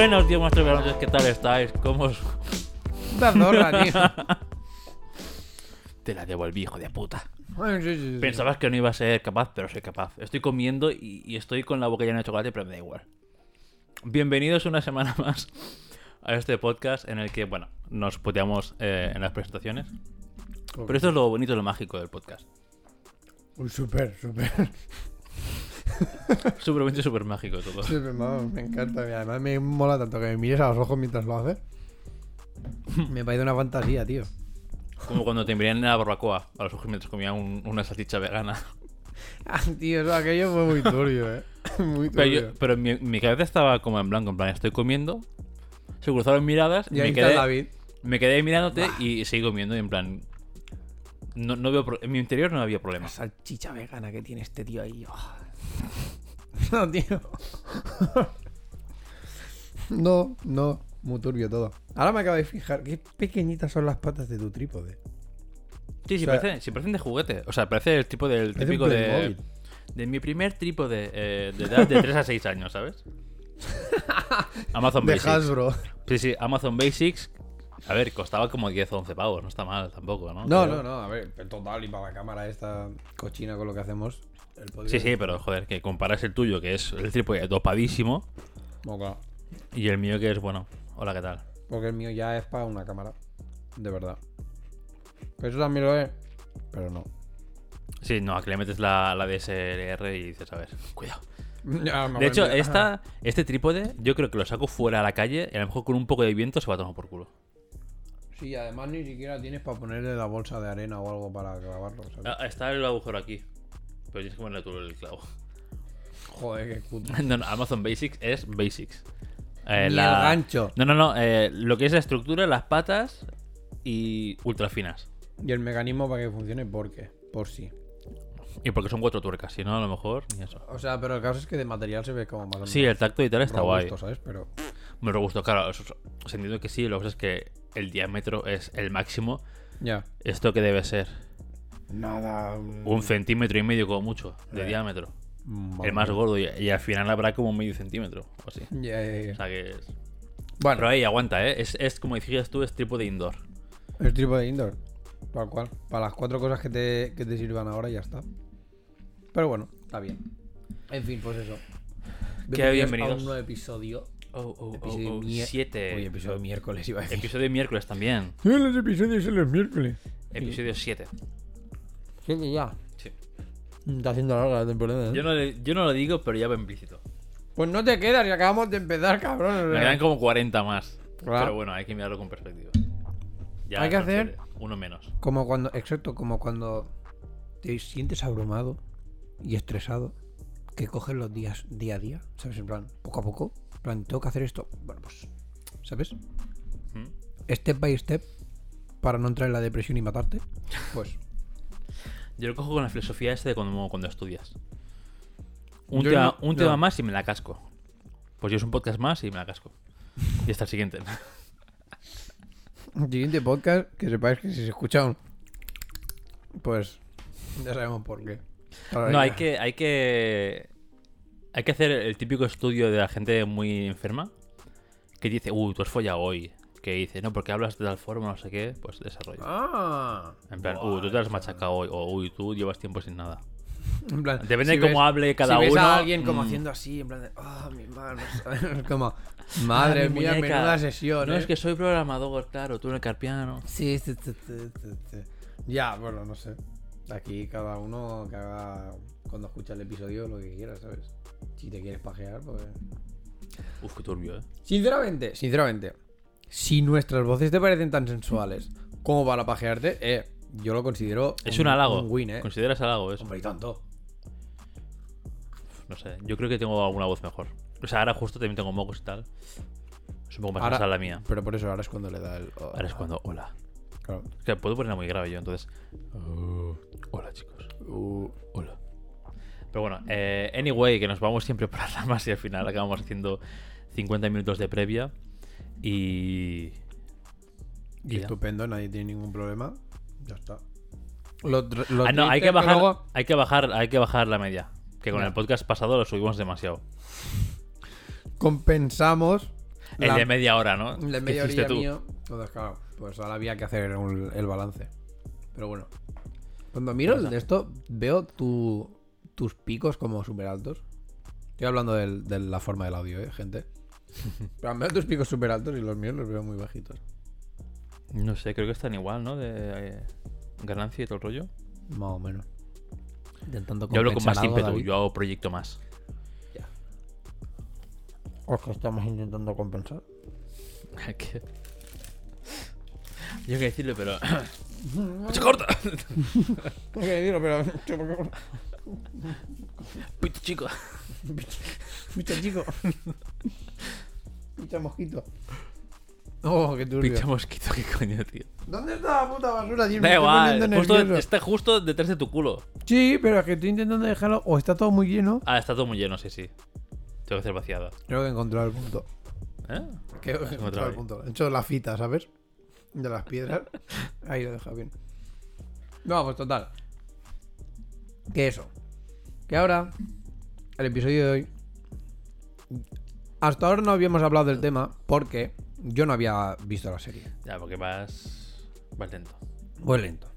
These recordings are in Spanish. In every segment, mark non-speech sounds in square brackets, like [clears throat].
Buenos días, maestros veranotes, ¿qué tal estáis? ¿Cómo os... Zorra, tío. [laughs] Te la devolví, hijo de puta. Ay, sí, sí, sí. Pensabas que no iba a ser capaz, pero soy capaz. Estoy comiendo y, y estoy con la boca llena de chocolate, pero me da igual. Bienvenidos una semana más a este podcast en el que, bueno, nos puteamos eh, en las presentaciones. Pero esto es lo bonito y lo mágico del podcast. Súper, súper. Súper súper mágico todo. Vamos, me encanta. y Además me mola tanto que me mires a los ojos mientras lo haces. [laughs] Me parece una fantasía, tío. Como cuando te miran en la barbacoa a los ojos mientras comía un- una salchicha vegana. [laughs] Ah, tío, eso, aquello fue muy turbio, eh. [laughs] Muy Pero, turbio. yo- pero mi, mi cabeza estaba como en blanco, en plan, estoy comiendo, se cruzaron miradas y Y ahí me quedé, David. me quedé mirándote y seguí comiendo y en plan... No, no veo en mi interior no había La problema. salchicha vegana que tiene este tío ahí. oh. [laughs] No, tío. No, no. Muy turbio todo. Ahora me acabo de fijar qué pequeñitas son las patas de tu trípode. Sí, sí, o sea- parece, sí, parecen de juguete. O sea, parece el tipo del típico de, de mi primer trípode eh, de edad de 3 a 6 años, ¿sabes? [laughs] Amazon De Basics. Hasbro. Sí, sí, Amazon Basics. A ver, costaba como 10 o 11 pavos, no está mal tampoco, ¿no? No, Pero- no, no. A ver, en total y para la cámara esta cochina con lo que hacemos. El podcast- Sí, sí, pero joder, que comparas el tuyo, que es el trípode dopadísimo, y el mío que es, bueno, hola, ¿qué tal? Porque el mío ya es para una cámara. De verdad. Eso también lo es. Pero no. Sí, no, aquí le metes la, la DSLR y dices, a ver, cuidado. [laughs] Ya, me De hecho, esta, [laughs] este trípode, yo creo que lo saco fuera a la calle y a lo mejor con un poco de viento se va a tomar por culo. Sí, además ni siquiera tienes para ponerle la bolsa de arena o algo para grabarlo. ¿sabes? Ah, está el agujero aquí. Pero tienes que ponerle tú el clavo. Joder, qué cutre. [laughs] No, no, Amazon Basics es Basics. Eh, Ni la- el gancho. No, no, no. eh, lo que es la estructura, las patas y ultra finas. Y el mecanismo para que funcione, ¿por qué? Por sí. Y porque son cuatro tuercas, si no, a lo mejor ni eso. O sea, pero el caso es que de material se ve como más o Sí, menos el tacto y tal está guay. robusto, ¿sabes? Pero. Me gustó, claro. Eso, os entiendo que sí. Lo que pasa es que el diámetro es el máximo. Ya. ¿Esto qué debe ser? Nada. Un centímetro y medio, como mucho, de Eh, diámetro. mm, El más gordo. Y, y al final habrá como medio centímetro. O así. Ya, ya, ya. O sea que es. Bueno, Pero ahí aguanta, ¿eh? Es, es como decías tú, es trípode indoor. el tipo de indoor. Tal cual. Para las cuatro cosas que te, que te sirvan ahora ya está. Pero bueno, está bien. En fin, pues eso. ¿Qué? a Bienvenidos. un nuevo episodio. Oh, oh, Episodio oh, oh, mier- siete. Oye, episodio de miércoles iba a decir. Episodio de miércoles también. Los episodios son los miércoles. Episodio 7. Sí, ya. Sí. Está haciendo larga la temporada. ¿eh? Yo no, le- yo no lo digo, pero ya va implícito. Pues no te quedas y acabamos de empezar, cabrón. Me quedan como 40 más. Claro. Pero bueno, hay que mirarlo con perspectiva. Ya Hay que hacer- Uno menos. Como cuando, exacto, como cuando te sientes abrumado y estresado, que coges los días día a día, ¿sabes? En plan, poco a poco. En plan, tengo que hacer esto. Bueno, pues, ¿sabes? ¿Mm? Step by step, para no entrar en la depresión y matarte. Pues, [laughs] Yo lo cojo con la filosofía este de cuando, cuando estudias. Un, Yo tema, no- un tema más y me la casco. Pues yo es un podcast más y me la casco. Y hasta el siguiente. [laughs] siguiente podcast, que sepáis que si se escucha un... Pues, ya sabemos por qué. Ahora No, hay que, hay que. Hay que hacer el típico estudio de la gente muy enferma. Que dice, uy, tú has follado hoy. Que dice, no, porque hablas de tal forma, no sé qué. Pues desarrollo. Ah. En plan, Buah, uy, tú te has machacado hoy. O uy, tú llevas tiempo sin nada. En plan, Depende si de cómo ves- hable cada si ves uno. a alguien como mm, haciendo así, en plan de, ah, mi mano. [laughs] ¿sabes? como, madre "Ah, mi mía, muñeca". menuda sesión. No, ¿eh? es que soy programador, claro, tú en el carpiano. Sí, sí, sí, sí, sí, sí. Ya, bueno, no sé. Aquí cada uno que haga cuando escucha el episodio lo que quiera, ¿sabes? Si te quieres pajear, pues. Uf, qué turbio, eh. Sinceramente, sinceramente, si nuestras voces te parecen tan sensuales como para pajearte, eh, yo lo considero. Es un halago. Un win, eh. ¿Consideras halago eso? Hombre, y tanto. No sé, yo creo que tengo alguna voz mejor. O sea, ahora justo también tengo mocos y tal. Es un poco más Ahora- la mía. Pero por eso ahora es cuando le da el. oh, Ahora es cuando, hola. Claro. Es que puedo ponerla muy grave yo, entonces. Oh, hola, chicos. Uh, Hola. Pero bueno, eh, anyway, que nos vamos siempre por las ramas y al final acabamos haciendo 50 minutos de previa. Y. estupendo, nadie tiene ningún problema. Ya está. Lo, tr- lo Ah, no, hay que bajar, luego hay que bajar, hay que bajar la media. Que con Ya. el podcast pasado lo subimos demasiado. compensamos El la- de media hora, ¿no? el de ¿Qué media tú? mío. Entonces, claro, pues ahora había que hacer un- el balance. Pero bueno. Cuando miro el de esto, veo tu- tus picos como súper altos. Estoy hablando del- de la forma del audio, ¿eh, gente? [laughs] Pero veo tus picos súper altos y los míos los veo muy bajitos. No sé, creo que están igual, ¿no? De eh, ganancia y todo el rollo. Más o menos. Intentando Yo hablo con más algo, ímpetu, David. yo hago proyecto más. O es que estamos intentando compensar. [laughs] ¿Qué? Yo que decirlo, pero. [laughs] ¡Se corta! No quiero decirlo, pero. Pito chico. Picha chico. Picha mosquito. Oh, qué turbio. Picha mosquito, qué coño, tío. ¿Dónde está la puta basura, tío? Me Da igual, justo, está justo detrás de tu culo. Sí, pero es que estoy intentando dejarlo. O está todo muy lleno. Ah, está todo muy lleno, sí, sí. Tengo que hacer vaciada. Creo que he encontrado el punto. ¿Eh? Creo que he encontrado el punto. He hecho la fita, ¿sabes? De las piedras. [laughs] Ahí lo deja bien. No, pues total. Que eso. Que ahora, el episodio de hoy. Hasta ahora no habíamos hablado del tema porque yo no había visto la serie. Ya, porque vas. vas lento. Voy lento.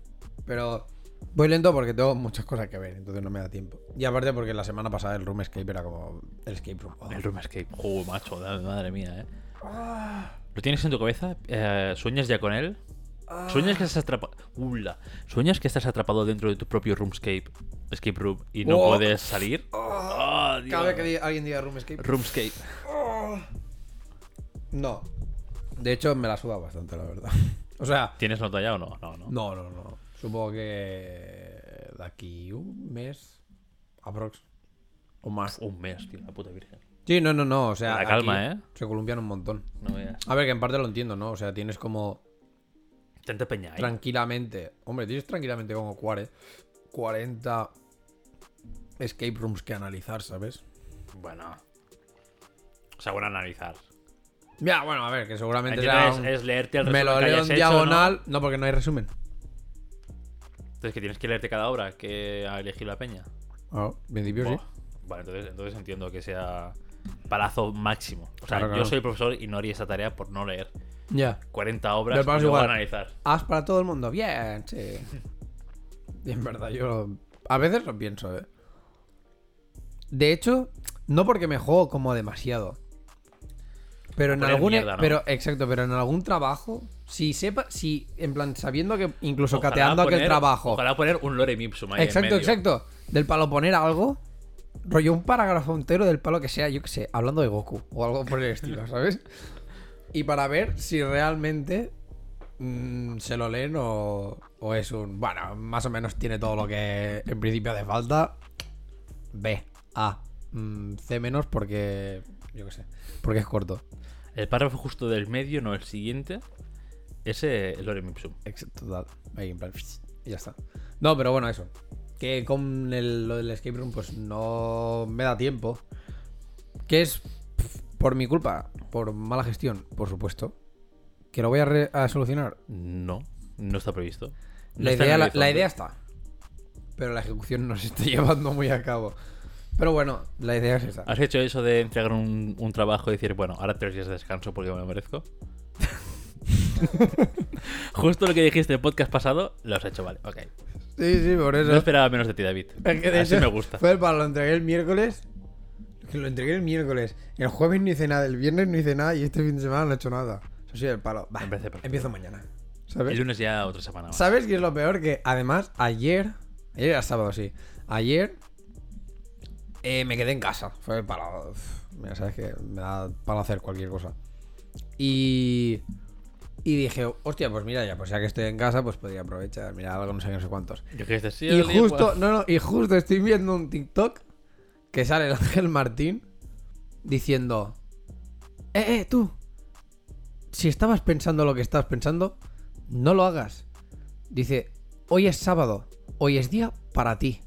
Pero voy lento porque tengo muchas cosas que ver, entonces no me da tiempo. Y aparte porque la semana pasada el Room Escape era como el Escape Room. Oh. El Room Escape. Joder, macho, madre mía, eh. ¿Lo tienes en tu cabeza? Eh, ¿Sueñas ya con él? ¿Sueñas que estás atrapado? ¿Sueñas que estás atrapado dentro de tu propio Roomscape? Escape Room y no Oh. puedes salir? Oh, Dios. Cada vez que alguien diga Room Escape. Roomscape. No. De hecho, me la suda bastante, la verdad. [laughs] O sea, ¿Tienes nota ya o no? No, no. no, no, no. Supongo que de aquí un mes, aprox. O más. Un mes, tío, la puta virgen. Sí, no, no, no. O sea, La calma, aquí ¿eh? Se columpian un montón. No. A ver, que en parte lo entiendo, ¿no? O sea, tienes como Tanta peña ahí. tranquilamente. Hombre, tienes tranquilamente como 40, 40 escape rooms que analizar, ¿sabes? Bueno. O sea, bueno, analizar. Ya, bueno, a ver, que seguramente será es, un- es leerte el Me resumen lo que leo en hecho, ¿no? diagonal. ¿no? porque no hay resumen. Entonces que tienes que leerte cada obra que ha elegido la peña. Ah, principio sí. Vale, entonces, entonces entiendo que sea palazo máximo. O sea, Claro, yo soy profesor y no haría esa tarea por no leer Ya. 40 obras Del y analizar. As para todo el mundo. Bien, sí. Y [laughs] en verdad, yo a veces lo pienso, ¿eh? De hecho, no porque me juego como demasiado. Pero en algún. mierda, ¿no? Pero, exacto, pero en algún trabajo. Si sepa. Si, en plan, sabiendo que incluso Ojalá cateando aquel trabajo. Ojalá poner un lorem ipsum ahí en Exacto, medio. exacto. Del palo poner algo. Rollo un parágrafo entero del palo que sea, yo que sé, hablando de Goku o algo por el estilo, ¿sabes? [laughs] Y para ver si realmente mm, se lo leen o, o es un. Bueno, más o menos tiene todo lo que en principio hace falta. B, A, mm, C menos porque. Yo que sé, porque es corto. El párrafo justo del medio, no el siguiente. Ese el lorem ipsum. Exacto, total. Ahí en plan. Y ya está. No, pero bueno, eso. Que con el- lo del escape room, pues no me da tiempo. Que es por mi culpa, por mala gestión, por supuesto. Que lo voy a, re- a solucionar. No, no está previsto. No La está idea, el la, horizonte. la idea está. Pero la ejecución no se está [laughs] llevando muy a cabo. Pero bueno, la idea es esa. ¿Has hecho eso de entregar un, un trabajo y decir, bueno, ahora tres días de descanso porque me lo merezco? [laughs] Justo lo que dijiste en el podcast pasado, lo has hecho, vale, ok. Sí, sí, por eso. No esperaba menos de ti, David. Es que de Así hecho, me gusta. Fue palo, lo entregué el miércoles. Lo entregué el miércoles. El jueves no hice nada, el viernes no hice nada y este fin de semana no he hecho nada. Eso sí, el palo. Perfecto. empiezo mañana. El ¿Sabes? lunes ya otra semana más. ¿Sabes qué es lo peor? Que además ayer. Ayer era sábado, sí. Ayer. eh, me quedé en casa. Fue el palo. uf, Mira, sabes que me da para hacer cualquier cosa. Y. Y dije, hostia, pues mira, ya, pues ya que estoy en casa, pues podría aprovechar. Mira, algo no sé qué, no sé cuántos. Yo que este sí, Y el día, justo, pues, no, no, y justo estoy viendo un TikTok que sale el Ángel Martín diciendo: Eh, eh, tú. Si estabas pensando lo que estás pensando, no lo hagas. Dice: Hoy es sábado, hoy es día para ti.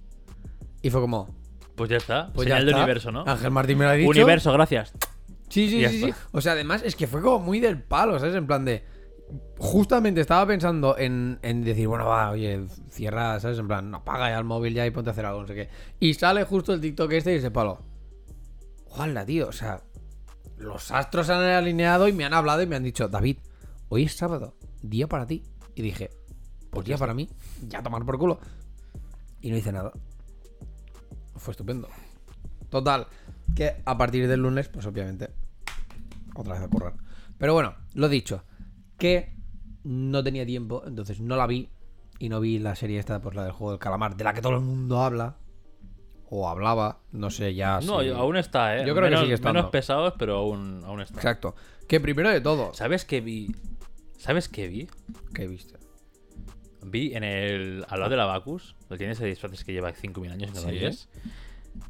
Y fue como: Pues ya está. Pues Señal ya de está. universo, ¿no? Ángel Martín me lo ha dicho. Universo, gracias. Sí, sí, sí, sí. O sea, además es que fue como muy del palo, ¿sabes? En plan de. Justamente estaba pensando en, en decir, bueno, va, oye, cierra, ¿sabes? En plan, no, apaga ya el móvil ya y ponte a hacer algo, no sé qué. Y sale justo el TikTok este y ese palo. Ojalá, tío, o sea. los astros se han alineado y me han hablado y me han dicho, David, hoy es sábado, día para ti. Y dije, pues día para mí, ya tomar por culo. Y no hice nada. Fue estupendo. Total, que a partir del lunes, pues obviamente, otra vez a currar. Pero bueno, lo dicho, que no tenía tiempo, entonces no la vi. Y no vi la serie esta, pues la del juego del calamar, de la que todo el mundo habla. O hablaba, no sé ya. No, si- aún está, ¿eh? Yo creo que menos, sigue estando. Menos pesados, pero aún, aún está. Exacto. Que primero de todo, ¿Sabes qué vi? ¿Sabes qué vi? ¿qué viste? Vi en el. Al lado del Abacus, lo tienes ese disfraces que lleva 5.000 años lo Sí.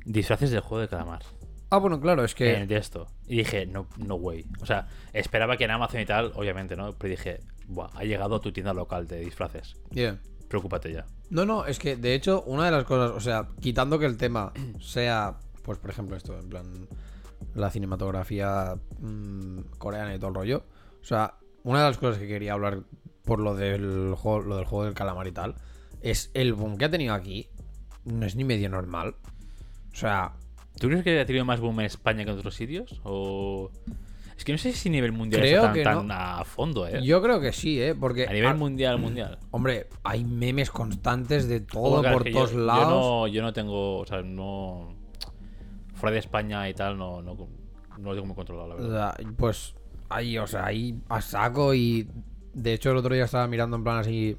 Disfraces del juego de calamar. Ah, bueno, claro, es que. en- de esto. Y dije, no, no way. O sea, esperaba que en Amazon y tal, obviamente, ¿no? Pero dije, Buah, ha llegado a tu tienda local de disfraces. Bien. Preocúpate ya. No, no, es que de hecho, una de las cosas, o sea, quitando que el tema [clears throat] sea, pues por ejemplo, esto, en plan, la cinematografía mm, coreana y todo el rollo. O sea, una de las cosas que quería hablar por lo del juego, lo del juego del calamar y tal, es el boom que ha tenido aquí. No es ni medio normal. O sea, ¿Tú crees que ha tenido más boom en España que en otros sitios? O. Es que no sé si a nivel mundial Creo está tan, que tan no. a fondo, ¿eh? yo creo que sí, ¿eh? Porque, A nivel mundial, mundial. hombre, hay memes constantes de todo por todos yo, lados. Yo no, yo no tengo. O sea, no. Fuera de España y tal, no, no, no lo tengo muy controlado, la verdad. Pues ahí, o sea, ahí a saco y de hecho el otro día estaba mirando en plan así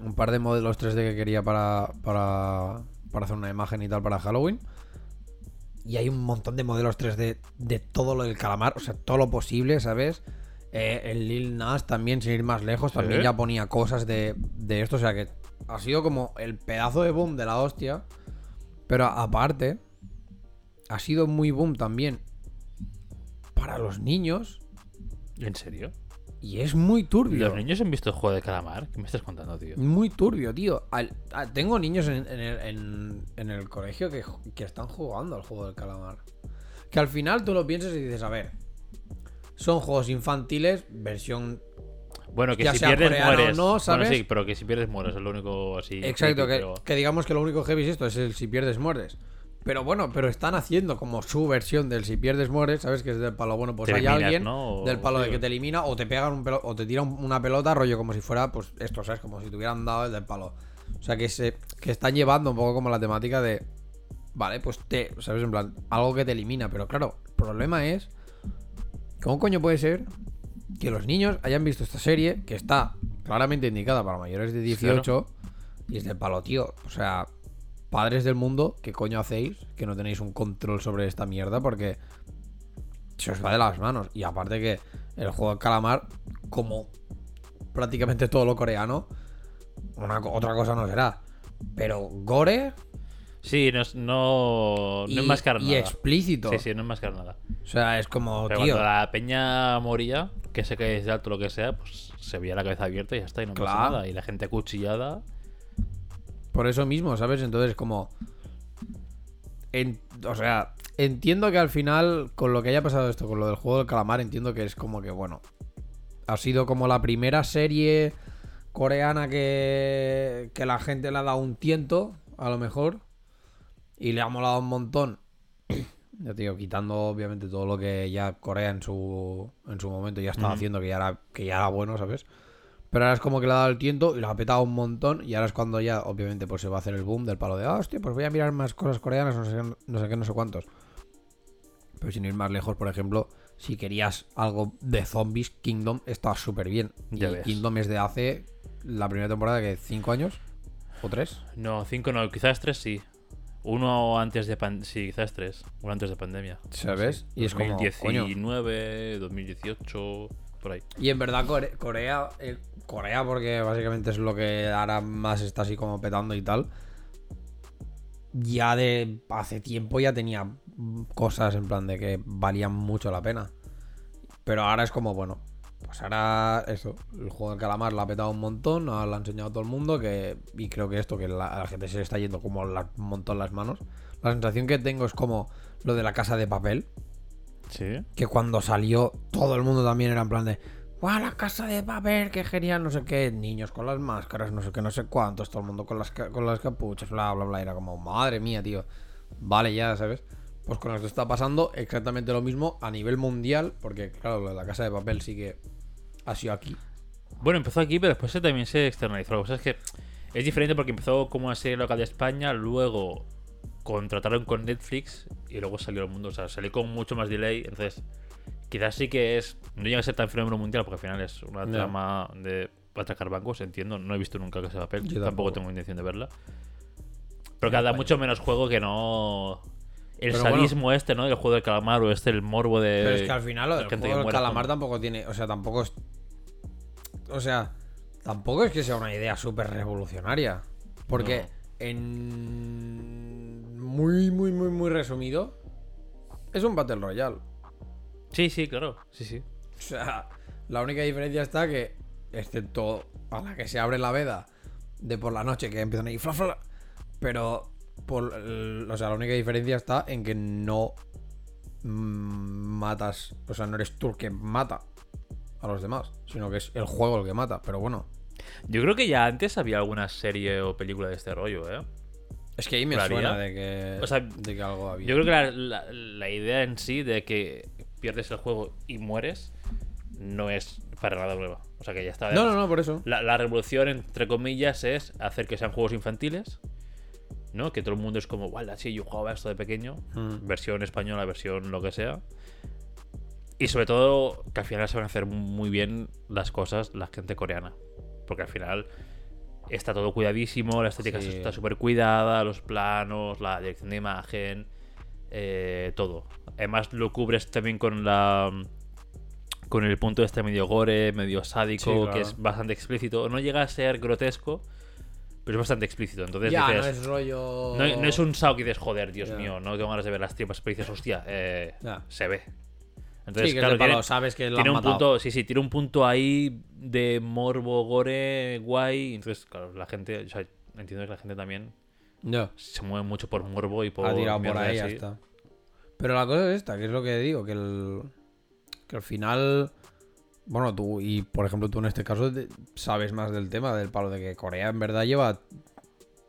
un par de modelos 3D que quería para, para, para hacer una imagen y tal para Halloween. Y hay un montón de modelos 3D de todo lo del calamar, o sea, todo lo posible, ¿sabes? Eh, el Lil Nas también, sin ir más lejos, también ya ponía cosas de, de esto, o sea que ha sido como el pedazo de boom de la hostia. Pero aparte, ha sido muy boom también para los niños ¿En serio? Y es muy turbio. ¿Los niños han visto el juego de calamar? ¿Qué me estás contando, tío? Muy turbio, tío. Al- a- tengo niños en, en el, en- en el colegio que, están jugando al juego del calamar. Que al final tú lo piensas y dices, a ver, son juegos infantiles, versión... Bueno, que Ya si sea pierdes coreano mueres. no, ¿sabes? Bueno, sí, pero que si pierdes mueres, es lo único así. Exacto, que digamos que lo único heavy es esto, es el si pierdes mueres. Pero bueno, pero están haciendo como su versión del si pierdes mueres, ¿sabes? Que es del palo, bueno, pues Te hay eliminas, alguien ¿no? Del palo de que te elimina o te pegan un pelo, o te tiran una pelota, rollo como si fuera, pues esto, ¿sabes? Como si te hubieran dado el del palo. O sea, que se que están llevando un poco como la temática de, vale, pues te, ¿sabes? En plan, algo que te elimina. Pero claro, el problema es, ¿cómo coño puede ser que los niños hayan visto esta serie que está claramente indicada para mayores de 18 y es del palo, tío? O sea, padres del mundo, ¿qué coño hacéis? Que no tenéis un control sobre esta mierda porque se os va de las manos. Y aparte que el juego del calamar, como prácticamente todo lo coreano, una, otra cosa no será. Pero gore Sí, no es, no, no y, es mascar y nada. explícito. Sí, sí, no es mascar nada. O sea, es como, Pero tío. cuando la peña moría, que se cae de alto lo que sea, pues se veía la cabeza abierta y ya está, y no pasa nada. Y la gente acuchillada. Por eso mismo, ¿sabes? Entonces, como. en- o sea, entiendo que al final, con lo que haya pasado esto, con lo del juego del calamar, entiendo que es como que, bueno. Ha sido como la primera serie coreana que, que la gente le ha dado un tiento, a lo mejor. Y le ha molado un montón. Ya te digo, quitando obviamente todo lo que ya Corea en su, en su momento ya estaba haciendo, que ya, era, que ya era bueno, ¿sabes? Pero ahora es como que le ha dado el tiento y lo ha petado un montón. Y ahora es cuando ya, obviamente, pues se va a hacer el boom del palo de, ah, hostia, pues voy a mirar más cosas coreanas, no sé, qué, no sé qué, no sé cuántos. Pero sin ir más lejos, por ejemplo, si querías algo de zombies, Kingdom está súper bien. Ya y ves. Kingdom es de hace la primera temporada que cinco años o tres. No, cinco no, quizás tres sí. Uno antes de pandemia. Sí, quizás tres. Uno antes de pandemia. ¿Sabes? Y es como, 2019, 2018, por ahí. Y en verdad Core- Corea, eh, Corea porque básicamente es lo que ahora más está así como petando y tal. Ya de hace tiempo ya tenía cosas en plan de que valían mucho la pena. Pero ahora es como, bueno, pues ahora eso, el juego del calamar la ha petado un montón, lo ha enseñado a todo el mundo que y creo que esto que la, la gente se le está yendo como la- un montón las manos. La sensación que tengo es como lo de la casa de papel Sí. que cuando salió todo el mundo también era en plan de ¡Guau, la casa de papel! ¡Qué genial! No sé qué, niños con las máscaras, no sé qué, no sé cuántos, todo el mundo con las, con las capuchas, bla, bla, bla. Era como, madre mía, tío. Vale, ya, ¿sabes? Pues con esto está pasando exactamente lo mismo a nivel mundial, porque claro, la casa de papel sí que ha sido aquí. Bueno, empezó aquí, pero después también se externalizó. Lo que pasa es que es diferente porque empezó como una serie local de España, luego contrataron con Netflix y luego salió al mundo. O sea, salió con mucho más delay. Entonces, quizás sí que es. No llega a ser tan fenómeno mundial porque al final es una trama de atracar bancos, entiendo. No he visto nunca de Papel. Yo tampoco. tampoco. tengo intención de verla. Pero que da mucho menos juego que no. El Pero bueno. sadismo este, ¿no? El juego del calamar o este, el morbo de. Pero es que al final lo del juego del muere calamar tampoco tiene. O sea, tampoco es. O sea, tampoco es que sea una idea súper revolucionaria. Porque en. Muy, muy, muy, muy resumido. Es un Battle Royale. Sí, sí, claro. Sí, sí. O sea, la única diferencia está que, excepto a la que se abre la veda de por la noche, que empiezan ahí, fla, fla, pero, por, o sea, la única diferencia está en que no mm, matas, o sea, no eres tú el que mata a los demás, sino que es el juego el que mata, pero bueno. Yo creo que ya antes había alguna serie o película de este rollo, ¿eh? Es que ahí me suena de que, O sea, de que algo había. Yo creo que la, la- la idea en sí de que pierdes el juego y mueres no es para nada nueva. O sea que ya está. No, no, no, por eso. La, la revolución, entre comillas, es hacer que sean juegos infantiles. ¿No? Que todo el mundo es como, guau, sí, yo jugaba esto de pequeño. Mm. Versión española, versión lo que sea. Y sobre todo, que al final a hacer muy bien las cosas la gente coreana. Porque al final está todo cuidadísimo, la estética Sí. está súper cuidada, los planos, la dirección de imagen, eh, todo. Además lo cubres también con la con el punto este medio gore, medio sádico, Sí, claro. que es bastante explícito. No llega a ser grotesco, pero es bastante explícito. Entonces Ya, dices, no es rollo. no, no es un sao que dices, joder, Dios Ya. mío, no tengo ganas de ver las tripas, pero dices, hostia, eh, se ve. Sí, Entonces, que claro, de tiene, sabes que lo tiene han un matado. punto, sí, sí, tiene un punto ahí de morbo, gore, guay. Entonces, claro, la gente, o sea, entiendo que la gente también Ya. se mueve mucho por morbo y por. ha tirado por ahí, está. Pero la cosa es esta, que es lo que digo, que el. Que al final. Bueno, tú, y por ejemplo, tú en este caso sabes más del tema, del palo de que Corea en verdad lleva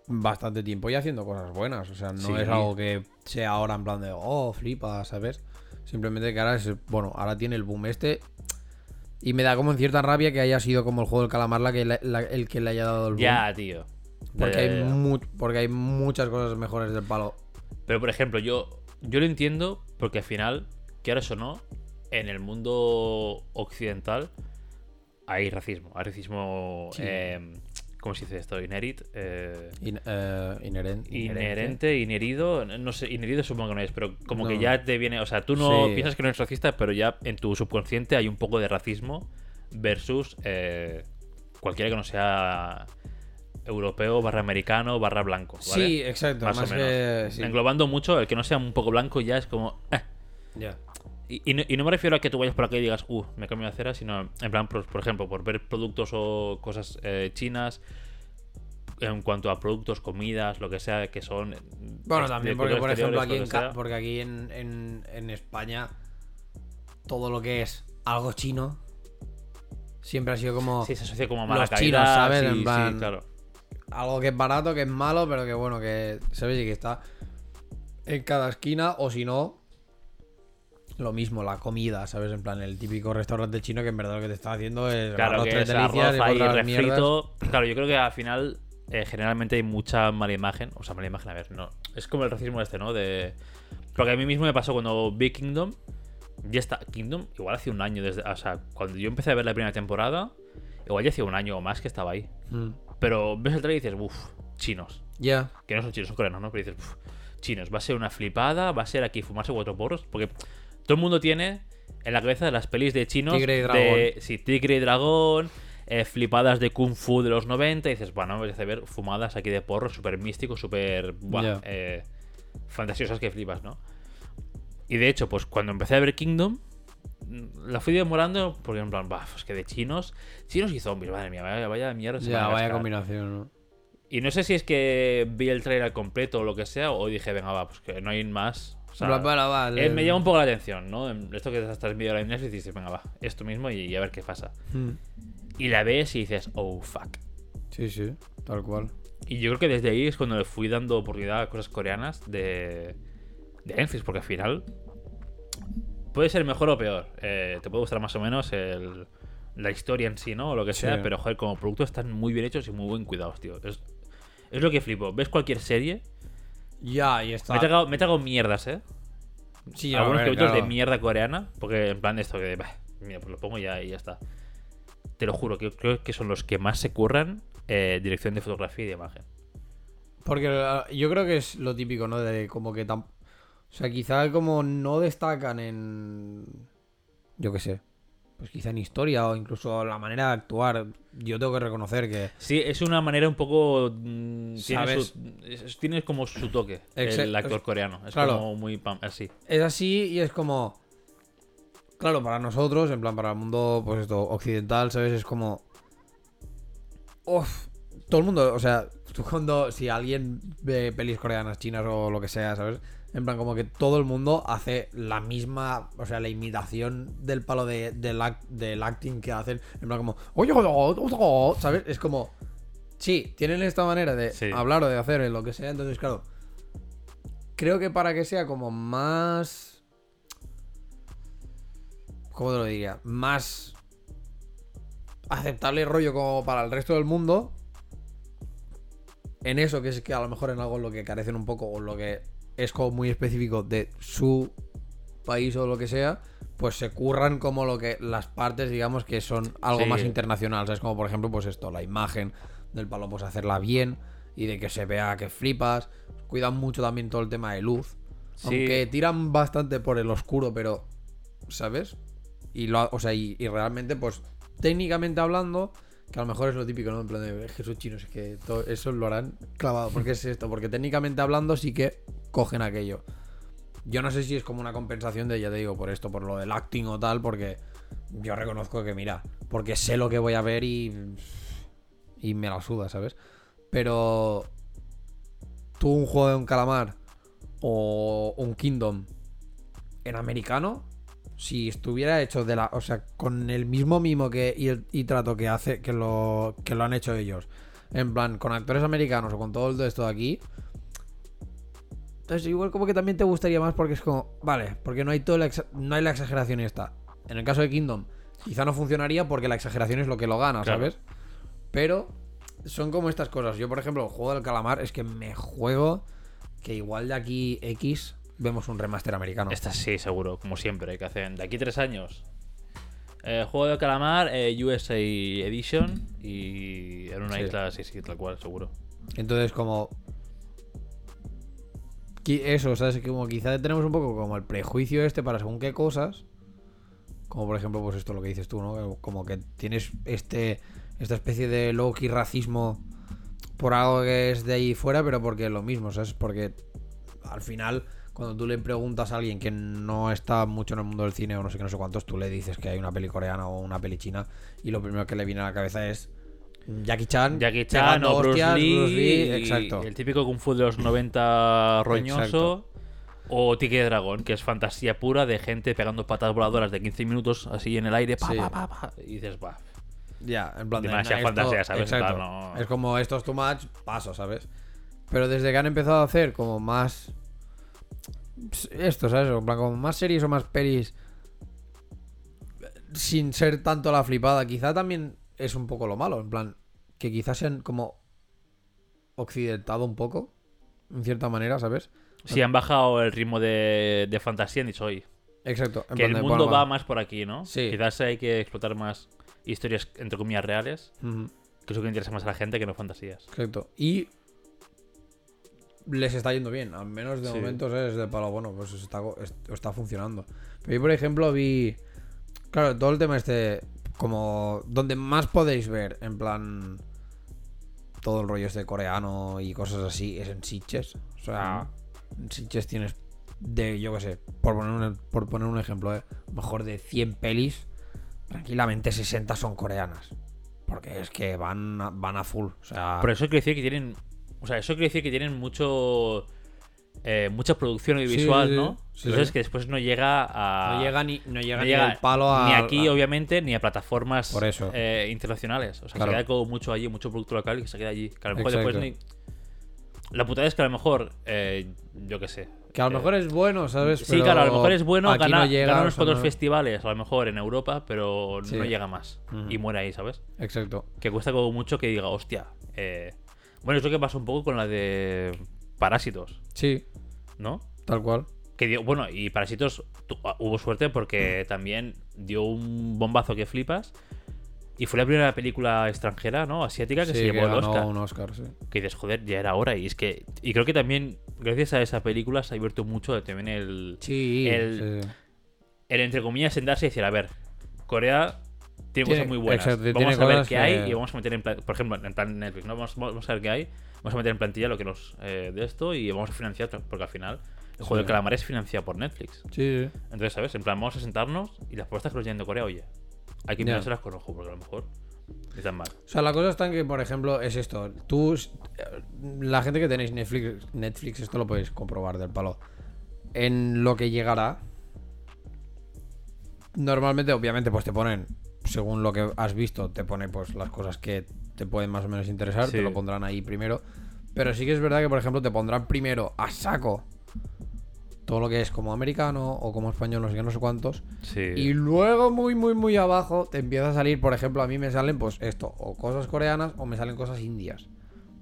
bastante tiempo y haciendo cosas buenas. O sea, no Sí. es algo que sea ahora en plan de, oh, flipa, ¿sabes? Simplemente que ahora es, bueno, ahora tiene el boom este. Y me da como en cierta rabia que haya sido como el juego del calamar la que la- el que le haya dado el boom. Ya, tío. porque, Ya, ya, hay ya. porque hay muchas cosas mejores del palo. Pero, por ejemplo, yo, yo lo entiendo porque al final, quieras o no, en el mundo occidental hay racismo. Hay racismo. Sí. eh, ¿Cómo se dice esto? Inherit. eh, In- eh, inheren- inherente, inherido. No sé, inherido supongo que no es, pero como que ya te viene. O sea, tú no Sí. piensas que no eres racista, pero ya en tu subconsciente hay un poco de racismo versus eh, cualquiera que no sea europeo, barra americano, barra blanco. ¿vale? Sí, exacto. Más Más, o menos. que. sí. Englobando mucho, el que no sea un poco blanco ya es como. eh. Ya. Y, y no, y no me refiero a que tú vayas por aquí y digas, uh, me cambio de acera, sino en plan, por, por ejemplo, por ver productos o cosas eh, chinas, en cuanto a productos, comidas, lo que sea, que son. Bueno, ex- también porque, por ejemplo, aquí en, sea. porque aquí en, en, en España, todo lo que es algo chino siempre ha sido como Sí, se asocia como a los mala chinos, calidad, ¿sabes? sí, En sí, plan- claro. Algo que es barato, que es malo, pero que bueno, que sabes y que está en cada esquina, o si no, lo mismo, la comida, ¿sabes? En plan, el típico restaurante chino que en verdad lo que te está haciendo es Claro, que tres es delicias arroz y refrito. Claro, yo creo que al final eh, generalmente hay mucha mala imagen. O sea, mala imagen, a ver, no. Es como el racismo este, ¿no? De... Porque a mí mismo me pasó cuando vi Kingdom. Ya está, Kingdom, igual hace un año desde. O sea, cuando yo empecé a ver la primera temporada, igual ya hacía un año o más que estaba ahí. Mm. Pero ves el trailer y dices, uff, chinos. Ya. Que no son chinos, son coreanos, ¿no? Pero dices, "Uf, chinos, va a ser una flipada, va a ser aquí fumarse cuatro porros. Porque todo el mundo tiene en la cabeza las pelis de chinos. Tigre y de- dragón. sí, tigre y dragón. eh, flipadas de kung fu de los 90. Y dices, bueno, me a ver fumadas aquí de porros, súper místicos, súper. Ya. eh, fantasiosas que flipas, ¿no? Y de hecho, pues cuando empecé a ver Kingdom. La fui demorando porque en plan, bah, es que de chinos, chinos y zombies, madre mía, vaya, vaya mierda. se Ya, vaya combinación, ¿no? Y no sé si es que vi el trailer completo o lo que sea, o dije, venga, va, pues que no hay más. O sea, eh, me llama un poco la atención, ¿no? Esto que estás viendo en Netflix y dices, venga, va, esto mismo y, y a ver qué pasa. Mm. Y la ves y dices, oh, fuck. Sí, sí, tal cual. Y yo creo que desde ahí es cuando le fui dando oportunidad a cosas coreanas de, de Netflix, porque al final puede ser mejor o peor. Eh, te puede gustar más o menos el, la historia en sí, ¿no? O lo que sea, Sí. pero joder, como producto están muy bien hechos y muy buen cuidados, tío. Es, es lo que flipo. ¿Ves cualquier serie? Ya, y está. Me he tragado, me he tragado mierdas, ¿eh? Sí, Algunos ver, capítulos de mierda coreana, porque en plan esto que, bah, mira, pues lo pongo ya y ya está. Te lo juro, que creo que son los que más se curran eh, dirección de fotografía y de imagen. Porque eh, yo creo que es lo típico, ¿no? De como que tam- O sea, quizá como no destacan en. Yo qué sé. Pues quizá en historia o incluso la manera de actuar. Yo tengo que reconocer que. Sí, es una manera un poco. mm, tiene, ¿Sabes? su- tiene como su toque el actor coreano. Es claro. como muy pam- así. Es así y es como. Claro, para nosotros, en plan, para el mundo, pues esto, occidental, ¿sabes? Es como. Uf, todo el mundo, o sea, tú cuando. Si alguien ve pelis coreanas, chinas o lo que sea, ¿sabes? En plan, como que todo el mundo hace la misma, o sea, la imitación del palo de, del, act- del acting que hacen. En plan, como. "Oye, oye, oye", ¿Sabes? Es como. Sí, tienen esta manera de Sí. hablar o de hacer lo que sea, entonces, claro. Creo que para que sea como más. ¿Cómo te lo diría? Más aceptable rollo como para el resto del mundo. En eso, que es que a lo mejor en algo en lo que carecen un poco o lo que es como muy específico de su país o lo que sea, pues se curran como lo que las partes, digamos, que son algo Sí. más internacional. ¿Sabes? Como por ejemplo, pues esto, la imagen del palo, pues hacerla bien y de que se vea que flipas. Cuidan mucho también todo el tema de luz. Sí. Aunque tiran bastante por el oscuro, pero. ¿Sabes? Y lo, o sea, y, y realmente, pues, técnicamente hablando, que a lo mejor es lo típico, ¿no? En plan de "Es que son chinos, es que todo eso lo harán clavado. ¿Por qué es esto? Porque técnicamente hablando sí que cogen aquello. Yo no sé si es como una compensación de, ya te digo, por esto, por lo del acting o tal, porque yo reconozco que, mira, porque sé lo que voy a ver y. y me la suda, ¿sabes? Pero. Tú un juego de un calamar o un Kingdom en americano, si estuviera hecho de la. O sea, con el mismo mimo que, y, el- y trato que hace, que lo, que lo han hecho ellos. En plan, con actores americanos o con todo esto de aquí. Entonces, igual como que también te gustaría más porque es como, vale, porque no hay todo la no hay la exageración esta. En el caso de Kingdom, quizá no funcionaría porque la exageración es lo que lo gana, Claro. ¿sabes? Pero son como estas cosas. Yo, por ejemplo, el juego del calamar es que me juego que igual de aquí X vemos un remaster americano. Esta sí, seguro, como siempre, que hacen de aquí tres años. Eh, juego de calamar, eh, USA Edition y en una Sí. isla, sí, sí, tal cual, seguro. Entonces, como. Eso, ¿sabes? Como quizá tenemos un poco como el prejuicio este para según qué cosas. Como por ejemplo, pues esto lo que dices tú, ¿no? Como que tienes este esta especie de low-key racismo por algo que es de ahí fuera, pero porque es lo mismo, ¿sabes? Porque al final, cuando tú le preguntas a alguien que no está mucho en el mundo del cine o no sé qué, no sé cuántos, tú le dices que hay una peli coreana o una peli china y lo primero que le viene a la cabeza es Jackie Chan. Jackie Chan o Bruce hostias, Lee, Bruce Lee, y exacto. el típico Kung Fu de los 90 roñoso. Exacto. O Tique de Dragón, que es fantasía pura de gente pegando patas voladoras de 15 minutos así en el aire. Pa, Sí. pa, pa, pa, y dices, va. Ya, en plan de Demasiada "Nah, fantasía, ¿sabes? Exacto. Claro, no- Es como esto es too much, paso, ¿sabes? Pero desde que han empezado a hacer como más. Esto, ¿sabes? En plan, como más series o más pelis. Sin ser tanto la flipada, quizá también es un poco lo malo. En plan, que quizás sean como. occidentado un poco. En cierta manera, ¿sabes? Si han bajado el ritmo de, de fantasía, han dicho hoy. Exacto. en Que el mundo va más por aquí, ¿no? Sí. Quizás hay que explotar más historias, entre comillas, reales, Ujú. que es lo que interesa más a la gente que no fantasías. Exacto. Y les está yendo bien. Al menos de Sí. momento es de palo. Bueno, pues está, es- está funcionando. Pero yo, por ejemplo, vi. Claro, todo el tema este. Como. Donde más podéis ver, en plan. Todo el rollo este coreano y cosas así, es en Sitches. O sea, en Sitches tienes. De, yo qué sé, por poner un, por poner un ejemplo, ¿eh? mejor de 100 pelis, tranquilamente 60 son coreanas. Porque es que van a, van a full. O sea, Por eso quiere decir que tienen. O sea, eso quiere decir que tienen mucho. Eh, mucha producción audiovisual, sí, sí. ¿no? Sí, Entonces sí. que después no llega a. No llega ni, no llega no ni llega el palo a. ni aquí, a- obviamente, ni a plataformas Por eso. eh, internacionales. O sea, Claro. se queda como mucho allí, mucho producto local y se queda allí. Que a lo mejor después ni. La putada es que a lo mejor, eh, yo qué sé. Que a lo eh, mejor es bueno, ¿sabes? Sí, Pero claro, a lo mejor es bueno, aquí gana, no llega, gana o unos cuantos no- festivales, a lo mejor en Europa, pero Sí. no llega más. Y muere ahí, ¿sabes? Exacto. Que cuesta como mucho que diga, hostia. eh, Bueno, es lo que pasó un poco con la de Parásitos, Sí, ¿no? tal cual. Que dio, bueno, y Parásitos ah, hubo suerte porque [clears throat] también dio un bombazo que flipas. Y fue la primera película extranjera, ¿no? Asiática que sí, se llevó que el Oscar. un Oscar, sí. Que dices, joder, ya era hora. Y es que. Y creo que también, gracias a esa película, se ha abierto mucho también el. Sí, El- sí. El entre comillas sentarse y decir, a ver, Corea tiene, Tiene- cosas muy buenas. exacto, vamos a ver cosas qué hay y vamos a meter en plan, por ejemplo, en plan Netflix, ¿no? Vamos, vamos a ver qué hay. Vamos a meter en plantilla lo que nos eh, de esto y vamos a financiar, porque al final el juego Sí. de calamar es financiado por Netflix. Sí. Entonces, ¿sabes? En plan, vamos a sentarnos y las propuestas que nos llegan de Corea, oye, hay que mirárselas con ojo, porque a lo mejor están mal. O sea, la cosa está en que, por ejemplo, es esto. Tú, la gente que tenéis Netflix, Netflix, esto lo podéis comprobar del palo. En lo que llegará, normalmente, obviamente, pues te ponen, según lo que has visto, te pone pues las cosas que te pueden más o menos interesar, Sí. te lo pondrán ahí primero. Pero sí que es verdad que, por ejemplo, te pondrán primero a saco todo lo que es como americano o como español, no sé qué, no sé cuántos. Sí. Y luego, muy, muy, muy abajo, te empieza a salir, por ejemplo, a mí me salen, pues esto, o cosas coreanas o me salen cosas indias.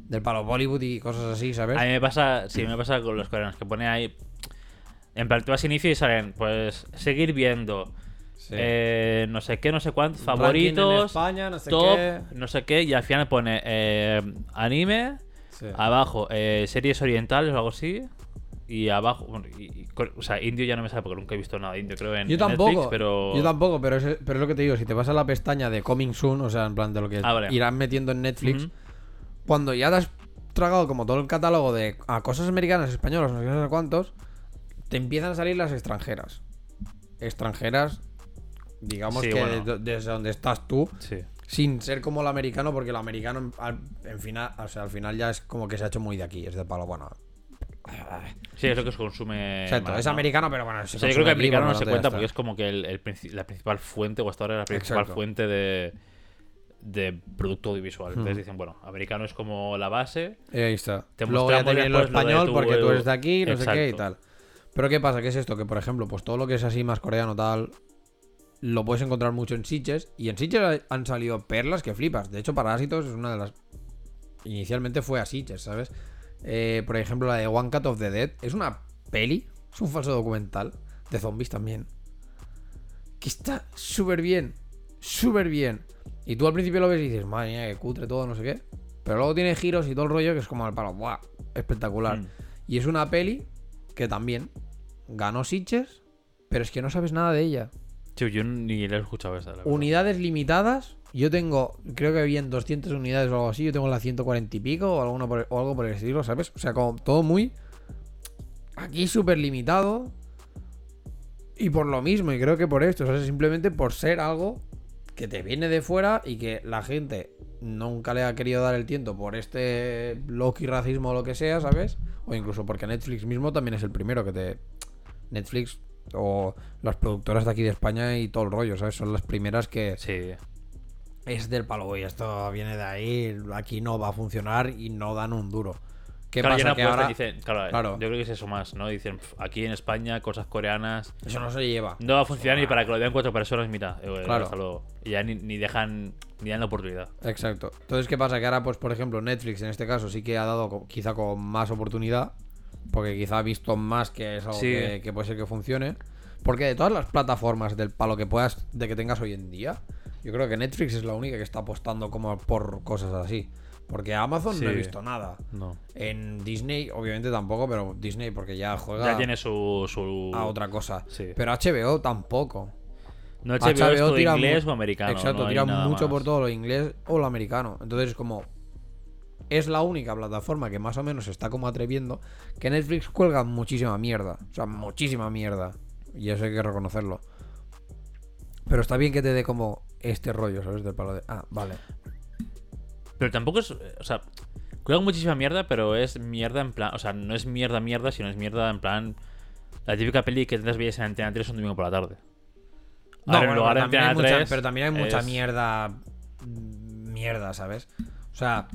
Del palo Bollywood y cosas así, ¿sabes? A mí me pasa, sí, me pasa con los coreanos, que pone ahí. En plan, tú vas inicio y salen, pues, seguir viendo. Sí. eh, no sé qué, no sé cuántos, en favoritos, España, no sé top, qué. no sé qué, y al final pone eh, anime, Sí. abajo eh, series orientales o algo así, y abajo, bueno, y- y cor- o sea, indio ya no me sabe porque nunca he visto nada indio, creo, en, Yo en tampoco, Netflix, pero... yo tampoco, pero es, pero es lo que te digo, si te vas a la pestaña de Coming Soon, o sea, en plan de lo que Ah, vale. irán metiendo en Netflix, cuando ya te has tragado como todo el catálogo de a cosas americanas, españolas, no sé cuántos, te empiezan a salir las extranjeras. Extranjeras, digamos Sí, que bueno. de- desde donde estás tú, Sí. sin ser como el americano, porque el americano al, en final, o sea, al final ya es como que se ha hecho muy de aquí, es de palo, bueno. Sí, es lo que se consume Exacto, más, es ¿no? americano, pero bueno, se O sea, yo creo que americano no se cuenta porque es como que el, la principal fuente, o hasta ahora la principal Exacto. fuente de, de producto audiovisual. Entonces dicen, bueno, americano es como la base. Y ahí está. Te Luego ya te viene lo de español porque tú eres de aquí, no sé qué y tal. Pero ¿qué pasa? ¿Qué es esto? Que por ejemplo, pues todo lo que es así más coreano tal, lo puedes encontrar mucho en Sitges. Y en Sitges han salido perlas que flipas. De hecho, Parásitos es una de las... Inicialmente fue a Sitges, ¿sabes? Eh, por ejemplo, la de One Cut of the Dead. Es una peli, es un falso documental. De zombies también. Que está súper bien. Súper bien. Y tú al principio lo ves y dices, madre mía, que cutre todo, no sé qué. Pero luego tiene giros y todo el rollo que es como al palo. ¡Buah! Espectacular. Mm. Y es una peli que también ganó Sitges, pero es que no sabes nada de ella. Yo ni le he escuchado esa. la. Unidades limitadas. Yo tengo, creo que habían 200 unidades o algo así. Yo tengo la 140 y pico o, alguno por o algo por el estilo, ¿sabes? O sea, como todo muy. Aquí súper limitado. Y por lo mismo, y creo que por esto, o sea, simplemente por ser algo que te viene de fuera y que la gente nunca le ha querido dar el tiento por este Loki racismo o lo que sea, ¿sabes? O incluso porque Netflix mismo también es el primero que te. Netflix o las productoras de aquí de España y todo el rollo, ¿sabes? Son las primeras que Sí. es del palo, y esto viene de ahí, aquí no va a funcionar y no dan un duro. ¿Qué claro, pasa? que ahora dicen- claro, Claro. yo creo que es eso más, ¿no? Dicen, "Pf, aquí en España, cosas coreanas. eso no se lleva. No va a funcionar ni para que lo vean cuatro personas, mira. eh, Claro. hasta luego. Y ya ni, ni dejan, ni dan la oportunidad. Exacto. Entonces, ¿qué pasa? Que ahora, pues, por ejemplo, Netflix en este caso sí que ha dado quizá con más oportunidad. Porque quizá ha visto más que es algo Sí. que, que puede ser que funcione. Porque de todas las plataformas del palo que puedas, de que tengas hoy en día, yo creo que Netflix es la única que está apostando como por cosas así. Porque Amazon no he visto nada. No. En Disney, obviamente tampoco, pero Disney porque ya juega Ya tiene su. su... a otra cosa. Sí. Pero HBO tampoco. No HBO, es todo tira inglés o americano. Exacto, no tira mucho más. por todo lo inglés o lo americano. Entonces es como... Es la única plataforma que más o menos se está como atreviendo que Netflix cuelga muchísima mierda. O sea, muchísima mierda. Y eso hay que reconocerlo. Pero está bien que te dé como este rollo, ¿sabes? Del palo de... Ah, vale. Pero tampoco es. O sea, cuelgan muchísima mierda, pero es mierda en plan. O sea, no es mierda, mierda, sino es mierda en plan. La típica peli que tendrás veías en Antena 3 un domingo por la tarde. No, Ahora, en bueno, lugar pero, también hay Antena mucha, 3 pero también hay mucha es- mierda. mm, Mierda, ¿sabes? O sea,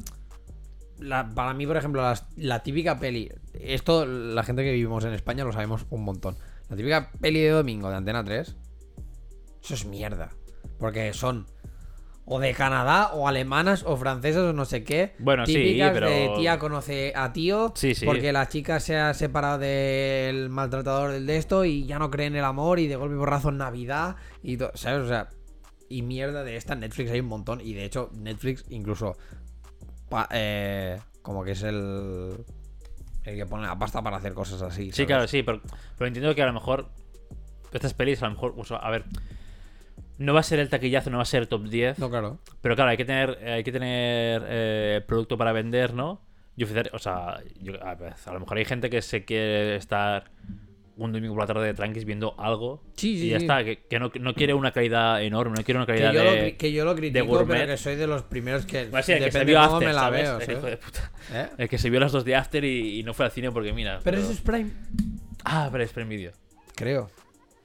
la- para mí, por ejemplo, la, típica peli. Esto, la gente que vivimos en España lo sabemos un montón. La típica peli de domingo de Antena 3. Eso es mierda. Porque son. O de Canadá, o alemanas, o francesas, o no sé qué. Bueno, sí, típicas pero- de tía conoce a tío. Sí, sí. Porque la chica se ha separado del maltratador del de esto y ya no cree en el amor y de golpe y porrazo en Navidad. Y ¿Sabes? O sea. Y mierda de esta Netflix hay un montón. Y de hecho, Netflix incluso. Pa- eh, como que es el. El que pone la pasta para hacer cosas así. Sí, claro, sí, pero, pero entiendo que a lo mejor estas pelis, a lo mejor, o sea, a ver, no va a ser el taquillazo, no va a ser el top 10, No, claro. pero claro, hay que tener, hay que tener eh, producto para vender, ¿no? Y ofrecer, o sea, yo- a, ver, a lo mejor hay gente que se quiere estar un domingo por la tarde de tranquis viendo algo Sí, sí, y ya sí. está, que, que no, no quiere una calidad enorme, no quiere una Que calidad yo, lo, de... cri- que yo lo critico, pero que soy de los primeros que. Bueno, sí, el que se depende vio cómo After, me la ¿sabes? veo. El ¿sabes? hijo de puta. ¿Eh? El que se vio las dos de After y, y no fue al cine porque mira. Pero eso es Prime. Ah, pero es Prime Video. Creo.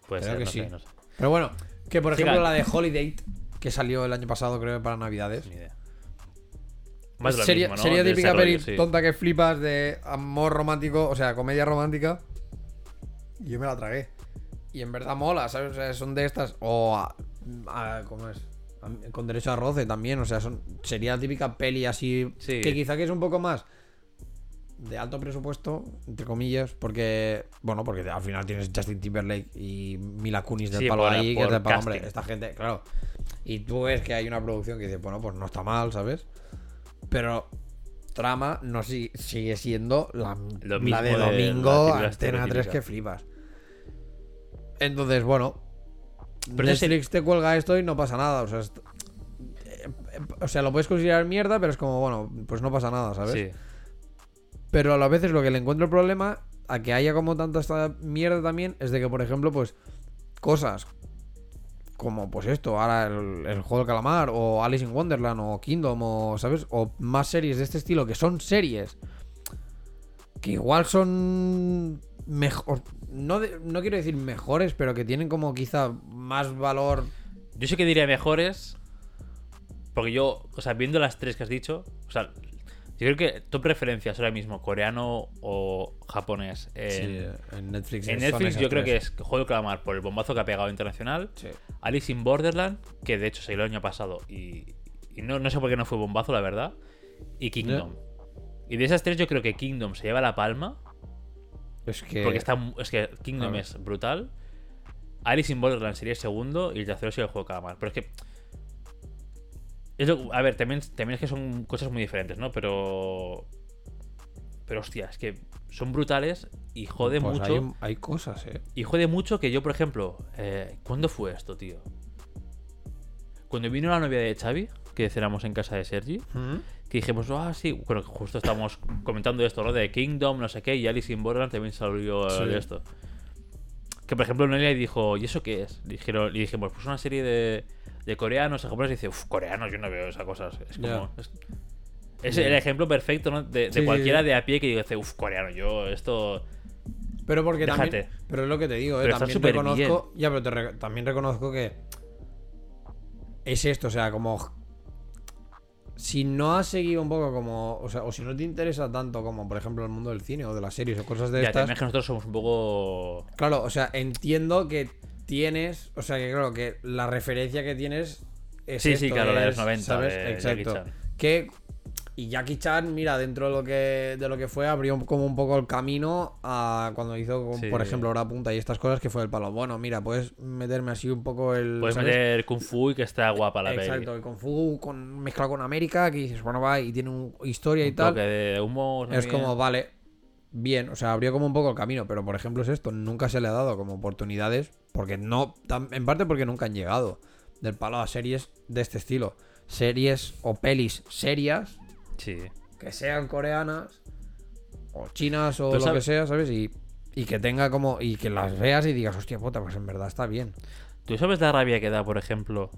Puede Creo ser, que no sí. sé, no sé. Pero bueno, que por ejemplo la de Holiday, que salió el año pasado, creo, para Navidades. Ni idea. Más lo sería mismo, ¿no? sería típica peli sí. tonta que flipas de amor romántico, o sea, comedia romántica. Y yo me la tragué. Y en verdad mola, ¿sabes? O sea, son de estas. O. a- a- ¿Cómo es? A- Con derecho a roce también, o sea, son, sería la típica peli así. Sí. Que quizá que es un poco más. De alto presupuesto, entre comillas, porque. Bueno, porque al final tienes Justin Timberlake y Mila Kunis del Sí, palo por- ahí, que por es del palo, hombre. Esta gente, claro. Y tú ves que hay una producción que dice, bueno, pues no está mal, ¿sabes? Pero trama no si- sigue siendo la, Lo la mismo de de la domingo, Antena 3 estereotípica. que flipas. Entonces, bueno. Pero Netflix te cuelga esto y no pasa nada. O sea, est- eh, o sea, lo puedes considerar mierda, pero es como, bueno, pues no pasa nada, ¿sabes? Sí. Pero a las veces lo que le encuentro el problema a que haya como tanta esta mierda también es de que, por ejemplo, pues cosas como pues esto, ahora el, el juego del calamar o Alice in Wonderland o Kingdom o, ¿sabes? O más series de este estilo que son series que igual son mejor no, de- no quiero decir mejores, pero que tienen como quizá más valor. Yo sí que diría mejores. Porque yo, o sea, viendo las tres que has dicho, o sea, yo creo que tu preferencias ahora mismo, coreano o japonés. En, en Netflix. en Netflix yo creo que es Juego de Calamar por el bombazo que ha pegado internacional. Sí. Alice in Borderland, que de hecho salió el año pasado y, y no, no sé por qué no fue bombazo, la verdad. Y Kingdom. Y de esas tres yo creo que Kingdom se lleva la palma. Es que Porque está, es que Kingdom es brutal. Alice in Borderland sería el segundo y el tercero sería el juego de calamar. Pero es que. es lo- a ver, también, también es que son cosas muy diferentes, ¿no? Pero. Pero hostia, es que son brutales y jode pues mucho. Hay, hay cosas, eh. Y jode mucho que yo, por ejemplo. eh, ¿Cuándo fue esto, tío? Cuando vino la novia de Xavi, que cenamos en casa de Sergi, que dijimos, ah, sí, bueno, justo estábamos comentando esto, ¿no? De Kingdom, no sé qué, y Alice in Borderland también salió eh, Sí. de esto. Que por ejemplo Noelia dijo, ¿y eso qué es? Le, dijeron, le dijimos, pues una serie de, de coreanos, japoneses, y dice, uff, coreanos, yo no veo esas cosas. Es como. Es, es el ejemplo perfecto, ¿no? De, de Sí, sí, cualquiera sí. de a pie que dice, uff, coreano, yo esto. Pero porque Déjate. también. Pero es lo que te digo, ¿eh? Pero también reconozco. Ya, pero te re- también reconozco que. Es esto, o sea, como. Si no has seguido un poco como. O sea, o si no te interesa tanto como, por ejemplo, el mundo del cine o de las series o cosas de Ya, estas. es que nosotros somos un poco. Claro, o sea, entiendo que tienes. O sea, que claro, que la referencia que tienes. Es Sí, sí, claro, la de los es, 90, ¿sabes? de Exacto. Que. Y Jackie Chan, mira, dentro de lo que de lo que fue, abrió como un poco el camino a cuando hizo, Sí. por ejemplo, hora punta y estas cosas que fue el palo. Bueno, mira, puedes meterme así un poco el. Puedes ¿sabes? meter Kung Fu y que está guapa la Exacto, peli. el Kung Fu con, mezclado con América, que dices, bueno, va, y tiene un historia y tal. de humor. Es también. como, vale, bien, o sea, abrió como un poco el camino, pero por ejemplo es esto, nunca se le ha dado como oportunidades, porque no, en parte porque nunca han llegado del palo a series de este estilo. Series o pelis serias, Sí. que sean coreanas, o chinas, o lo sabes- que sea, ¿sabes? Y, y que tenga como, y que las veas y digas, hostia puta, pues en verdad está bien. ¿Tú sabes la rabia que da, por ejemplo?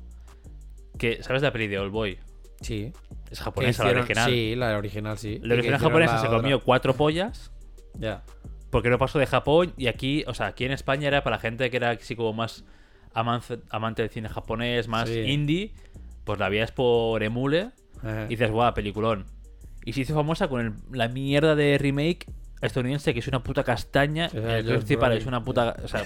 Que, ¿Sabes la peli de All Boy? Sí. Es japonesa, la hicieron- original. Sí, la original sí. La original japonesa la se otra. comió cuatro pollas Ya. porque no pasó de Japón y aquí, o sea, aquí en España era para la gente que era así como más amante, amante del cine japonés, más Sí. indie, pues la veías por emule Ajá. y dices, guau, peliculón. Y se hizo famosa con el- la mierda de remake estadounidense que es una puta castaña. Sí, el principal es una puta. O sea,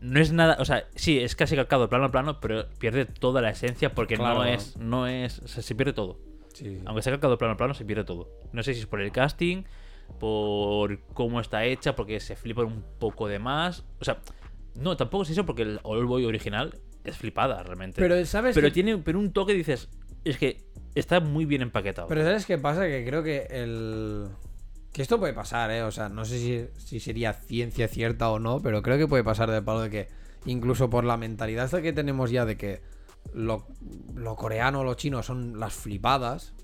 no es nada. O sea, sí, es casi calcado plano a plano, pero pierde toda la esencia porque Claro. no es. No es. O sea, se pierde todo. Sí. Aunque sea calcado plano a plano, se pierde todo. No sé si es por el casting, por cómo está hecha, porque se flipa un poco de más. O sea, no, tampoco es eso porque el All Boy original es flipada realmente. Pero, ¿sabes Pero tiene pero un toque dices, es que está muy bien empaquetado. Pero ¿sabes qué pasa? Que creo que el... Que esto puede pasar, ¿eh? O sea, no sé si, si sería ciencia cierta o no, pero creo que puede pasar de palo de que incluso por la mentalidad que tenemos ya de que lo, lo coreano o lo chino son las flipadas,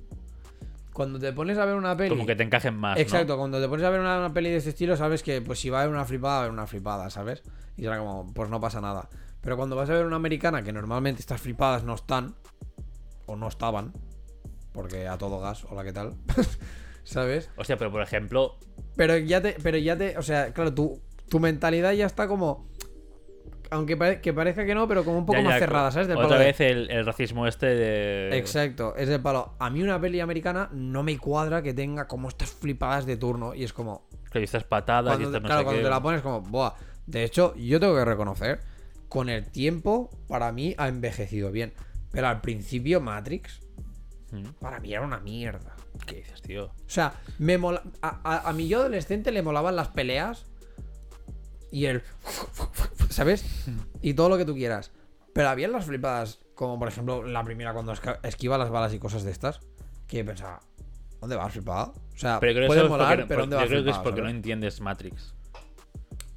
cuando te pones a ver una peli... Como que te encajen más. ¿no? Exacto, cuando te pones a ver una, una peli de este estilo, sabes que pues si va a haber una flipada, va a haber una flipada, ¿sabes? Y será como, pues no pasa nada. Pero cuando vas a ver una americana, que normalmente estas flipadas no están, o no estaban, porque a todo gas, hola, ¿qué tal? [laughs] ¿Sabes? Hostia, pero por ejemplo, Pero ya te, pero ya te, o sea, claro, tu, tu mentalidad ya está como, aunque pare- que parezca que no, pero como un poco ya, más ya, cerrada, ¿sabes? Del otra palo de- vez el, el racismo este de. Exacto, es el palo. A mí una peli americana no me cuadra que tenga como estas flipadas de turno y es como, Que estas patadas y estas no claro, sé cuando qué. te la pones como, buah. De hecho, yo tengo que reconocer, con el tiempo, para mí ha envejecido bien. Pero al principio, Matrix, Mm. para mí era una mierda. ¿Qué dices, tío? O sea, me mola... a, a- a mi yo adolescente le molaban las peleas y el... ¿Sabes? Y todo lo que tú quieras. Pero había las flipadas, como por ejemplo la primera cuando esquiva las balas y cosas de estas, que yo pensaba, ¿dónde vas flipada? O sea, Pero creo puede molar, porque- pero ¿dónde yo vas creo que es porque no entiendes Matrix.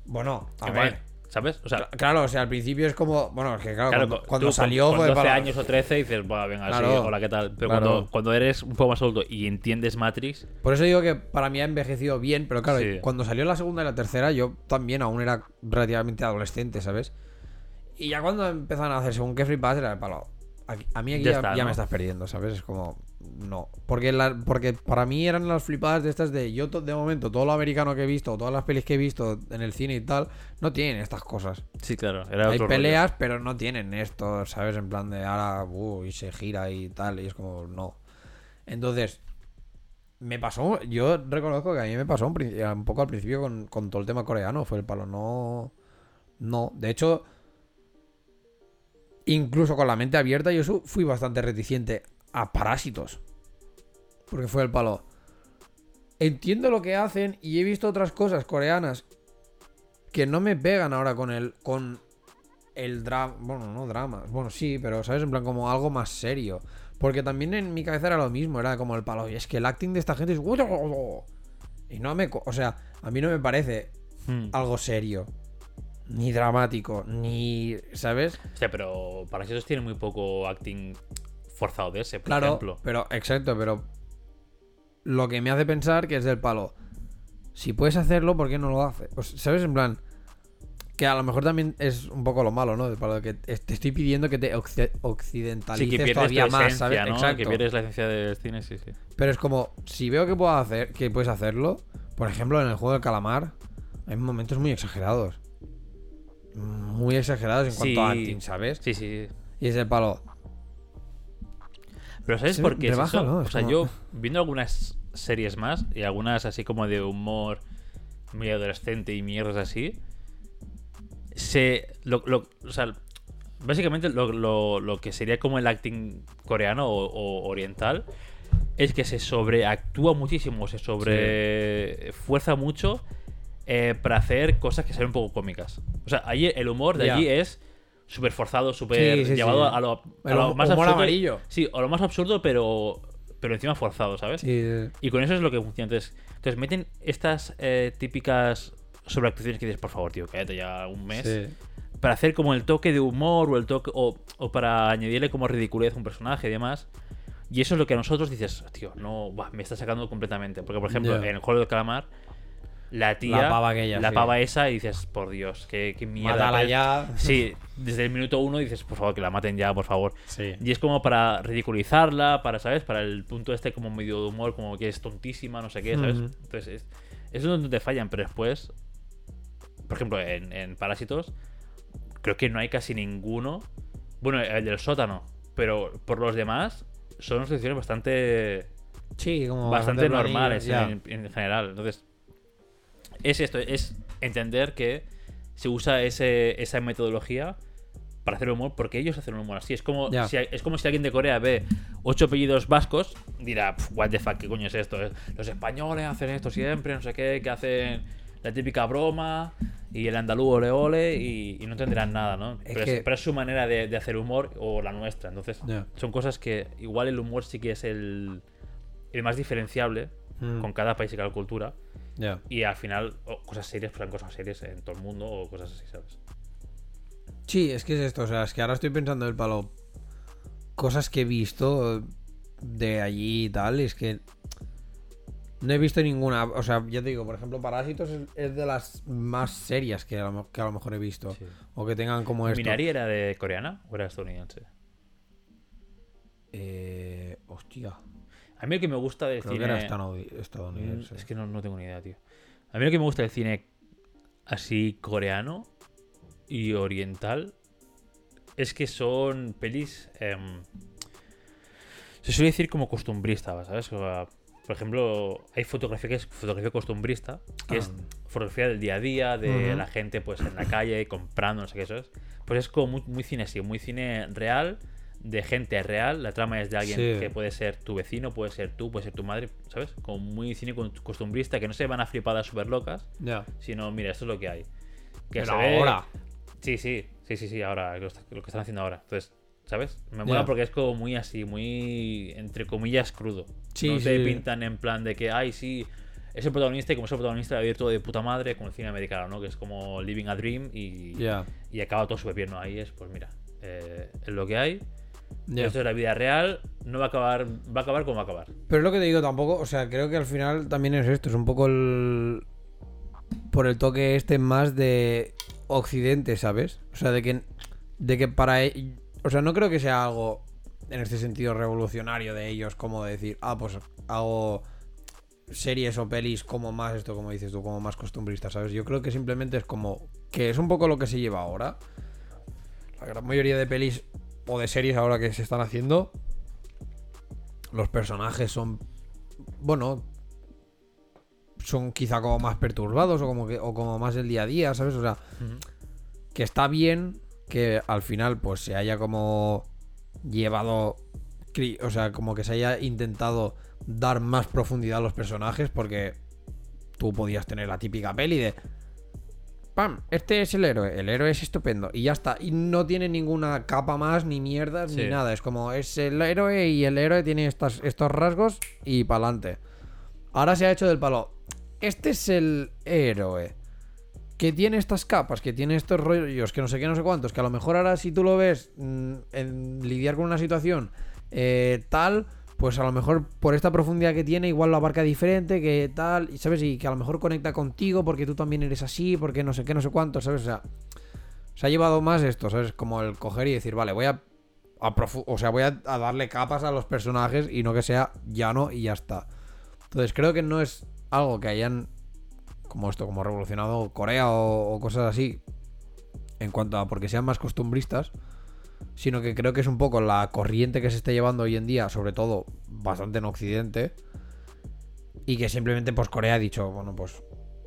Bueno, a Que ver. ¿Sabes? O sea, Claro, o sea, al principio es como. Bueno, es que claro, Claro, cuando, cu- cuando tú con- salió con, fue 12 para- años o 13 dices, va, venga, sí, hola, ¿qué tal? Pero Claro. cuando, cuando eres un poco más adulto y entiendes Matrix, Por eso digo que para mí ha envejecido bien, pero claro, Sí. cuando salió la segunda y la tercera, yo también aún era relativamente adolescente, ¿sabes? Y ya cuando empezaron a hacer según qué flipadas era de palo. aquí- a mí aquí Ya ya, está, ya ¿no? me estás perdiendo, ¿sabes? Es como. No. Porque, la- porque para mí eran las flipadas de estas de. Yo, de momento, todo lo americano que he visto, todas las pelis que he visto en el cine y tal, no tienen estas cosas. sí, claro, era Hay otro peleas, pero no tienen esto, ¿sabes? En plan de ahora, uh, y se gira y tal, y es como, no. Entonces, me pasó, yo reconozco que a mí me pasó un, poco al principio con, con todo el tema coreano, fue el palo, no. No, de hecho, incluso con la mente abierta, yo fui bastante reticente a Parásitos. Porque fue el palo. Entiendo lo que hacen y he visto otras cosas coreanas que no me pegan ahora con el con el drama, bueno, no drama, bueno, sí, pero sabes en plan como algo más serio, porque también en mi cabeza era lo mismo, era como el palo, y es que el acting de esta gente es y no me, co- o sea, a mí no me parece Hmm. algo serio, ni dramático, ni, ¿sabes? O sea, pero Parásitos tiene muy poco acting forzado de ese, por Claro, ejemplo. pero exacto, pero lo que me hace pensar que es del palo. Si puedes hacerlo, ¿por qué no lo haces? Pues, ¿Sabes? En plan, que a lo mejor también es un poco lo malo, ¿no? Del palo que te estoy pidiendo que te Sí, occidentalices que todavía más, ¿sabes? ¿no? Exacto. Que pierdes la esencia del cine, sí, sí. Pero es como, si veo que puedo hacer, que puedes hacerlo, por ejemplo, en el juego del calamar, hay momentos muy exagerados. Muy exagerados en cuanto a acting, ¿sabes? Sí, sí, sí. Y es el palo. Pero ¿sabes Sí, por qué es eso? O sea, como- yo viendo algunas series más y algunas así como de humor muy adolescente y mierdas así, se... Lo, lo- o sea, básicamente lo, lo- lo que sería como el acting coreano o, o oriental es que se sobreactúa muchísimo, se sobrefuerza mucho eh, para hacer cosas que sean un poco cómicas. O sea, ahí el humor de allí es súper forzado, súper Sí, sí, llevado sí. a lo, a lo hum- más humor absurdo. amarillo. Sí, o lo más absurdo, pero, pero encima forzado, ¿sabes? Y con eso es lo que funciona. Entonces, entonces meten estas eh, típicas sobreactuaciones que dices, por favor, tío, cállate ya un mes. Para hacer como el toque de humor o el toque. O, o para añadirle como ridiculez a un personaje y demás. Y eso es lo que a nosotros dices, tío, no, buah, me está sacando completamente. Porque, por ejemplo, Ya. en el juego del calamar, la tía. La pava aquella, La sí. pava esa, y dices, por Dios, qué, qué mierda. Mátala ya. Sí, desde el minuto uno dices, por favor, que la maten ya, por favor. Sí. Y es como para ridiculizarla, para, ¿sabes? Para el punto este como medio de humor, como que es tontísima, no sé qué, ¿sabes? Entonces, es, es donde te fallan, pero después, por ejemplo, en, en Parásitos, creo que no hay casi ninguno. Bueno, el del sótano, pero por los demás, son situaciones bastante Sí, como bastante normales en, en general. Entonces, es esto, es entender que se usa ese, esa metodología para hacer humor porque ellos hacen humor así. Es como, si, es como si alguien de Corea ve ocho apellidos vascos, dirá, "Pf, what the fuck, ¿qué coño es esto? Los españoles hacen esto siempre, no sé qué, que hacen la típica broma y el andaluz ole ole y, y no entenderán nada, ¿no? Es pero, es, que- pero es su manera de, de hacer humor o la nuestra. Entonces, son cosas que igual el humor sí que es el, el más diferenciable Mm. con cada país y cada cultura. Ya. Y al final, cosas serias, pues cosas serias en todo el mundo o cosas así, ¿sabes? Sí, es que es esto, o sea, es que ahora estoy pensando el palo. Cosas que he visto de allí y tal, y es que no he visto ninguna. O sea, ya te digo, por ejemplo, Parásitos es, es de las más serias que a, lo, que a lo mejor he visto. Sí. O que tengan como esto. ¿Minari era de coreana o era estadounidense? Eh, hostia, A mí lo que me gusta del creo que cine. era estadouni- estadounidense. Mm, Es que no, no tengo ni idea, tío. A mí lo que me gusta del cine así coreano y oriental es que son pelis. em, se suele decir como costumbrista, ¿sabes? O sea, por ejemplo, hay fotografía que es fotografía costumbrista, que es Ah. fotografía del día a día, de la gente pues en la calle comprando, no sé qué eso es. Pues es como muy, muy cine así, muy cine real, de gente real. La trama es de alguien Sí. que puede ser tu vecino, puede ser tú, puede ser tu madre, ¿sabes? Como muy cine con- costumbrista, que no se van a flipadas súper locas, Ya. sino, mira, esto es lo que hay. Que Pero se ve- ahora. Sí, sí, sí, sí, sí, ahora, lo, lo que están haciendo ahora. Entonces, ¿sabes? Me mola porque es como muy así, muy, entre comillas, crudo. Sí, no te sí. pintan en plan de que, ay, sí, es el protagonista y como es el protagonista va a vivir todo de puta madre, como el cine americano, ¿no? Que es como living a dream y, Ya. y acaba todo súper bien, ¿no? Ahí es, pues mira, eh, es lo que hay. Esto es la vida real, no va a acabar, va a acabar como va a acabar. Pero es lo que te digo, tampoco, o sea, creo que al final también es esto, es un poco el... Por el toque este más de Occidente, ¿sabes? O sea, de que, de que para... e- O sea, no creo que sea algo en este sentido revolucionario de ellos, como decir, ah, pues hago series o pelis como más esto, como dices tú, como más costumbristas, ¿sabes? Yo creo que simplemente es como que es un poco lo que se lleva ahora. La gran mayoría de pelis o de series ahora que se están haciendo, los personajes son, bueno, son quizá como más perturbados o como, que, o como más del día a día, ¿sabes? O sea, que está bien que al final pues se haya como llevado, o sea, como que se haya intentado dar más profundidad a los personajes porque tú podías tener la típica peli de... ¡Pam! Este es el héroe, el héroe es estupendo y ya está. Y no tiene ninguna capa más, ni mierdas, ni nada. Es como, es el héroe y el héroe tiene estas, estos rasgos y pa'lante. Ahora se ha hecho del palo. Este es el héroe que tiene estas capas, que tiene estos rollos, que no sé qué, no sé cuántos, que a lo mejor ahora si tú lo ves mm, en lidiar con una situación eh, tal, pues a lo mejor por esta profundidad que tiene, igual lo abarca diferente, que tal, y sabes, y que a lo mejor conecta contigo porque tú también eres así, porque no sé qué, no sé cuánto, ¿sabes? O sea, se ha llevado más esto, ¿sabes? Como el coger y decir, vale, voy a, o sea, voy a, a darle capas a los personajes y no que sea llano y ya está. Entonces creo que no es algo que hayan como esto, como revolucionado Corea o, o cosas así, en cuanto a porque sean más costumbristas, sino que creo que es un poco la corriente que se está llevando hoy en día, sobre todo bastante en Occidente, y que simplemente pues Corea ha dicho, bueno, pues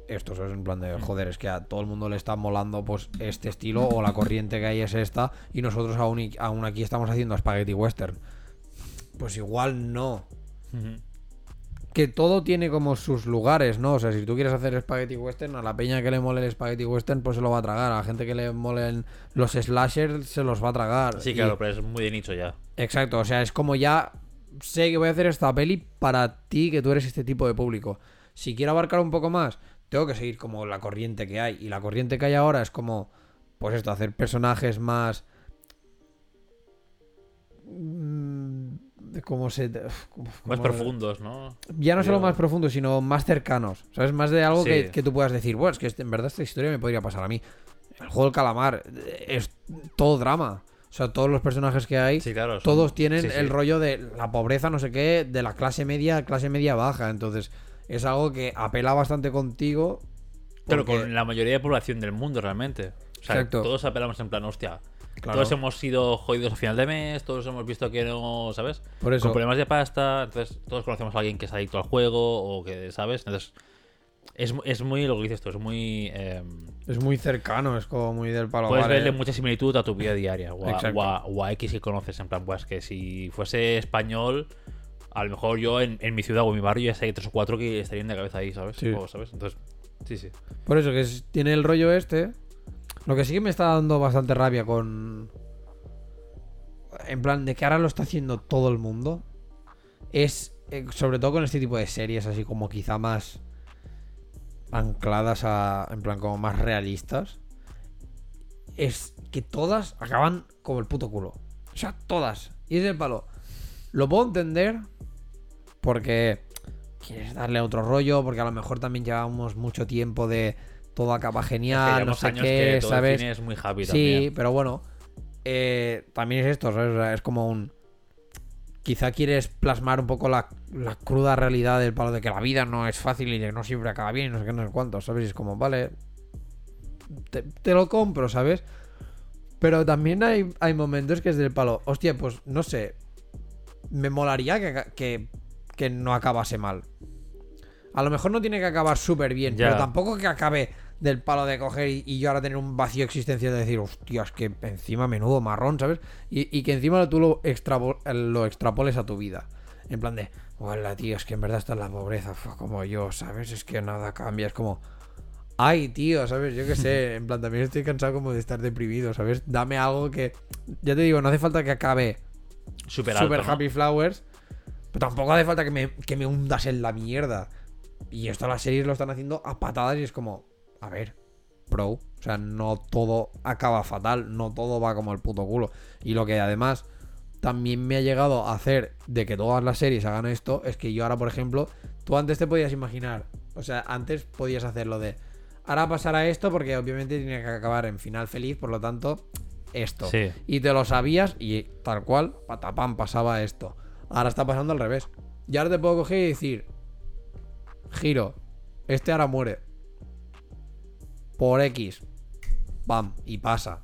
esto es en plan de, joder, es que a todo el mundo le está molando pues este estilo o la corriente que hay es esta, y nosotros aún, aún aquí estamos haciendo spaghetti western. Pues igual no. Que todo tiene como sus lugares, ¿no? O sea, si tú quieres hacer spaghetti western, a la peña que le mole el spaghetti western, pues se lo va a tragar. A la gente que le molen los slashers, se los va a tragar. Sí, Y- claro, pero es muy de nicho ya. Exacto, o sea, es como ya sé que voy a hacer esta peli para ti, que tú eres este tipo de público. Si quiero abarcar un poco más, tengo que seguir como la corriente que hay. Y la corriente que hay ahora es como, pues esto, hacer personajes más... ¿Cómo se...? Más profundos, ¿no? ya no solo más profundos, sino más cercanos. ¿Sabes? Más de algo Sí. que, que tú puedas decir, bueno, es que este- en verdad esta historia me podría pasar a mí. El juego del calamar eh, es todo drama. O sea, todos los personajes que hay, Sí, claro. son- todos tienen sí, el rollo de la pobreza, no sé qué, de la clase media, clase media baja. Entonces, es algo que apela bastante contigo. Pero con la mayoría de población del mundo realmente. O sea, Exacto. todos apelamos en plan, hostia, Claro. Todos hemos sido jodidos a final de mes, todos hemos visto que no, ¿sabes? Por eso. Con problemas de pasta, entonces todos conocemos a alguien que es adicto al juego o que, ¿sabes? Entonces es, es muy lo que dices tú, es muy... eh, Es muy cercano, es como muy del palo. puedes vale. verle mucha similitud a tu vida diaria o a, o a- o a X que conoces, en plan, pues que si fuese español, a lo mejor yo en, en mi ciudad o en mi barrio ya sé tres o cuatro que estarían de cabeza ahí, ¿sabes? Sí. O, ¿sabes? Entonces, sí, sí. Por eso que es- tiene el rollo este. Lo que sí que me está dando bastante rabia con. En plan, de que ahora lo está haciendo todo el mundo. Es. eh, sobre todo con este tipo de series, así como quizá más. Ancladas a. En plan, como más realistas. Es que todas acaban como el puto culo. O sea, todas. Y es el palo. Lo puedo entender. Porque quieres darle otro rollo, porque a lo mejor también llevamos mucho tiempo de todo acaba genial, no sé años qué, que todo el ¿sabes? cine es muy happy Sí, también. pero bueno, eh, también es esto, ¿sabes? O sea, es como un... Quizá quieres plasmar un poco la, la cruda realidad del palo de que la vida no es fácil y que no siempre acaba bien y no sé qué, no sé cuánto, ¿sabes? Y es como, vale, te, te lo compro, ¿sabes? Pero también hay, hay momentos que es del palo, hostia, pues no sé, me molaría que, que, que no acabase mal. A lo mejor no tiene que acabar súper bien, pero tampoco que acabe del palo de coger y, y yo ahora tener un vacío existencial de decir, hostia, es que encima menudo marrón, ¿sabes? Y, y que encima tú lo, extrapo- lo extrapoles a tu vida. En plan de, hola, tío, es que en verdad está en la pobreza, como yo, ¿sabes? Es que nada cambia, es como, ay, tío, ¿sabes? Yo qué sé, [laughs] en plan, también estoy cansado como de estar deprimido, ¿sabes? Dame algo que, ya te digo, no hace falta que acabe Super, Super alto, ¿no? Happy Flowers. Pero tampoco hace falta que me, que me hundas en la mierda. Y esto las series lo están haciendo a patadas y es como, a ver, bro. O sea, no todo acaba fatal, no todo va como el puto culo. Y lo que además también me ha llegado a hacer de que todas las series hagan esto es que yo ahora, por ejemplo, tú antes te podías imaginar, o sea, antes podías hacerlo de, ahora pasará esto porque obviamente tiene que acabar en final feliz, por lo tanto, esto. Sí. Y te lo sabías y tal cual, patapam, pasaba esto. Ahora está pasando al revés. Y ahora te puedo coger y decir, giro, este ahora muere. Por X. Bam, y pasa.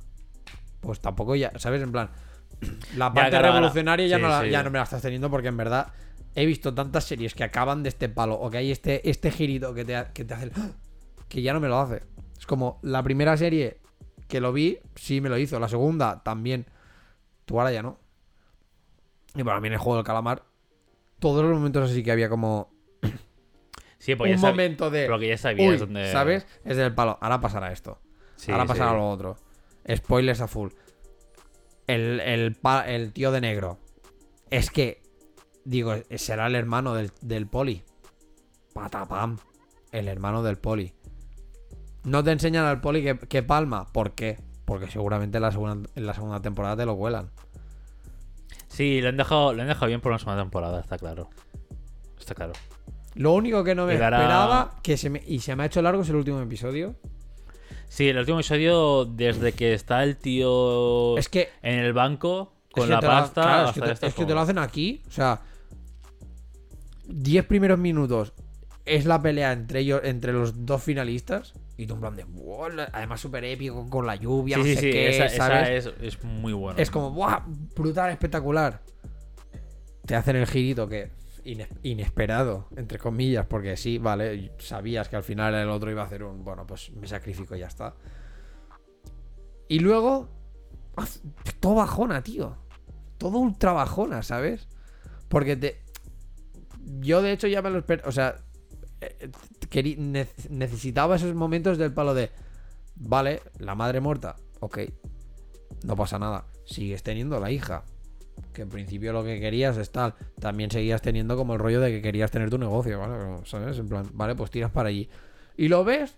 Pues tampoco ya, ¿sabes? En plan, [clears throat] la parte claro, ahora- revolucionaria ya, sí, no la- sí. ya no me la estás teniendo porque en verdad he visto tantas series que acaban de este palo o que hay este, este girito que te, que te hace el... que ya no me lo hace. Es como la primera serie que lo vi, sí me lo hizo. La segunda también. Tú ahora ya no. Y para mí en el juego del calamar, todos los momentos así que había como Sí, pues un ya momento de. Pero que ya sabías "Uy", dónde. ¿Sabes? Es del palo. Ahora pasará esto. Sí, ahora pasará sí. lo otro. Spoilers a full. El, el tío de negro. Es que. Digo, será el hermano del, del poli. Patapam. El hermano del poli. No te enseñan al poli que, que palma. ¿Por qué? Porque seguramente en la, segunda, en la segunda temporada te lo cuelan. Sí, lo han, dejado, lo han dejado bien por una segunda temporada, está claro. Está claro. Lo único que no me Llegará- esperaba, que se me, y se me ha hecho largo, es el último episodio. Sí, el último episodio, desde que está el tío Es que en el banco con Es que la lo- pasta. claro, es que, te, esto es que como- te lo hacen aquí. O sea, 10 primeros minutos es la pelea entre ellos, entre los dos finalistas. Y tú en plan de, la- además súper épico con la lluvia, Sí, no sí, sé sí, qué, esa, esa ¿sabes? es, es muy bueno. Es como, ¡buah! Brutal, espectacular. Te hacen el girito que inesperado, entre comillas, porque sí, vale, sabías que al final el otro iba a hacer un, bueno, pues me sacrifico y ya está. Y luego, todo bajona, tío. Todo ultra bajona, ¿sabes? Porque te... Yo de hecho ya me lo espero, o sea, eh, ne- necesitaba esos momentos del palo de, vale, la madre muerta, ok, no pasa nada. Sigues teniendo la hija. Que en principio lo que querías es tal. También seguías teniendo como el rollo de que querías tener tu negocio, ¿vale? ¿Sabes? En plan, vale, pues tiras para allí. Y lo ves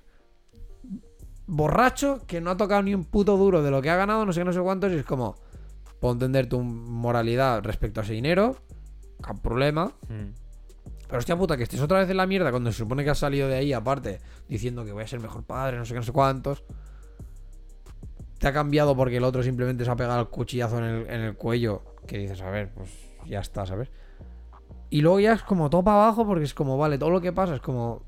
borracho, que no ha tocado ni un puto duro de lo que ha ganado, no sé qué, no sé cuántos, y es como, puedo entender tu moralidad respecto a ese dinero, sin problema. Mm. Pero hostia puta, que estés otra vez en la mierda cuando se supone que has salido de ahí, aparte, diciendo que voy a ser mejor padre, no sé qué, no sé cuántos. Te ha cambiado porque el otro simplemente se ha pegado el cuchillazo en el, en el cuello. Que dices, a ver, pues ya está, ¿sabes? Y luego ya es como todo para abajo porque es como, vale, todo lo que pasa es como.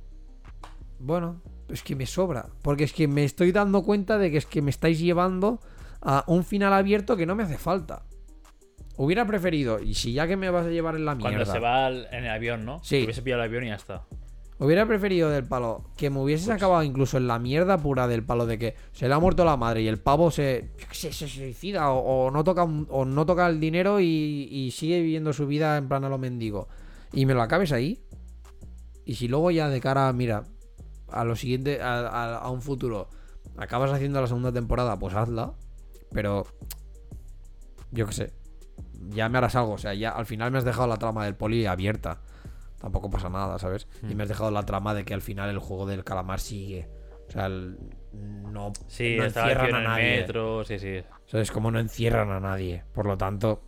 Bueno, es que me sobra. Porque es que me estoy dando cuenta de que es que me estáis llevando a un final abierto que no me hace falta. Hubiera preferido, y si ya que me vas a llevar en la mierda. Cuando se va en el avión, ¿no? Sí. Que hubiese pillado el avión y ya está. Hubiera preferido del palo que me hubieses acabado incluso en la mierda pura del palo de que se le ha muerto la madre y el pavo se, sé, se suicida o, o no toca o no toca el dinero y, y sigue viviendo su vida en plan a lo mendigo. Y me lo acabes ahí. Y si luego ya de cara, mira, a lo siguiente, a, a- a un futuro, acabas haciendo la segunda temporada, pues hazla. Pero, yo qué sé, ya me harás algo. O sea, ya al final me has dejado la trama del poli abierta. Tampoco pasa nada, ¿sabes? Y Hmm. me has dejado la trama de que al final el juego del calamar sigue. O sea, el- no, Sí, no encierran a nadie. metro, sí, sí. ¿Sabes? Como no encierran a nadie. Por lo tanto.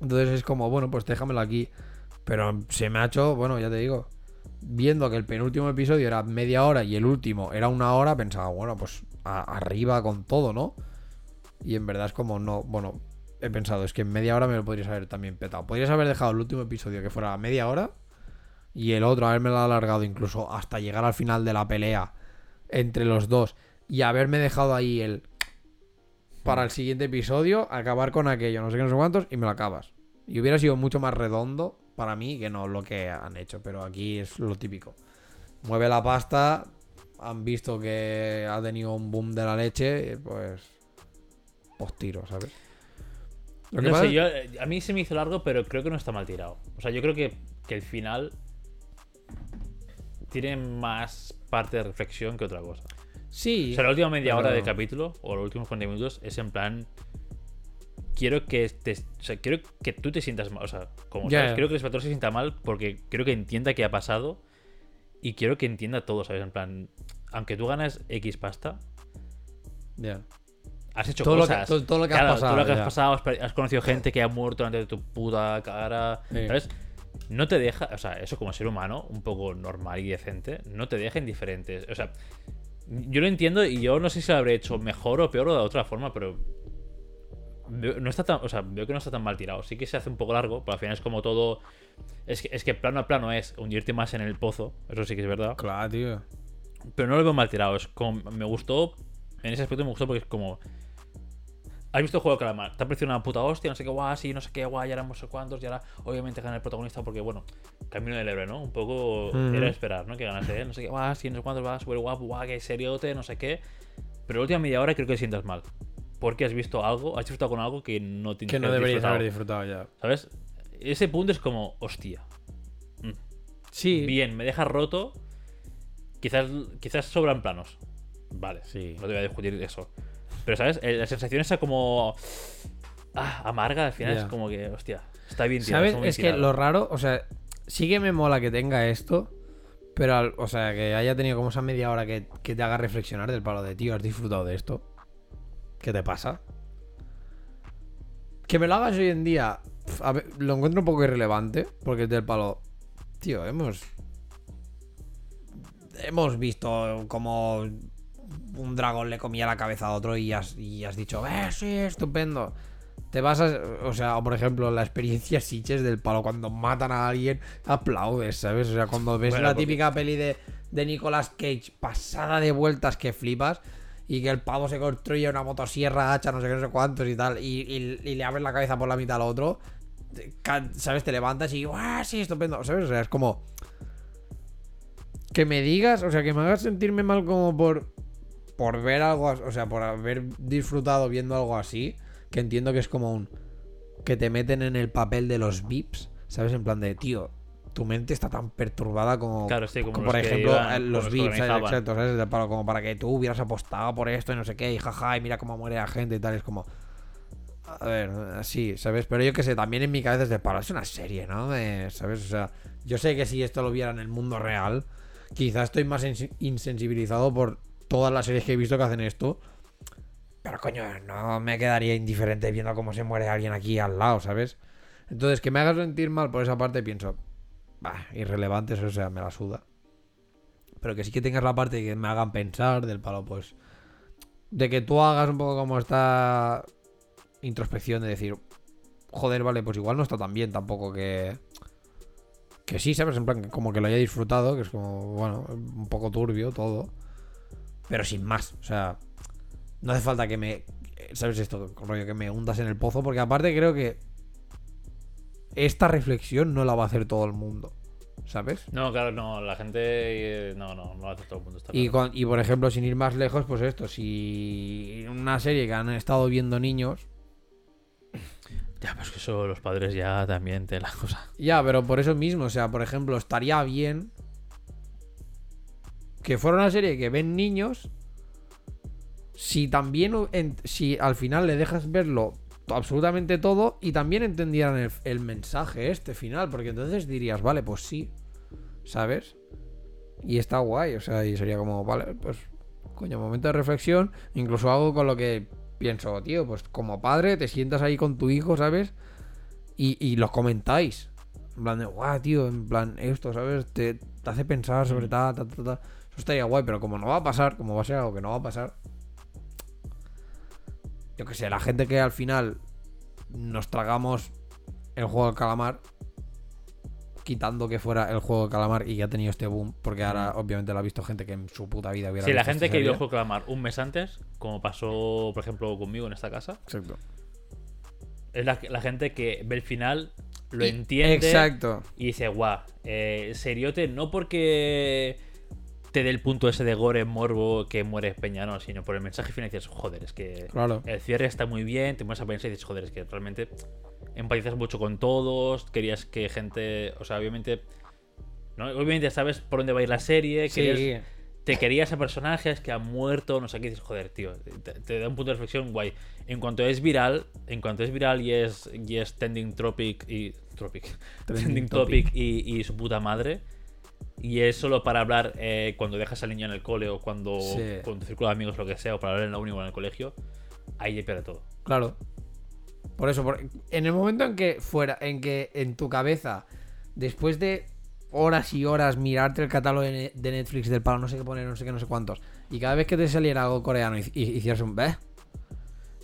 Entonces es como, bueno, pues déjamelo aquí. Pero se me ha hecho, bueno, ya te digo. Viendo que el penúltimo episodio era media hora y el último era una hora, pensaba, bueno, pues a- arriba con todo, ¿no? Y en verdad es como, no, bueno, he pensado, es que en media hora me lo podrías haber también petado. Podrías haber dejado el último episodio que fuera a media hora y el otro haberme alargado incluso hasta llegar al final de la pelea entre los dos y haberme dejado ahí el para el siguiente episodio acabar con aquello, no sé qué, no sé cuántos y me lo acabas. Y hubiera sido mucho más redondo para mí que no lo que han hecho, pero aquí es lo típico. Mueve la pasta, han visto que ha tenido un boom de la leche, pues pues tiro, ¿sabes? Lo que No pasa sé, yo, eh, a mí se me hizo largo, pero creo que no está mal tirado. O sea, yo creo que, que el final tiene más parte de reflexión que otra cosa. Sí. O sea, la última media hora del capítulo, o los últimos 40 minutos, es en plan. Quiero que te, o sea, quiero que tú te sientas mal. O sea, como Ya, sabes, quiero que el espectador se sienta mal porque quiero que entienda qué ha pasado y quiero que entienda todo, ¿sabes? En plan, aunque tú ganas X pasta, Ya. Has hecho Todo lo que- cosas. todo- todo lo que has Claro, pasado, Todo lo que has pasado, has, conocido gente que ha muerto de tu puta cara. Sí. ¿Sabes? No te deja, o sea, eso como ser humano, un poco normal y decente, no te deja indiferente. O sea, yo lo entiendo y yo no sé si lo habré hecho mejor o peor o de otra forma, pero. No está tan, o sea, veo que no está tan mal tirado. Sí que se hace un poco largo, pero al final es como todo. Es que, es que plano a plano es hundirte más en el pozo, eso sí que es verdad. Claro, tío. Pero no lo veo mal tirado. Es como. Me gustó. En ese aspecto me gustó porque es como. ¿Has visto el juego de calamar? Te ha parecido una puta hostia, no sé qué, guau, sí, no sé qué, guau, ya éramos no sé cuántos, y ahora obviamente gana el protagonista porque, bueno, camino del héroe, ¿no? Un poco Ujú. era esperar, ¿no? Que ganase él, no sé qué, guau, sí, no sé cuántos, va, súper guapo, guau, qué seriote, no sé qué. Pero la última media hora creo que te sientas mal. Porque has visto algo, has disfrutado con algo que no tienes Que no deberías haber disfrutado ya. ¿Sabes? Ese punto es como, hostia. mm, Sí. Bien, me deja roto. Quizás, quizás sobran planos. Vale, Sí. no te voy a discutir eso. Pero, ¿sabes? Eh, La sensación esa como. Ah, amarga al final es como que, hostia, está bien tirado. ¿Sabes? está Es que lo raro, o sea, sí que me mola que tenga esto, pero, al- o sea, que haya tenido como esa media hora que, que te haga reflexionar del palo de, tío, ¿has disfrutado de esto? ¿Qué te pasa? Que me lo hagas hoy en día, pf, a ver, lo encuentro un poco irrelevante, porque es del palo, tío, hemos... Hemos visto como un dragón le comía la cabeza a otro y has, y has dicho, eh, sí, estupendo. Te vas a. O sea, o por ejemplo, la experiencia Sitches del palo, cuando matan a alguien, aplaudes, ¿sabes? O sea, cuando ves Bueno, la porque- típica peli de, de Nicolas Cage pasada de vueltas que flipas y que el pavo se construye una motosierra hacha, no sé qué, no sé cuántos y tal, y, y- y le abres la cabeza por la mitad al otro, te ¿sabes? Te levantas y, ¡ah, sí, estupendo! ¿Sabes? O sea, es como. Que me digas, o sea, que me hagas sentirme mal como por. Por ver algo, o sea, por haber disfrutado viendo algo así, que entiendo que es como un. Que te meten en el papel de los VIPs, ¿sabes? En plan de, tío, tu mente está tan perturbada como. Claro, sí, como como por ejemplo, iban, eh, los VIPs. Exacto, ¿sabes? Como para que tú hubieras apostado por esto y no sé qué, y jaja, y mira cómo muere la gente y tal. Es como. A ver, así, ¿sabes? Pero yo que sé, también en mi cabeza es de palo, es una serie, ¿no? ¿Sabes? O sea, yo sé que si esto lo viera en el mundo real, quizás estoy más insen- insensibilizado por todas las series que he visto que hacen esto. Pero coño, no me quedaría indiferente viendo cómo se muere alguien aquí al lado, ¿sabes? Entonces, que me hagas sentir mal por esa parte, pienso, bah, irrelevante, eso, o sea, me la suda. Pero que sí que tengas la parte que me hagan pensar del palo, pues. De que tú hagas un poco como esta introspección de decir, joder, vale, pues igual no está tan bien tampoco que. Que sí, ¿sabes? En plan, como que lo haya disfrutado, que es como, bueno, un poco turbio todo. Pero sin más, o sea. no hace falta que me. ¿Sabes esto? Rollo, que me hundas en el pozo, porque aparte creo que. Esta reflexión no la va a hacer todo el mundo. ¿Sabes? No, claro, no, la gente. eh, No, no, no lo hace todo el mundo. Está Y, claro. con- y por ejemplo, sin ir más lejos, pues esto, si una serie que han estado viendo niños, Ya, pues que eso los padres ya también te la [laughs] cosa. ya, pero por eso mismo, o sea, por ejemplo, estaría bien que fuera una serie que ven niños, si también, en- si al final le dejas verlo absolutamente todo y también entendieran el, el mensaje este final, porque entonces dirías, vale, pues sí, ¿sabes? Y está guay, o sea, y sería como, vale, pues, coño, momento de reflexión, incluso algo con lo que pienso, tío, pues como padre te sientas ahí con tu hijo, ¿sabes? Y, y lo comentáis. En plan de, guau, tío, en plan, esto, ¿sabes? Te, te hace pensar sobre tal, tal, tal, tal. Eso estaría guay, pero como no va a pasar, como va a ser algo que no va a pasar. Yo que sé, la gente que al final nos tragamos el juego del calamar, quitando que fuera el juego del calamar y que ha tenido este boom, porque ahora obviamente lo ha visto gente que en su puta vida hubiera Sí, la gente esta que vio el juego clamar un mes antes, como pasó, por ejemplo, conmigo en esta casa, Exacto. es la, la gente que ve el final, lo Y- entiende Exacto. y dice, guau, eh, seriote, no porque te dé el punto ese de gore, morbo, que muere Peña, no, sino por el mensaje final y dices, joder, es que Claro. el cierre está muy bien, te pones a pensar y dices, joder, es que realmente empatizas mucho con todos, querías que gente, o sea, obviamente, ¿no? obviamente sabes por dónde va a ir la serie, querías- Sí. te querías a personajes que han muerto, no sé qué, dices, joder, tío, te, te da un punto de reflexión guay. En cuanto es viral, en cuanto es viral y es, y es trending topic y tropic, [laughs] Trending trending, topic. topic, y, y su puta madre. Y es solo para hablar eh, cuando dejas al niño en el cole o cuando Sí. con tu círculo de amigos, lo que sea, o para hablar en la uni o en el colegio, ahí ya pierde todo. Claro. Por eso, por- en el momento en que fuera, en que en tu cabeza, después de horas y horas mirarte el catálogo de Ne- de Netflix del palo, no sé qué poner, no sé qué, no sé cuántos, y cada vez que te saliera algo coreano y, y hicieras un ¿ves?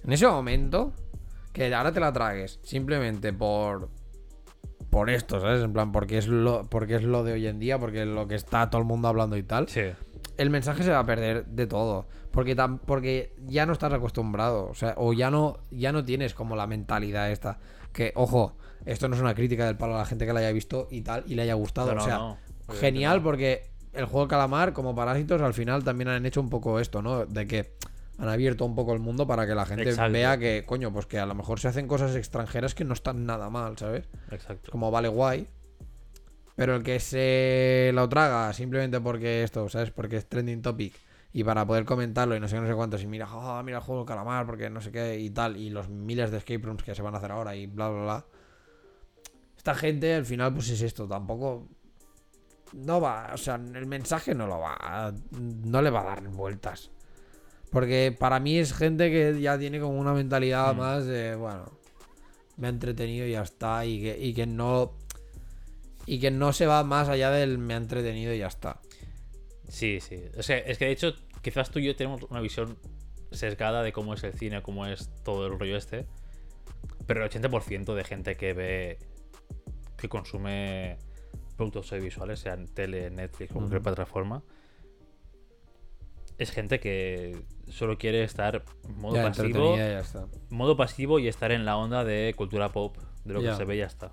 En ese momento, que ahora te la tragues, simplemente por por esto, ¿sabes? En plan, porque es lo, porque es lo de hoy en día, porque es lo que está todo el mundo hablando y tal Sí. el mensaje se va a perder de todo. Porque, porque ya no estás acostumbrado. O sea, o ya no, ya no tienes como la mentalidad esta. Que, ojo, esto no es una crítica del palo a la gente que la haya visto y tal, y le haya gustado. No, o sea, no, genial porque el juego de calamar, como parásitos, al final también han hecho un poco esto, ¿no? De que han abierto un poco el mundo para que la gente Exacto. vea que, coño, pues que a lo mejor se hacen cosas extranjeras que no están nada mal, ¿sabes? Exacto. como vale guay. Pero el que se lo traga simplemente porque esto, ¿sabes? Porque es trending topic. Y para poder comentarlo y no sé no sé cuántos. Y mira, "Ah, mira el juego del calamar, porque no sé qué y tal. Y los miles de escape rooms que se van a hacer ahora y bla, bla, bla. Esta gente al final pues es esto. Tampoco... No va, o sea, el mensaje no lo va, no le va a dar vueltas. Porque para mí es gente que ya tiene como una mentalidad Mm. más de, bueno, me ha entretenido y ya está. Y que, y que no. Y que no se va más allá del me ha entretenido y ya está. Sí, sí. O sea, es que de hecho, quizás tú y yo tenemos una visión sesgada de cómo es el cine, cómo es todo el rollo este. Pero el 80% de gente que ve, que consume productos audiovisuales, sean tele, Netflix o cualquier plataforma, es gente que solo quiere estar modo Ya, pasivo, ya está. modo pasivo y estar en la onda de cultura pop, de lo Ya. que se ve y ya está.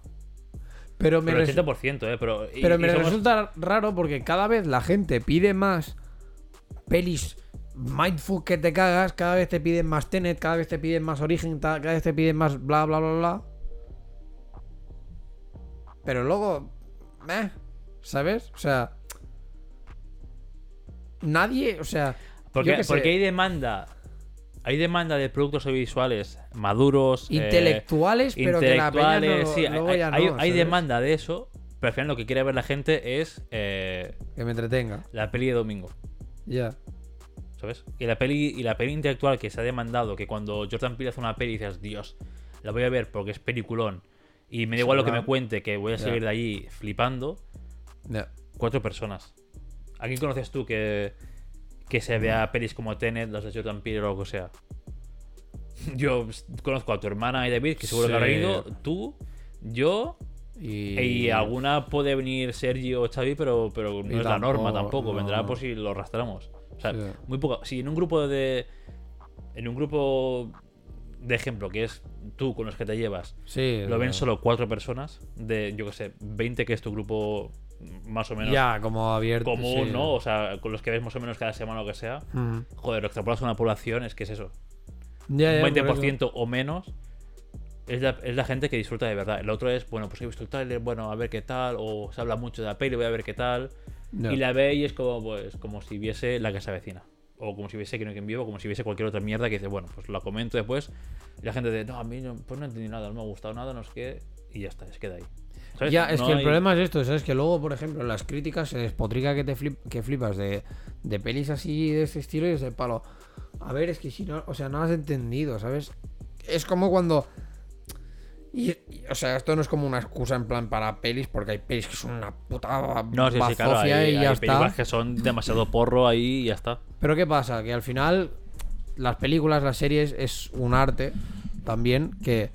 Pero me, Pero el resu- 80%, ¿eh? Pero, y- pero y me somos- resulta raro porque cada vez la gente pide más pelis mindful que te cagas, cada vez te piden más Tenet, cada vez te piden más Origen, cada vez te piden más bla bla bla bla. Pero luego, ¿sabes? O sea, nadie, o sea, Porque, porque hay demanda. Hay demanda de productos audiovisuales maduros. eh, intelectuales, pero que la no, intelectuales, sí, luego hay, ya no, hay- hay demanda de eso, pero al final lo que quiere ver la gente es eh, Que me entretenga. la peli de domingo, Ya. ¿sabes? Y la peli y la peli intelectual que se ha demandado, que cuando Jordan Peele hace una peli dices, Dios, la voy a ver porque es peliculón y me da igual lo que me cuente, que voy a salir de allí flipando, cuatro personas. ¿A quién conoces tú que, que se vea pelis como Tenet, las de Jordan Peele o lo que sea? [laughs] Yo conozco a tu hermana y David, que seguro que habrá Sí. ido, tú, yo Y, y alguna puede venir Sergio o Xavi, pero, pero no Y es la norma tampoco, no. vendrá por si lo arrastramos. O sea, Sí. muy poco. Si en un grupo de en un grupo de ejemplo, que es tú con los que te llevas, Sí. lo ven no. solo cuatro personas, de, yo que sé, 20 que es tu grupo más o menos Ya, como abierto. común, sí. ¿no? O sea, con los que ves más o menos cada semana o lo que sea. Ujú. Joder, lo extrapolas a una población, es que es eso. Ya, ya, un por eso. 20% o menos es la, es la gente que disfruta de verdad. El otro es, bueno, pues he visto el trailer, bueno, a ver qué tal, o se habla mucho de la peli, voy a ver qué tal. Ya. Y la ve y es como, pues, como si viese la que se avecina. O como si viese que no hay quien vivo, como si viese cualquier otra mierda que dice, bueno, pues la comento después. Y la gente dice, no, a mí no, pues no entendí nada, no me ha gustado nada, no sé qué. Y ya está, es queda ahí. ¿Sabes? Ya, es No que el problema es esto, ¿sabes? Que luego, por ejemplo, en las críticas se despotrica que te flip- que flipas de, de pelis así de ese estilo y es de palo. A ver, es que si no, o sea, no has entendido, ¿sabes? Es como cuando. Y, y- o sea, esto no es como una excusa en plan para pelis, porque hay pelis que son una puta No, sí, sí, claro, hay, y ya hay películas que son demasiado porro ahí y ya está. Pero ¿qué pasa? Que al final las películas, las series es un arte también que,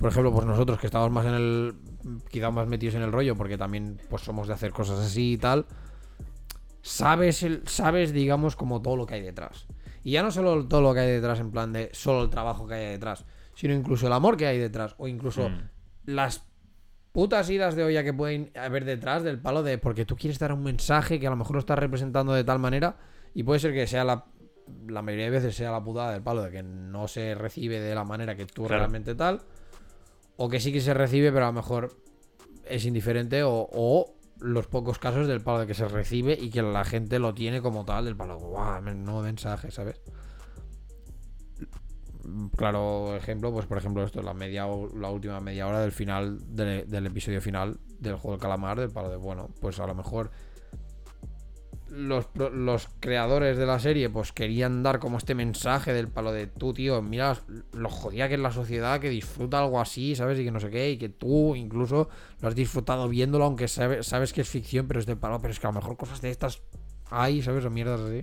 por ejemplo, pues nosotros que estamos más en el, quizá más metidos en el rollo, porque también pues somos de hacer cosas así y tal, sabes, el, sabes digamos, como todo lo que hay detrás. Y ya no solo todo lo que hay detrás en plan de solo el trabajo que hay detrás, sino incluso el amor que hay detrás, o incluso Mm. las putas idas de olla que pueden haber detrás del palo de porque tú quieres dar un mensaje que a lo mejor lo estás representando de tal manera y puede ser que sea la la mayoría de veces sea la putada del palo de que no se recibe de la manera que tú Claro. realmente tal o que sí que se recibe pero a lo mejor es indiferente o, los pocos casos del palo de que se recibe y que la gente lo tiene como tal del palo guau nuevo mensaje sabes claro ejemplo, pues por ejemplo esto, la media la última media hora del final del, del episodio final del juego del calamar, del palo de bueno, pues a lo mejor los, los creadores de la serie pues querían dar como este mensaje del palo de tú, tío, mira lo jodida que es la sociedad que disfruta algo así, ¿sabes? Y que no sé qué, y que tú incluso lo has disfrutado viéndolo, aunque sabe- sabes que es ficción, pero es del palo, pero es que a lo mejor cosas de estas hay, ¿sabes? O mierdas así.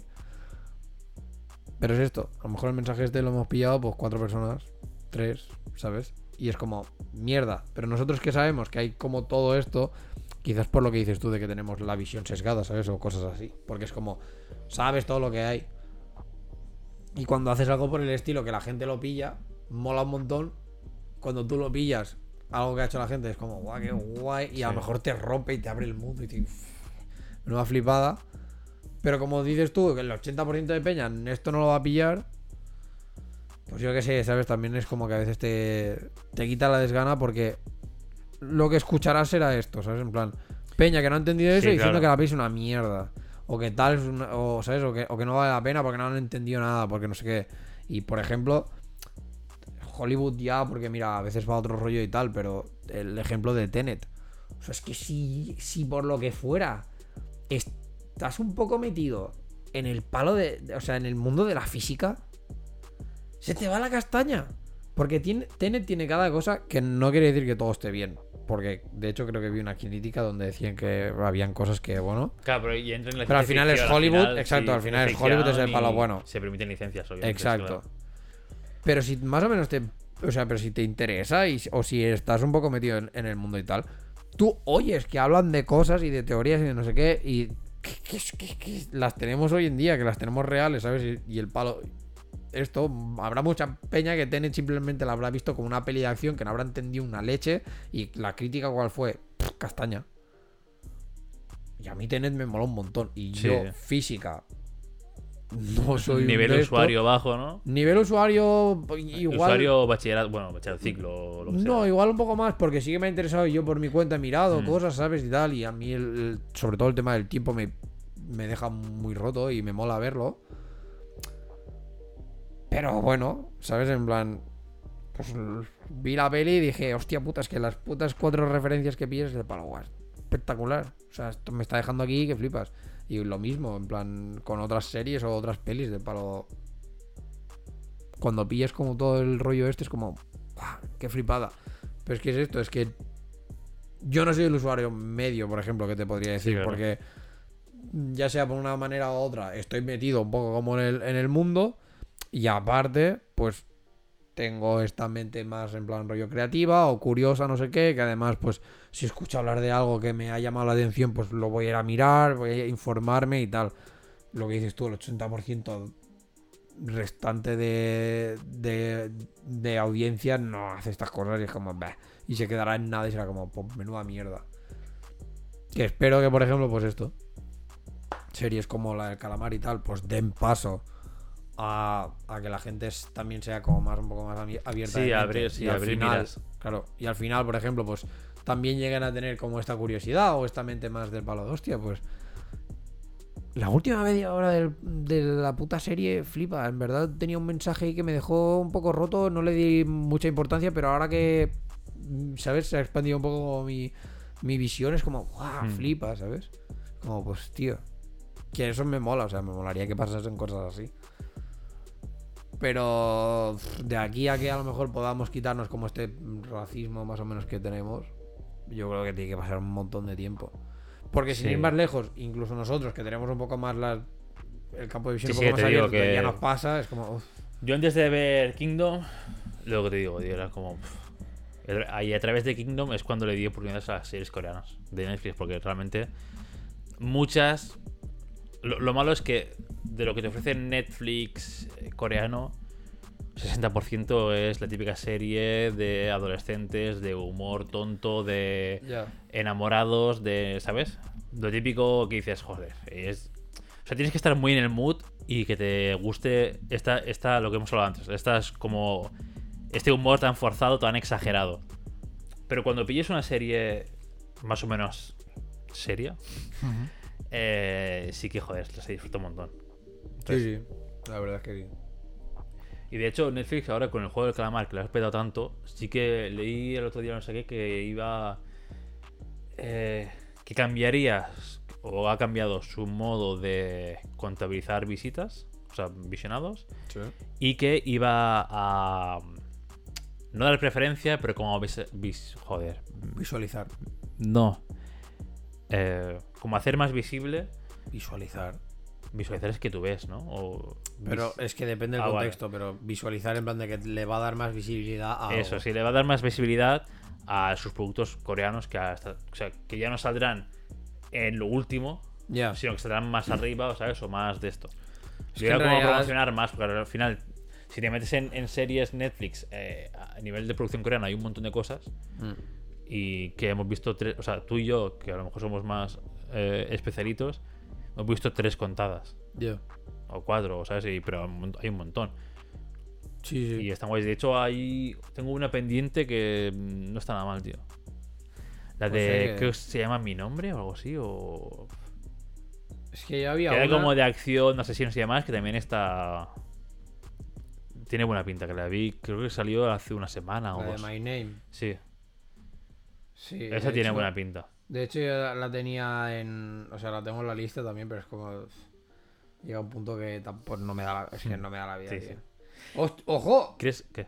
Pero es esto, a lo mejor el mensaje este lo hemos pillado pues cuatro personas, tres, ¿sabes? Y es como, mierda. Pero nosotros que sabemos que hay como todo esto, quizás por lo que dices tú de que tenemos la visión sesgada, ¿sabes? O cosas así. Porque es como, sabes todo lo que hay. Y cuando haces algo por el estilo que la gente lo pilla, mola un montón. Cuando tú lo pillas, algo que ha hecho la gente es como, guau, qué guay. Y a lo mejor te rompe y te abre el mundo y te... Nueva flipada. Pero como dices tú, que el 80% de peña esto no lo va a pillar. Pues yo qué sé, ¿sabes? También es como que a veces te, te quita la desgana porque lo que escucharás será esto, ¿sabes? En plan, peña que no ha entendido eso Sí, diciendo claro. que la peli es una mierda. O que tal es una- o, ¿sabes? O que, o que no vale la pena porque no han entendido nada, porque no sé qué. Y por ejemplo, Hollywood ya, porque mira, a veces va a otro rollo y tal, pero el ejemplo de Tenet. O sea, es que si, si por lo que fuera estás un poco metido en el palo de, de- O sea, en el mundo de la física, se te va la castaña. Porque tiene, Tenet tiene cada cosa que no quiere decir que todo esté bien. Porque de hecho creo que vi una crítica donde decían que habían cosas que, bueno. Claro, pero, y entra en la Pero al final es al Hollywood, final, exacto, sí, al final es Hollywood, es el palo bueno. Se permiten licencias, obviamente. Exacto. claro. Pero si más o menos te. O sea, pero si te interesa y, o si estás un poco metido en, en el mundo y tal, tú oyes que hablan de cosas y de teorías y de no sé qué, y que, que- que- que las tenemos hoy en día, que las tenemos reales, ¿sabes? Y, y el palo. Esto, habrá mucha peña que Tenet simplemente la habrá visto como una peli de acción que no habrá entendido una leche. Y la crítica, ¿cuál fue? Pff, castaña. Y a mí Tenet me mola un montón. Y Sí. yo, física. No soy Nivel usuario bajo, ¿no? Nivel usuario, igual. Usuario bachillerato, bueno, bachillerato ciclo o lo que sea. No, igual un poco más, porque sí que me ha interesado y yo por mi cuenta he mirado Mm. cosas, ¿sabes? Y tal. Y a mí, el- sobre todo el tema del tiempo, me, me deja muy roto y me mola verlo. Pero bueno, ¿sabes? En plan. Pues vi la peli y dije, hostia puta, es que las putas cuatro referencias que pillas de palo, guau, espectacular. O sea, esto me está dejando aquí que flipas. Y lo mismo, en plan, con otras series o otras pelis de palo. Cuando pillas como todo el rollo este, es como. ¡Qué flipada! Pero es que es esto, es que yo no soy el usuario medio, por ejemplo, que te podría decir, claro. porque ya sea por una manera u otra, estoy metido un poco como en el, en el mundo y aparte, pues tengo esta mente más en plan rollo creativa o curiosa, no sé qué, que además, pues si escucho hablar de algo que me ha llamado la atención, pues lo voy a ir a mirar, voy a informarme y tal. Lo que dices tú, el 80% restante de, de, audiencia no hace estas cosas y es como, "Bah", y se quedará en nada y será como, "Pues menuda mierda. Que espero que, por ejemplo, pues esto, series como la del calamar y tal, pues den paso a, a que la gente es- también sea como más, un poco más abi- abierta. Sí, abrir- sí, Y al abrir final, miras. Claro, y al final, por ejemplo, pues también lleguen a tener como esta curiosidad o esta mente más del palo de hostia, pues la última media hora del- de la puta serie flipa. En verdad tenía un mensaje ahí que me dejó un poco roto, no le di mucha importancia, pero ahora que, mm, ¿sabes? Se ha expandido un poco mi, mi visión, es como, ¡guau! Hmm. Flipa, ¿sabes? Como, pues, tío. Que eso me mola, o sea, me molaría que pasasen cosas así. Pero de aquí a que a lo mejor podamos quitarnos como este racismo más o menos que tenemos, yo creo que tiene que pasar un montón de tiempo. Porque sin Sí. ir más lejos, incluso nosotros que tenemos un poco más la- el campo de visión Sí, un sí, poco más abierto, que... ya nos pasa, es como... uf, Yo antes de ver Kingdom, lo que te digo, tío, era como. Ahí a través de Kingdom es cuando le di oportunidades a las series coreanas de Netflix, porque realmente muchas. Lo, lo malo es que de lo que te ofrece Netflix eh, coreano, 60% es la típica serie de adolescentes, de humor tonto, de enamorados, de. ¿Sabes? Lo típico que dices, joder, es. O sea, tienes que estar muy en el mood y que te guste esta, esta lo que hemos hablado antes. Estas como. Este humor tan forzado, tan exagerado. Pero cuando pilles una serie más o menos seria, eh, sí que, joder, se disfruta un montón. Sí, sí. La verdad es que sí. Y de hecho, Netflix ahora con el juego del calamar, que lo has petado tanto, sí que leí el otro día, no sé qué, que iba. eh, que cambiaría, o ha cambiado su modo de contabilizar visitas, o sea, visionados, y que iba a. No dar preferencia, pero como vis, vis- joder. Visualizar. No. Eh, como hacer más visible. Visualizar. Visualizar es que tú ves, ¿no? O Pero es que depende del Ah, vale. contexto, pero visualizar en plan de que le va a dar más visibilidad a Eso, algo. sí, le va a dar más visibilidad a sus productos coreanos que hasta, o sea, que ya no saldrán en lo último, Ya. sino que saldrán más arriba, o ¿sabes? O más de esto. Es Yo realidad- promocionar más, porque al final, si te metes en, en series Netflix, eh, a nivel de producción coreana hay un montón de cosas Mm. y que hemos visto tres, o sea, tú y yo, que a lo mejor somos más eh, especialitos, hemos visto tres contadas. Ya. O cuatro, ¿sabes? Y- pero hay un montón. Sí, sí. Y están guays. De hecho, hay. Tengo una pendiente que mm, no está nada mal, tío. La Pues de. que- Creo que se llama Mi Nombre o algo así. O. Es que ya había Que era una- como de acción, asesinos y demás, que también está. Tiene buena pinta, que la vi. Creo que salió hace una semana o la de. My Name. Sí, Sí. esa tiene hecho- buena pinta. De hecho, yo la, tenía en. O sea, la tengo en la lista también, pero es como. Llega un punto que tampoco no me da la, es que no me da la vida. Sí, tío. sí. ¡Ojo! ¿Crees que.?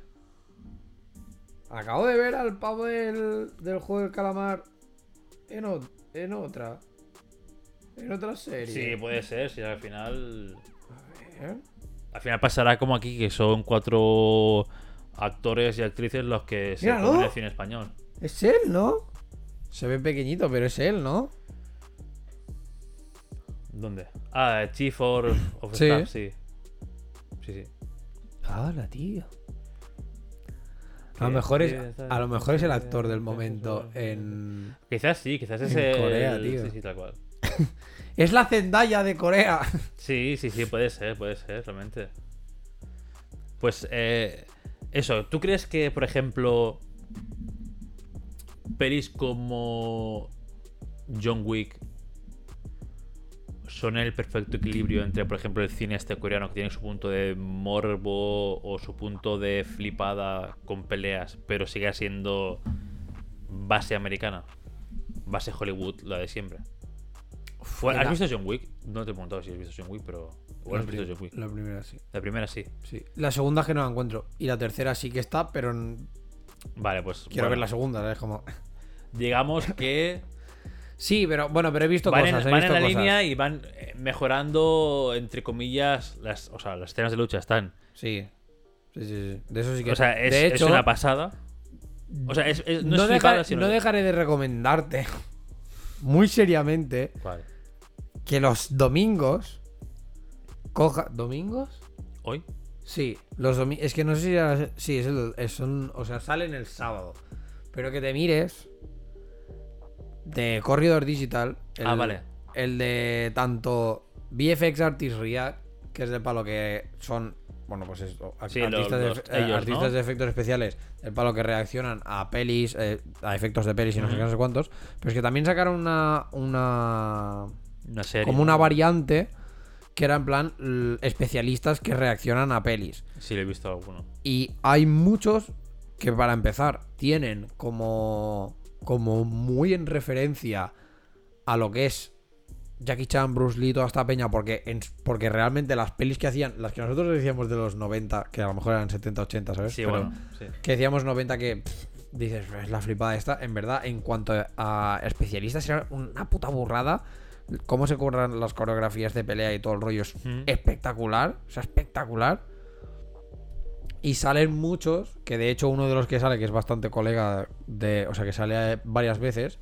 Acabo de ver al pavo del, del juego del calamar en, o- en otra. En otra serie. Sí, puede ser. Si al final. A ver. Al final pasará como aquí, que son cuatro actores y actrices los que se Míralo. ponen el cine español. Es él, ¿no? Se ve pequeñito, pero es él, ¿no? ¿Dónde? Ah, Chief of, of Sí. Staff, sí. Sí, sí. ¡Hala, tío! A lo mejor es, a lo mejor es el actor del momento en... Quizás sí, quizás es En el... Corea, tío. Sí, sí, tal cual. [laughs] Es la Zendaya de Corea. [laughs] Sí, sí, sí, puede ser, puede ser, realmente. Pues, eh, eso, ¿tú crees que, por ejemplo, pelis como John Wick son el perfecto equilibrio entre, por ejemplo, el cine este coreano que tiene su punto de morbo o su punto de flipada con peleas, pero sigue siendo base americana? Base Hollywood, la de siempre. Bueno, ¿Has la- visto John Wick? No te he preguntado si has visto John Wick, pero. Has visto John Wick. La primera sí. La primera sí. sí. La segunda es que no la encuentro. Y la tercera sí que está, pero Vale, pues. quiero bueno, ver la segunda, ¿sabes? Como... Digamos que Sí, pero bueno, pero he visto van, cosas. en, he van visto en la cosas. línea y van eh, mejorando, entre comillas, las, o sea, las escenas de lucha están. Sí. Sí, sí, sí. De eso sí que O sea, es, de es hecho, una pasada. O sea, es, es- no, no, es deja- flipada, sino. no dejaré de recomendarte [laughs] muy seriamente que los domingos coja. ¿Domingos? ¿Hoy? Sí, los domi- Es que no sé si era- Sí, es el, es un- O sea, salen el sábado. Pero que te mires. De Corridor Digital. El, Ah, vale. El de tanto VFX Artist React, que es de palo que son. Bueno, pues esto, Sí, artistas, los- de, los- ellos, artistas ¿no? de efectos especiales, el palo que reaccionan a pelis, eh, a efectos de pelis y no sé qué, no sé cuántos. Pero es que también sacaron una. una Una serie. como una variante que era en plan especialistas que reaccionan a pelis. Sí, le he visto alguno. Y hay muchos que para empezar tienen como como muy en referencia a lo que es Jackie Chan, Bruce Lee, toda esta peña, porque, en- porque realmente las pelis que hacían, las que nosotros decíamos de los 90, que a lo mejor eran 70, 80, ¿sabes? Sí, Pero bueno. Sí. que decíamos 90 que pff, dices, es la flipada esta. En verdad, en cuanto a especialistas, era una puta burrada. Cómo se curran las coreografías de pelea y todo el rollo es Ujú. espectacular. O sea, espectacular. Y salen muchos, que de hecho uno de los que sale, que es bastante colega de. O sea, que sale varias veces,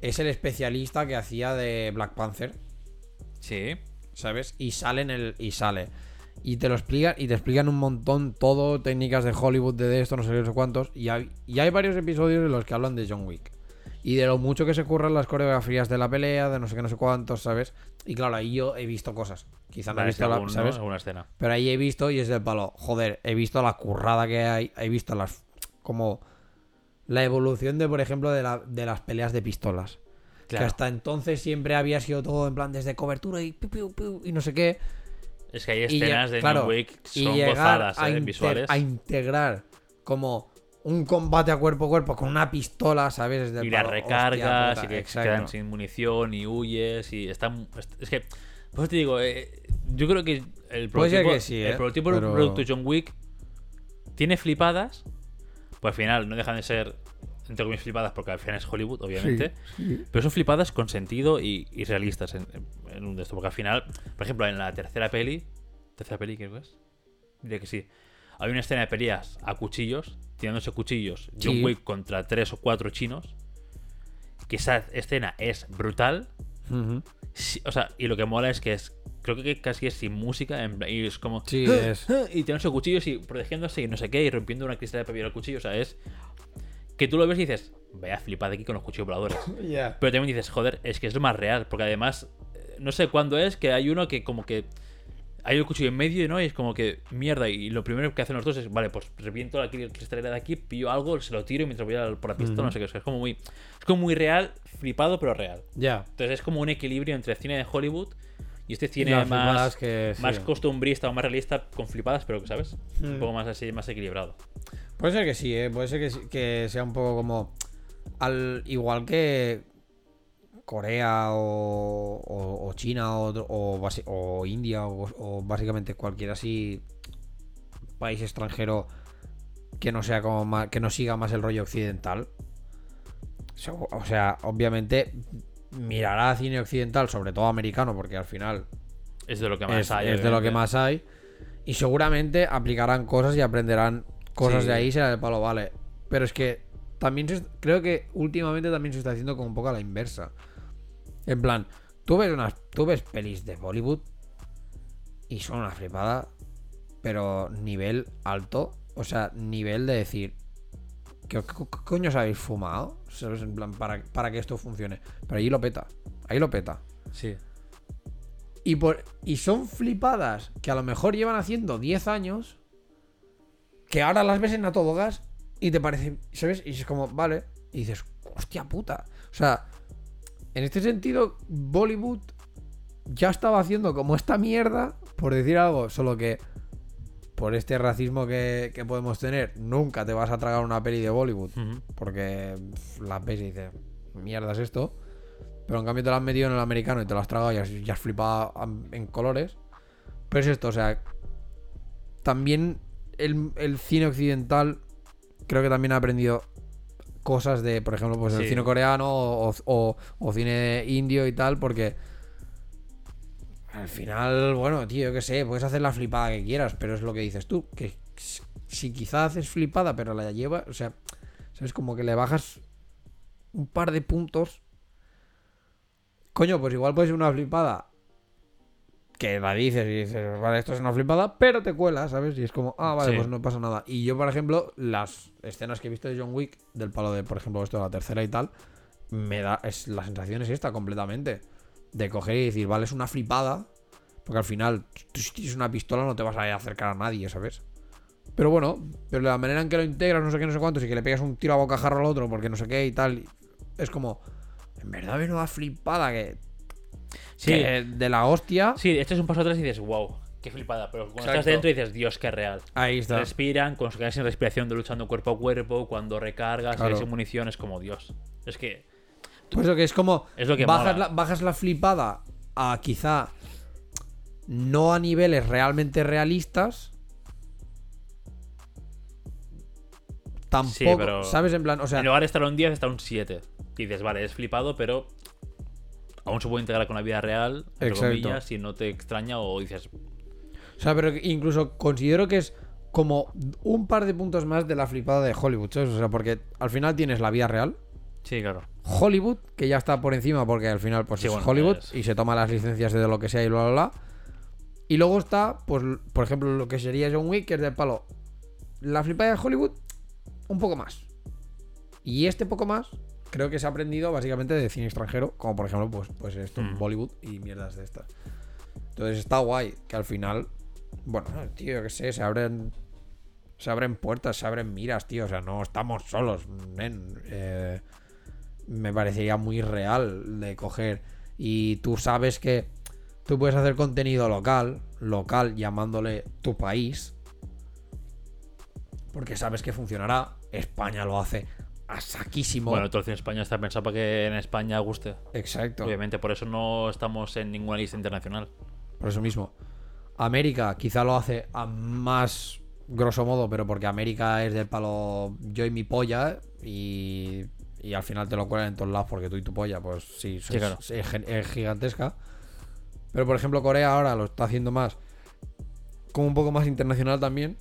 es el especialista que hacía de Black Panther. Sí. ¿sabes? Y sale en el. Y sale. Y te lo explican. Y te explican un montón todo. Técnicas de Hollywood, de esto, no sé qué, no sé cuántos. Y hay, y hay varios episodios en los que hablan de John Wick. Y de lo mucho que se curran las coreografías de la pelea, de no sé qué, no sé cuántos, ¿sabes? Y claro, ahí yo he visto cosas. Quizá no he visto la, algún, ¿no? ¿sabes? alguna escena. Pero ahí he visto y es del palo. Joder, he visto la currada que hay. He visto las. Como. La evolución de, por ejemplo, de, la- de las peleas de pistolas. Que Claro. hasta entonces siempre había sido todo en plan desde cobertura y piu, piu, piu, y no sé qué. Es que hay escenas de claro, Wick y son llegar gozadas, a, eh, inter- visuales. a integrar como un combate a cuerpo a cuerpo con una pistola, ¿sabes? Desde Y las hostia recargas, y que exacto. quedan sin munición, y huyes, y están... Es que, pues te digo, eh, yo creo que el prototipo, que sí, el ¿eh? del Pero- producto John Wick tiene flipadas, pues al final no dejan de ser, entre comillas, flipadas, porque al final es Hollywood, obviamente, pero son flipadas con sentido y, y realistas en, en- en un de esto, porque al final, por ejemplo, en la tercera peli, tercera peli creo que es, diría que sí, hay una escena de peleas a cuchillos, tirándose cuchillos, John Sí. Wick contra tres o cuatro chinos, que esa escena es brutal. Sí, o sea, y lo que mola es que es, creo que casi es sin música, en y es como... Sí, es. Y tirándose cuchillos y protegiéndose y no sé qué, y rompiendo una cristal de papel al cuchillo, o sea, es... Que tú lo ves y dices, vaya flipada aquí con los cuchillos voladores. [laughs] Pero también dices, joder, es que es lo más real, porque además, eh, no sé cuándo es, que hay uno que como que hay el cuchillo en medio, ¿no? Y es como que, mierda, y lo primero que hacen los dos es, vale, pues reviento la cri- cristalera de aquí, pillo algo, se lo tiro y mientras voy a por la pistola, no sé qué, o sea, es como muy, es como muy real, flipado, pero real. Ya. Entonces es como un equilibrio entre cine de Hollywood y este cine las más, sí. más costumbrista o más realista con flipadas, pero que, ¿sabes? Un Mm. poco más así, más equilibrado. Puede ser que sí, ¿eh? puede ser que, que sea un poco como. Al, igual que Corea o, o- o China o, India o, básicamente cualquier así país extranjero que no sea como ma- que no siga más el rollo occidental. O sea, obviamente mirará cine occidental, sobre todo americano, porque al final Es de lo que más es, hay. es de lo que más hay. Y seguramente aplicarán cosas y aprenderán cosas Sí. de ahí, será de palo, vale. Pero es que también se- creo que últimamente también se está haciendo como un poco a la inversa. En plan, tú ves unas, tú ves pelis de Bollywood y son una flipada, pero nivel alto, o sea, nivel de decir, ¿qué, qué- qué coño os habéis fumado? ¿Sabes? En plan, para, para que esto funcione. Pero ahí lo peta, ahí lo peta. Sí. Y, por, y son flipadas que a lo mejor llevan haciendo 10 años. Que ahora las ves en a todo gas y te parece. ¿Sabes? Y es como, vale. Y dices, hostia puta. O sea, en este sentido, Bollywood ya estaba haciendo como esta mierda, por decir algo, solo que por este racismo que, que podemos tener, nunca te vas a tragar una peli de Bollywood. Porque pff, las ves y dices, mierda es esto. Pero en cambio te lo has metido en el americano y te lo has tragado y has, y has flipado en colores. Pero es esto, o sea. También el, el cine occidental creo que también ha aprendido cosas de, por ejemplo, pues el cine coreano o, o- o cine indio y tal, porque al final, bueno, tío, yo qué sé, puedes hacer la flipada que quieras, pero es lo que dices tú, que si quizá haces flipada, pero la llevas, o sea, ¿sabes? Como que le bajas un par de puntos. Coño, pues igual puede ser una flipada que la dices y dices, vale, esto es una flipada, pero te cuela, ¿sabes? Y es como, ah, vale, Sí. pues no pasa nada. Y yo, por ejemplo, las escenas que he visto de John Wick, del palo de, por ejemplo, esto de la tercera y tal, me da, es, la sensación es esta completamente. De coger y decir, vale, es una flipada, porque al final, tú si tienes una pistola no te vas a acercar a nadie, ¿sabes? Pero bueno, pero la manera en que lo integras, no sé qué, no sé cuántos, y que le pegas un tiro a bocajarro al otro, porque no sé qué y tal, es como, en verdad, menuda flipada que, Sí, que de la hostia. sí, este es un paso atrás y dices, wow, qué flipada. Pero cuando Exacto. estás dentro dices, Dios, qué real. Ahí está. Respiran, cuando se quedan sin respiración de luchando cuerpo a cuerpo, cuando recargas, Claro. sin munición, es como Dios. Es que Por eso que es como. Es lo que bajas, la, bajas la flipada a quizá. No a niveles realmente realistas. Tampoco. Sí, pero- ¿Sabes? En plan, o sea. en lugar de estar un 10, está un 7. Y dices, vale, es flipado, pero aún se puede integrar con la vida real, entre comillas, si no te extraña o dices, O sea, pero incluso considero que es como un par de puntos más de la flipada de Hollywood, ¿sabes? O sea, porque al final tienes la vida real. sí, claro. Hollywood, que ya está por encima porque al final pues Sí, es bueno, Hollywood es- y se toma las licencias de lo que sea y bla bla bla. Y luego está, pues, por ejemplo, lo que sería John Wick, que es del palo. La flipada de Hollywood, un poco más. Y este poco más, creo que se ha aprendido básicamente de cine extranjero, como por ejemplo, pues, pues esto, Mm. Bollywood y mierdas de estas. Entonces está guay, que al final, bueno, tío, qué sé, se abren. Se abren puertas, se abren miras, tío. O sea, no estamos solos. Eh, me parecería muy real de coger. Y tú sabes que tú puedes hacer contenido local, local llamándole tu país, porque sabes que funcionará. España lo hace a saquísimo. Bueno, todo el cine español está pensado para que en España guste. Exacto. Obviamente, por eso no estamos en ninguna lista internacional. Por eso mismo. América quizá lo hace a más grosso modo, pero porque América es del palo yo y mi polla y, y al final te lo cuelan en todos lados porque tú y tu polla, pues sí, Sí, es, claro. es gen- es gigantesca. Pero por ejemplo Corea ahora lo está haciendo más como un poco más internacional también.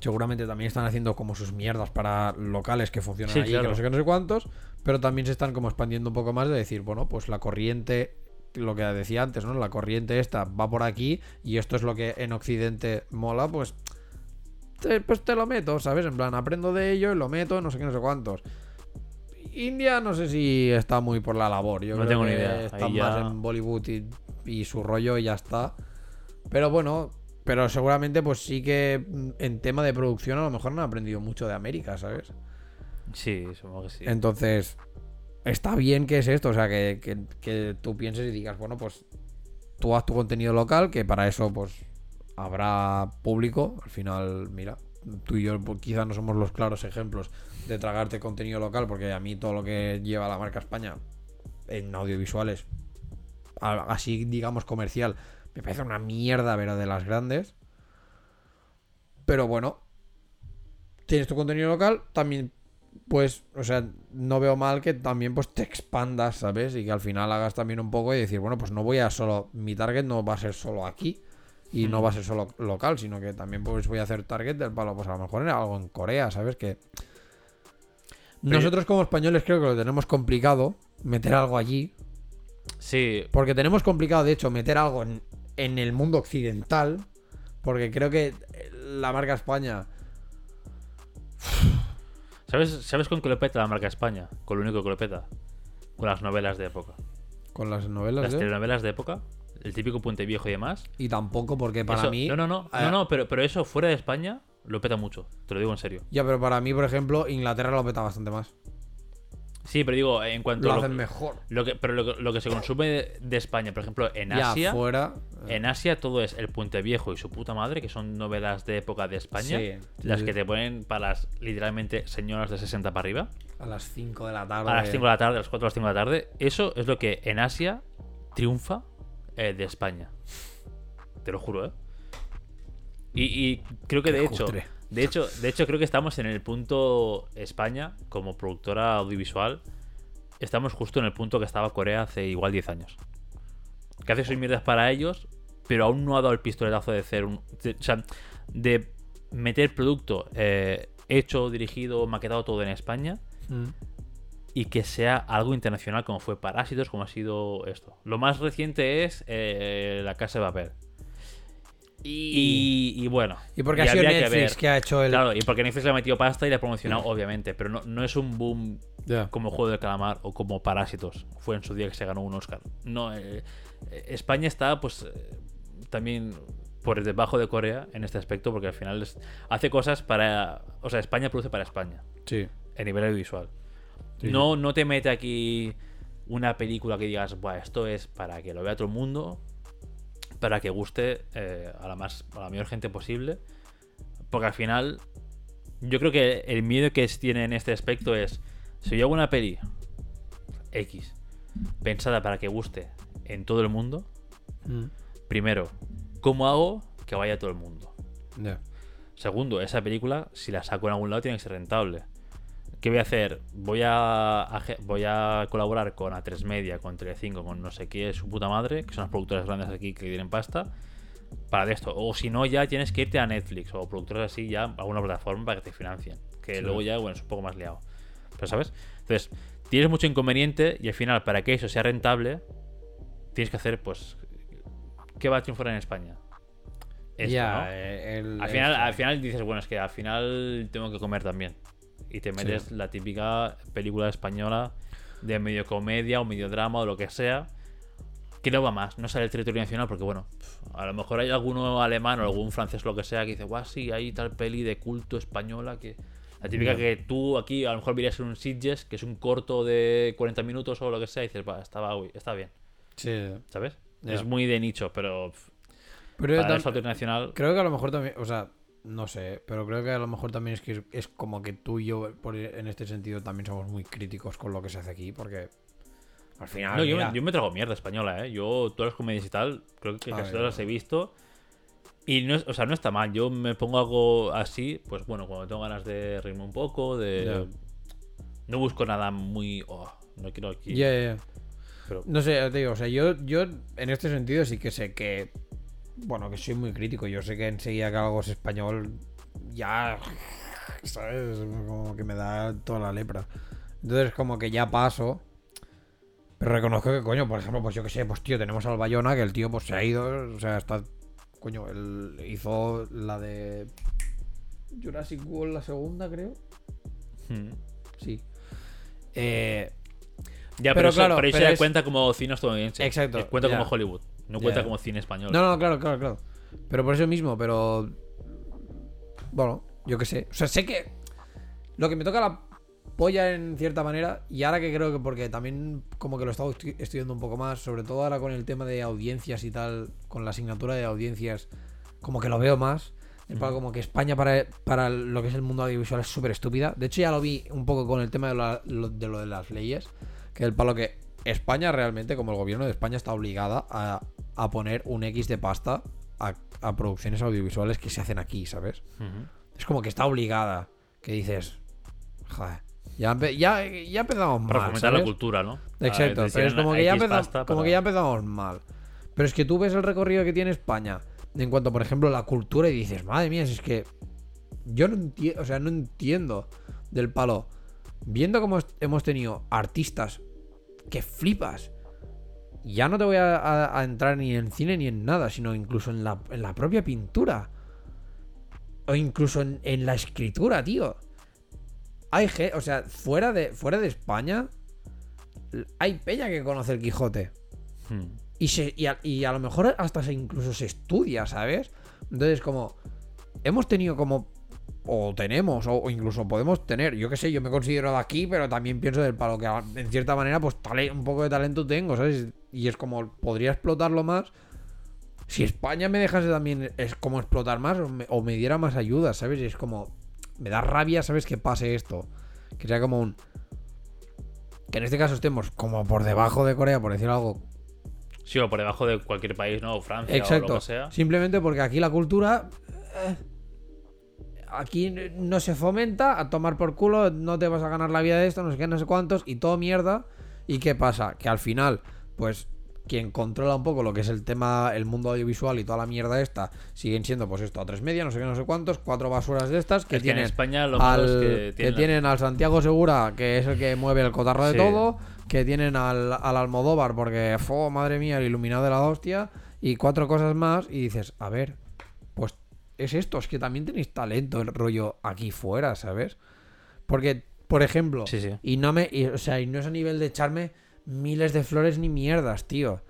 Seguramente también están haciendo como sus mierdas para locales que funcionan Sí, allí, claro. que no sé qué, no sé cuántos, pero también se están como expandiendo un poco más de decir, bueno, pues la corriente, lo que decía antes, ¿no? La corriente esta va por aquí y esto es lo que en Occidente mola, pues te, pues te lo meto, ¿sabes? En plan, aprendo de ello y lo meto, no sé qué, no sé cuántos. India no sé si está muy por la labor. Yo No creo tengo ni que idea. Está Ahí más en Bollywood y, y su rollo y ya está. Pero bueno, pero seguramente pues sí que mm, en tema de producción a lo mejor no han aprendido mucho de América, ¿sabes? Sí, supongo que sí. Entonces, está bien que es esto, o sea, que, que- que tú pienses y digas, bueno, pues tú haz tu contenido local, que para eso pues habrá público. Al final, mira, tú y yo pues, quizás no somos los claros ejemplos de tragarte contenido local, porque a mí todo lo que lleva la marca España en audiovisuales, así digamos comercial, me parece una mierda, pero de las grandes. Pero bueno, tienes tu contenido local, también pues, o sea, no veo mal que también pues te expandas, ¿sabes? Y que al final hagas también un poco y decir, bueno, pues no voy a solo, mi target no va a ser solo aquí y no va a ser solo local, sino que también pues voy a hacer target del palo, pues a lo mejor en algo en Corea, ¿sabes? Que nosotros como españoles creo que lo tenemos complicado meter algo allí, Sí, porque tenemos complicado, de hecho, meter algo en, en el mundo occidental, porque creo que la marca España ¿sabes, ¿sabes con qué lo peta la marca España? Con lo único que lo peta. Con las novelas de época. con las novelas Las de... telenovelas de época, el típico Puente Viejo y demás. Y tampoco porque para Eso- mí... No, no, no, eh, no, no, pero, pero eso fuera de España lo peta mucho. Te lo digo en serio. Ya, pero para mí, por ejemplo, Inglaterra lo peta bastante más. Sí, pero digo, en cuanto Lo a lo, hacen mejor. lo que, pero lo, que- lo que se consume de, de España, por ejemplo, en Ya Asia, fuera. eh, en Asia todo es el Puente Viejo y su puta madre, que son novelas de época de España, Sí, las sí. que te ponen para las literalmente señoras de 60 para arriba, a las 5 de la tarde. a las 5 de la tarde, a las 4 de las 5 de la tarde. Eso es lo que en Asia triunfa eh, de España. Te lo juro, ¿eh? Y, y creo que Qué de hecho. De hecho, de hecho creo que estamos en el punto España como productora audiovisual. Estamos justo en el punto que estaba Corea hace igual 10 años. Que hace sus mierdas para ellos, pero aún no ha dado el pistoletazo de hacer un. de- o sea, de meter producto eh, hecho, dirigido, maquetado todo en España Mm. y que sea algo internacional como fue Parásitos, como ha sido esto. Lo más reciente es eh, La Casa de Papel. Y, y bueno. Y porque ha sido que Netflix que, ha hecho el. Claro, y porque Netflix le ha metido pasta y le ha promocionado, obviamente, pero no, no es un boom Ya. como Juego de Calamar o como Parásitos. Fue en su día que se ganó un Oscar. No, eh, eh, España está, pues, eh, también por debajo de Corea en este aspecto, porque al final es- hace cosas para. O sea, España produce para España, Sí. a nivel audiovisual. Sí, no, no te mete aquí una película que digas, Buah, esto es para que lo vea todo el mundo, para que guste eh, a, la más, a la mayor gente posible. Porque al final, yo creo que el miedo que tiene en este aspecto es, si yo hago una peli X pensada para que guste en todo el mundo, Mm. primero, ¿cómo hago que vaya a todo el mundo? Segundo, esa película, si la saco en algún lado, tiene que ser rentable. ¿Qué voy a hacer? Voy a, voy a colaborar con A3 Media, con Telecinco, con no sé qué, su puta madre, que son las productoras grandes aquí que tienen pasta, para de esto. O si no, ya tienes que irte a Netflix o productoras así, ya a alguna plataforma para que te financien. Que Sí. luego ya, bueno, es un poco más liado. Pero, ¿sabes? Entonces, tienes mucho inconveniente y al final, para que eso sea rentable, tienes que hacer, pues, ¿qué va a triunfar en España? Esto, ya, ¿no? eh, el- Al final, al final dices, bueno, es que al final tengo que comer también. Y te metes Sí. la típica película española de medio comedia o medio drama o lo que sea. Que no va más, no sale el territorio nacional porque, bueno, a lo mejor hay alguno alemán o algún francés lo que sea que dice, guau, sí, hay tal peli de culto española que... La típica que tú aquí a lo mejor miras en un Sitges, que es un corto de 40 minutos o lo que sea, y dices, va, está, está bien, Sí. ¿sabes? Ya. Es muy de nicho, pero Pero para el internacional... creo que a lo mejor también, o sea, no sé, pero creo que a lo mejor también es que es, como que tú y yo, por- en este sentido, también somos muy críticos con lo que se hace aquí, porque al final. No, yo, me, yo me trago mierda española, ¿eh? Yo todas las comedias y tal, creo que casi todas las he visto. Y no, es, o sea, no está mal. Yo me pongo algo así, pues bueno, cuando tengo ganas de reírme un poco, de... No busco nada muy... oh, no quiero aquí... Ya, ya. Pero, No sé, te digo, o sea, yo, yo en este sentido sí que sé que. Bueno, que soy muy crítico. Yo sé que enseguida que algo es español, ya. ¿Sabes? Como que me da toda la lepra. Entonces, como que ya paso. Pero reconozco que, coño, por ejemplo, pues yo que sé, pues tío, tenemos al Bayona, que el tío pues se ha ido. O sea, está. Coño, él hizo la de. Jurassic World, la segunda, creo. hmm. Sí. Eh, Ya, pero, Pero eso, claro, pero eso pero ya es- cuenta como cine estadounidense. Exacto, Cuenta ya. como Hollywood. No cuenta como cine español. No, no, claro, claro, claro. Pero por eso mismo, pero. Bueno, yo qué sé. O sea, sé que. Lo que me toca la polla en cierta manera. Y ahora que creo que porque también como que lo he estado estu- estudiando un poco más. Sobre todo ahora con el tema de audiencias y tal. Con la asignatura de audiencias. Como que lo veo más. Ujú. como que España para, para lo que es el mundo audiovisual es súper estúpida. De hecho, ya lo vi un poco con el tema de, lo, de lo de las leyes. Que el palo que España realmente, como el gobierno de España, está obligada a, a poner un X de pasta a, a producciones audiovisuales que se hacen aquí, ¿sabes? Es como que está obligada. Que dices, joder, ya, ya, ya empezamos Para mal. fomentar la cultura, ¿no? Exacto, Ah, pero es como que, ya empezamos, pasta como para- que ya empezamos mal. Pero es que tú ves el recorrido que tiene España en cuanto, por ejemplo, a la cultura y dices, madre mía, si es que yo no entiendo, o sea, no entiendo del palo. Viendo cómo hemos tenido artistas que flipas. Ya no te voy a, a- a entrar ni en cine ni en nada, sino incluso en la, en la propia pintura. O incluso en, en la escritura, tío. Hay o sea, fuera de, fuera de España, hay peña que conoce el Quijote. Hmm. Y, se, y, a, y a lo mejor hasta se incluso se estudia, ¿sabes? Entonces, como. Hemos tenido como. O tenemos, o, o incluso podemos tener. Yo qué sé, yo me considero de aquí, pero también pienso del palo que en cierta manera, pues un poco de talento tengo, ¿sabes? Y es como, podría explotarlo más. Si España me dejase también, es como explotar más o me, o me diera más ayuda, ¿sabes? Y es como. Me da rabia, ¿sabes? Que pase esto. Que sea como un. Que en este caso estemos como por debajo de Corea, por decir algo, Sí, o por debajo de cualquier país, ¿no? O Francia o lo Exacto. que sea. Simplemente porque aquí la cultura. eh, aquí no se fomenta a tomar por culo, no te vas a ganar la vida de esto, no sé qué, no sé cuántos, y todo mierda. ¿Y qué pasa? Que al final, pues quien controla un poco lo que es el tema, el mundo audiovisual y toda la mierda esta, siguen siendo pues esto, a tres media, no sé qué, no sé cuántos, cuatro basuras de estas que Es que en tienen España lo al, es que que tienen la- tienen al Santiago Segura, que es el que mueve el cotarro de Sí. todo, que tienen al, al Almodóvar, porque, fo, madre mía, el iluminado de la hostia, y cuatro cosas más, y dices, a ver, pues es esto, es que también tenéis talento, el rollo aquí fuera, ¿sabes? Porque, por ejemplo, Sí, sí. y no me, y, o sea, y no es a nivel de echarme miles de flores ni mierdas, tío.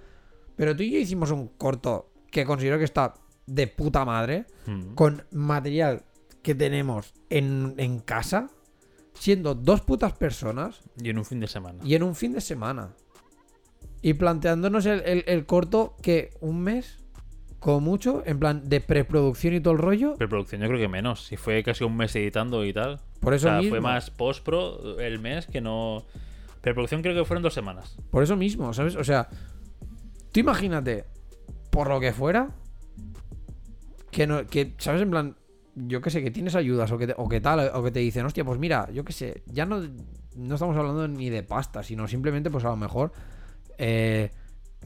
Pero tú y yo hicimos un corto que considero que está de puta madre, Mm. con material que tenemos en, en casa, siendo dos putas personas Y en un fin de semana. y en un fin de semana. Y planteándonos el, el- el corto que un mes, como mucho, en plan de preproducción y todo el rollo. Preproducción yo creo que menos. Si fue casi un mes editando y tal. Por O eso sea, mismo. fue más post-pro el mes que no... Preproducción creo que fueron dos semanas. Por eso mismo, ¿sabes? O sea, tú imagínate, por lo que fuera, que no, que, ¿sabes? En plan, yo que sé, que tienes ayudas o que, te- o que tal, o que te dicen, hostia, pues mira, yo que sé, ya no, no estamos hablando ni de pasta, sino simplemente, pues a lo mejor, eh,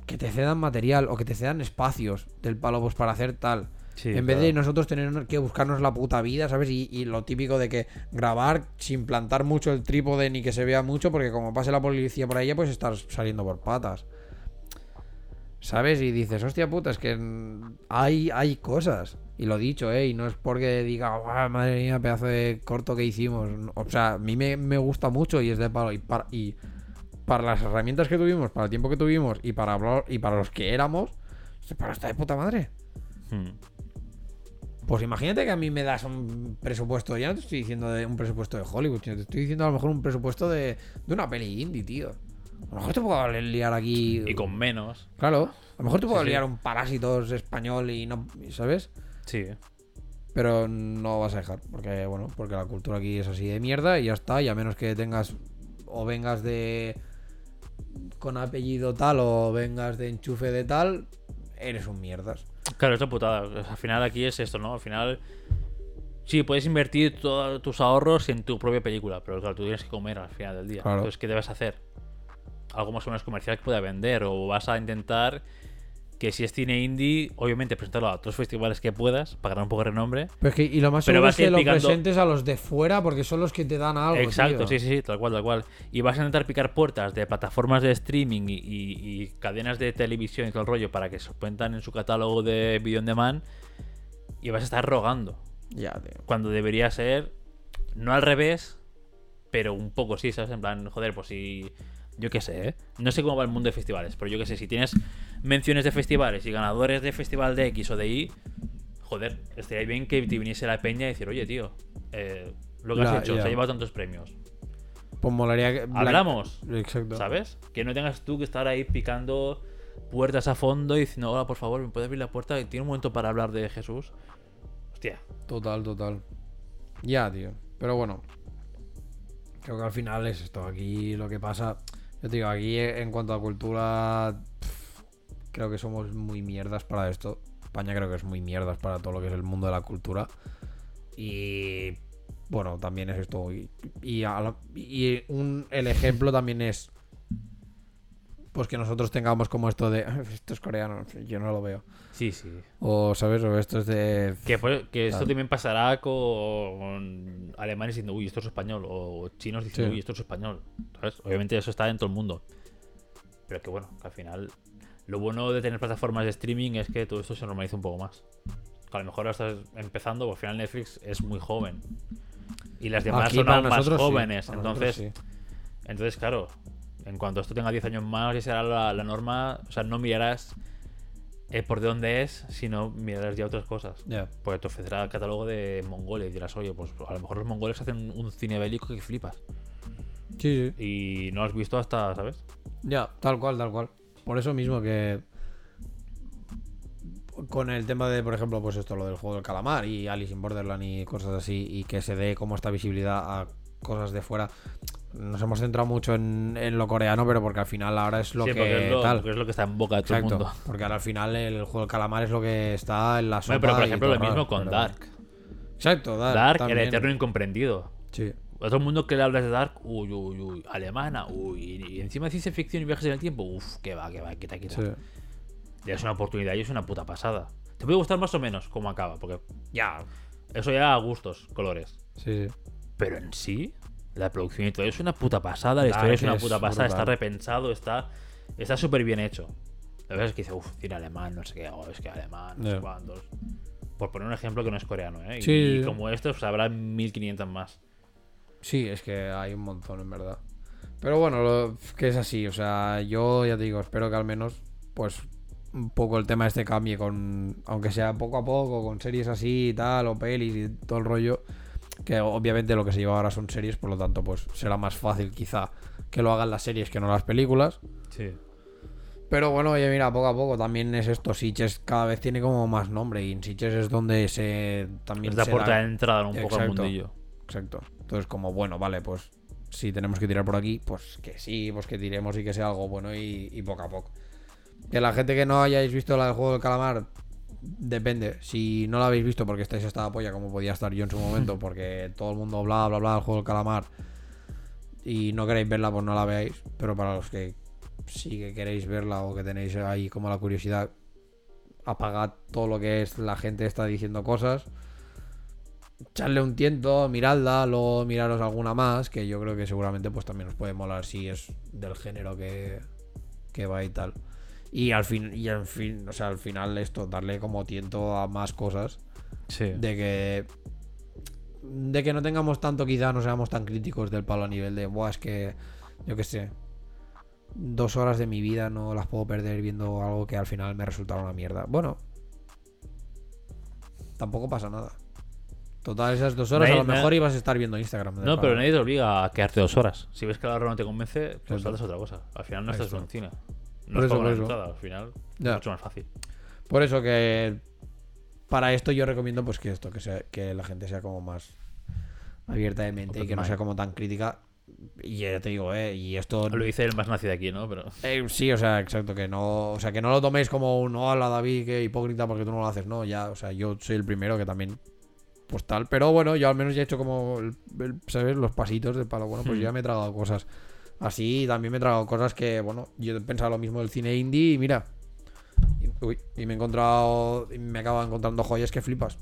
que te cedan material o que te cedan espacios del palo, pues para hacer tal. En vez de nosotros tener que buscarnos la puta vida, ¿sabes? Y, y lo típico de que grabar sin plantar mucho el trípode ni que se vea mucho, porque como pase la policía por ahí, pues estás saliendo por patas. ¿Sabes? Y dices, hostia puta, es que hay, hay cosas. Y lo dicho, ¿eh? Y no es porque diga, "Guau, madre mía, pedazo de corto que hicimos. O sea, a mí me, me gusta mucho y es de palo. Y para, y para las herramientas que tuvimos, para el tiempo que tuvimos y para, hablar- y para los que éramos, para está de puta madre. Hmm. Pues imagínate que a mí me das un presupuesto, ya no te estoy diciendo de un presupuesto de Hollywood, sino te estoy diciendo a lo mejor un presupuesto de, de una peli indie, tío. A lo mejor te puedo liar aquí. Y con menos. Claro, a lo mejor te puedo Sí, sí. liar un Parásitos español y no. ¿Sabes? Sí. Pero no vas a dejar, porque bueno, porque la cultura aquí es así de mierda y ya está, y a menos que tengas o vengas de con apellido tal o vengas de enchufe de tal, eres un mierdas. Claro, es la putada. O sea, Al final aquí es esto, ¿no? Al final... Sí, puedes invertir todos tus ahorros en tu propia película, pero claro, tú tienes que comer al final del día. Claro. Entonces, ¿qué debes hacer? Algo más o menos comercial que pueda vender, o vas a intentar que si es cine indie, obviamente presentarlo a otros festivales que puedas, para ganar un poco de renombre. Pero es que, y lo más seguro es que lo picando- presentes a los de fuera porque son los que te dan algo. Exacto, tío. sí, sí, sí, tal cual, tal cual. Y vas a intentar picar puertas de plataformas de streaming y, y- y cadenas de televisión y todo el rollo para que se cuentan en su catálogo de video on demand y vas a estar rogando. Ya, tío. Cuando debería ser, no al revés, pero un poco sí, ¿sabes? En plan, joder, pues si. Yo qué sé, ¿eh? No sé cómo va el mundo de festivales, pero yo qué sé, si tienes menciones de festivales y ganadores de festival de X o de Y, joder, estaría bien que te viniese la peña y decir, oye, tío, eh, lo que has hecho, se ha llevado tantos premios. Pues molaría que. Hablamos, Exacto. ¿sabes? Que no tengas tú que estar ahí picando puertas a fondo y diciendo, hola, por favor, ¿me puedes abrir la puerta? Tiene un momento para hablar de Jesús. Hostia. Total, total. Ya, tío. Pero bueno. Creo que al final es esto. Aquí lo que pasa. Yo te digo, aquí en cuanto a cultura. pff, creo que somos muy mierdas para esto. España creo que es muy mierdas para todo lo que es el mundo de la cultura. Y. Bueno, también es esto. Y, y, la- y un, el ejemplo también es. Pues que nosotros tengamos como esto de. Esto es coreano, yo no lo veo. Sí, sí. O, ¿sabes? O esto es de. Que, fue- que esto también pasará con alemanes diciendo, uy, esto es español. O chinos diciendo, Sí. uy, esto es español. ¿Sabes? Obviamente eso está en todo el mundo. Pero que bueno, que al final. Lo bueno de tener plataformas de streaming es que todo esto se normaliza un poco más. A lo mejor ahora estás empezando, porque al final Netflix es muy joven. Y las demás Aquí son aún más sí, jóvenes. entonces, sí. entonces, claro, en cuanto esto tenga 10 años más, ya será la, la norma. O sea, no mirarás eh, por de dónde es, sino mirarás ya otras cosas. Ya. Porque te ofrecerá el catálogo de Mongolia y dirás, oye, pues a lo mejor los mongoles hacen un cine bélico que flipas. Sí, sí. Y no lo has visto hasta, ¿sabes? Ya, tal cual, tal cual. Por eso mismo que. Con el tema de, por ejemplo, pues esto, lo del juego del calamar y Alice in Borderland y cosas así, y que se dé como esta visibilidad a cosas de fuera. Nos hemos centrado mucho en, en lo coreano, pero porque al final ahora es lo sí, que es lo, tal. porque es lo que está en boca de todo Exacto. el mundo. Porque ahora al final el juego del calamar es lo que está en la sopa. Bueno, pero por ejemplo, lo mismo raro, con pero- Dark. Exacto, Dark. Dark, el eterno incomprendido. Sí. A todo el mundo que le hablas de Dark, uy, uy, uy, alemana, uy, y encima ciencia ficción y viajes en el tiempo, uff, que va, que va, quita, quita. Sí. Ya es una oportunidad y es una puta pasada. Te puede gustar más o menos cómo acaba, porque Ya. eso ya a gustos, colores. Sí, sí. Pero en sí, la producción y todo es una puta pasada, la historia es una es puta pasada, está repensado, está está súper bien hecho. La verdad es que dice, uff, cine alemán, no sé qué, oh, es que alemán, no sé cuántos. Por poner un ejemplo que no es coreano, ¿eh? Y, Sí, y sí. como estos, pues, habrá 1500 más. Sí, es que hay un montón, en verdad. Pero bueno, lo, que es así, o sea, yo ya te digo, espero que al menos, pues, un poco el tema este cambie con, aunque sea poco a poco, con series así y tal, o pelis y todo el rollo, que obviamente lo que se lleva ahora son series, por lo tanto, pues será más fácil quizá que lo hagan las series que no las películas. Sí. Pero bueno, oye, mira, poco a poco también es esto, Sitges cada vez tiene como más nombre y en Sitges es donde se también Es la puerta de entrada un poco al mundillo. Exacto. Entonces, como bueno, vale, pues si tenemos que tirar por aquí, pues que sí, pues que tiremos y que sea algo bueno y, y poco a poco. Que la gente que no hayáis visto la del juego del calamar, depende. Si no la habéis visto porque estáis hasta la polla, como podía estar yo en su momento, [laughs] porque todo el mundo bla bla bla del juego del calamar y no queréis verla, pues no la veáis. Pero para los que sí que queréis verla o que tenéis ahí como la curiosidad, apagad todo lo que es la gente está diciendo cosas echarle un tiento, miradla, luego miraros alguna más, que yo creo que seguramente pues también os puede molar si es del género que, que va y tal. Y al fin, y al fin, o sea, al final esto, darle como tiento a más cosas, Sí. de que de que no tengamos tanto, quizá no seamos tan críticos del palo a nivel de, buah, es que, yo qué sé, dos horas de mi vida no las puedo perder viendo algo que al final me resultará una mierda. Bueno, tampoco pasa nada. Total, esas dos horas Nadie- a lo mejor nadie- ibas a estar viendo Instagram. No, pero nadie te obliga a quedarte dos horas. Si ves que la hora no te convence, pues saltas otra cosa. Al final no estás Eso. en cine. No Por es eso, por eso. entrada, al final Ya. es mucho más fácil. Por eso que para esto yo recomiendo pues que esto, que sea, que la gente sea como más abierta de mente y que no sea como tan crítica. Y ya te digo, eh, y esto Lo dice el más nazi de aquí, ¿no? Pero Eh, sí, o sea, exacto, que no, o sea, que no lo toméis como un hola David, que hipócrita porque tú no lo haces, no, ya, o sea, yo soy el primero que también pues tal, pero bueno, yo al menos ya he hecho como el- el- ¿sabes? los pasitos del palo, bueno, pues Hmm. ya me he tragado cosas así, también me he tragado cosas que, bueno, yo he pensado lo mismo del cine indie y mira, y, uy, y me he encontrado me acabo encontrando joyas que flipas.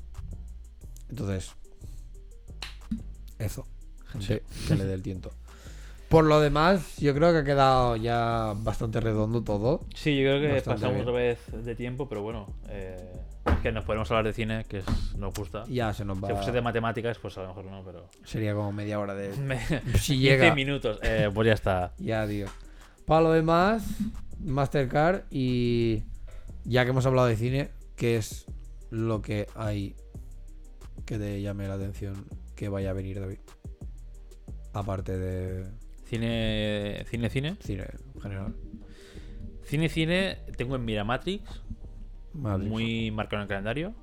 Entonces, eso, gente, que le dé el tiento. Por lo demás, yo creo que ha quedado ya bastante redondo todo. Sí, yo creo que Bastante pasamos bien. otra vez de tiempo, pero bueno, eh, que nos podemos hablar de cine, que es- nos gusta. Ya se nos va. Si fuese de matemáticas, pues a lo mejor no, pero. Sería como media hora de. [laughs] [laughs] Si 15 llega. minutos, eh, pues ya está. [laughs] Ya, tío. Para lo demás, Mastercard y. Ya que hemos hablado de cine, ¿qué es lo que hay que te llame la atención que vaya a venir, David? Aparte de Cine, cine, cine. cine en general. Cine, cine, tengo en Miramatrix, Muy marcado en el calendario.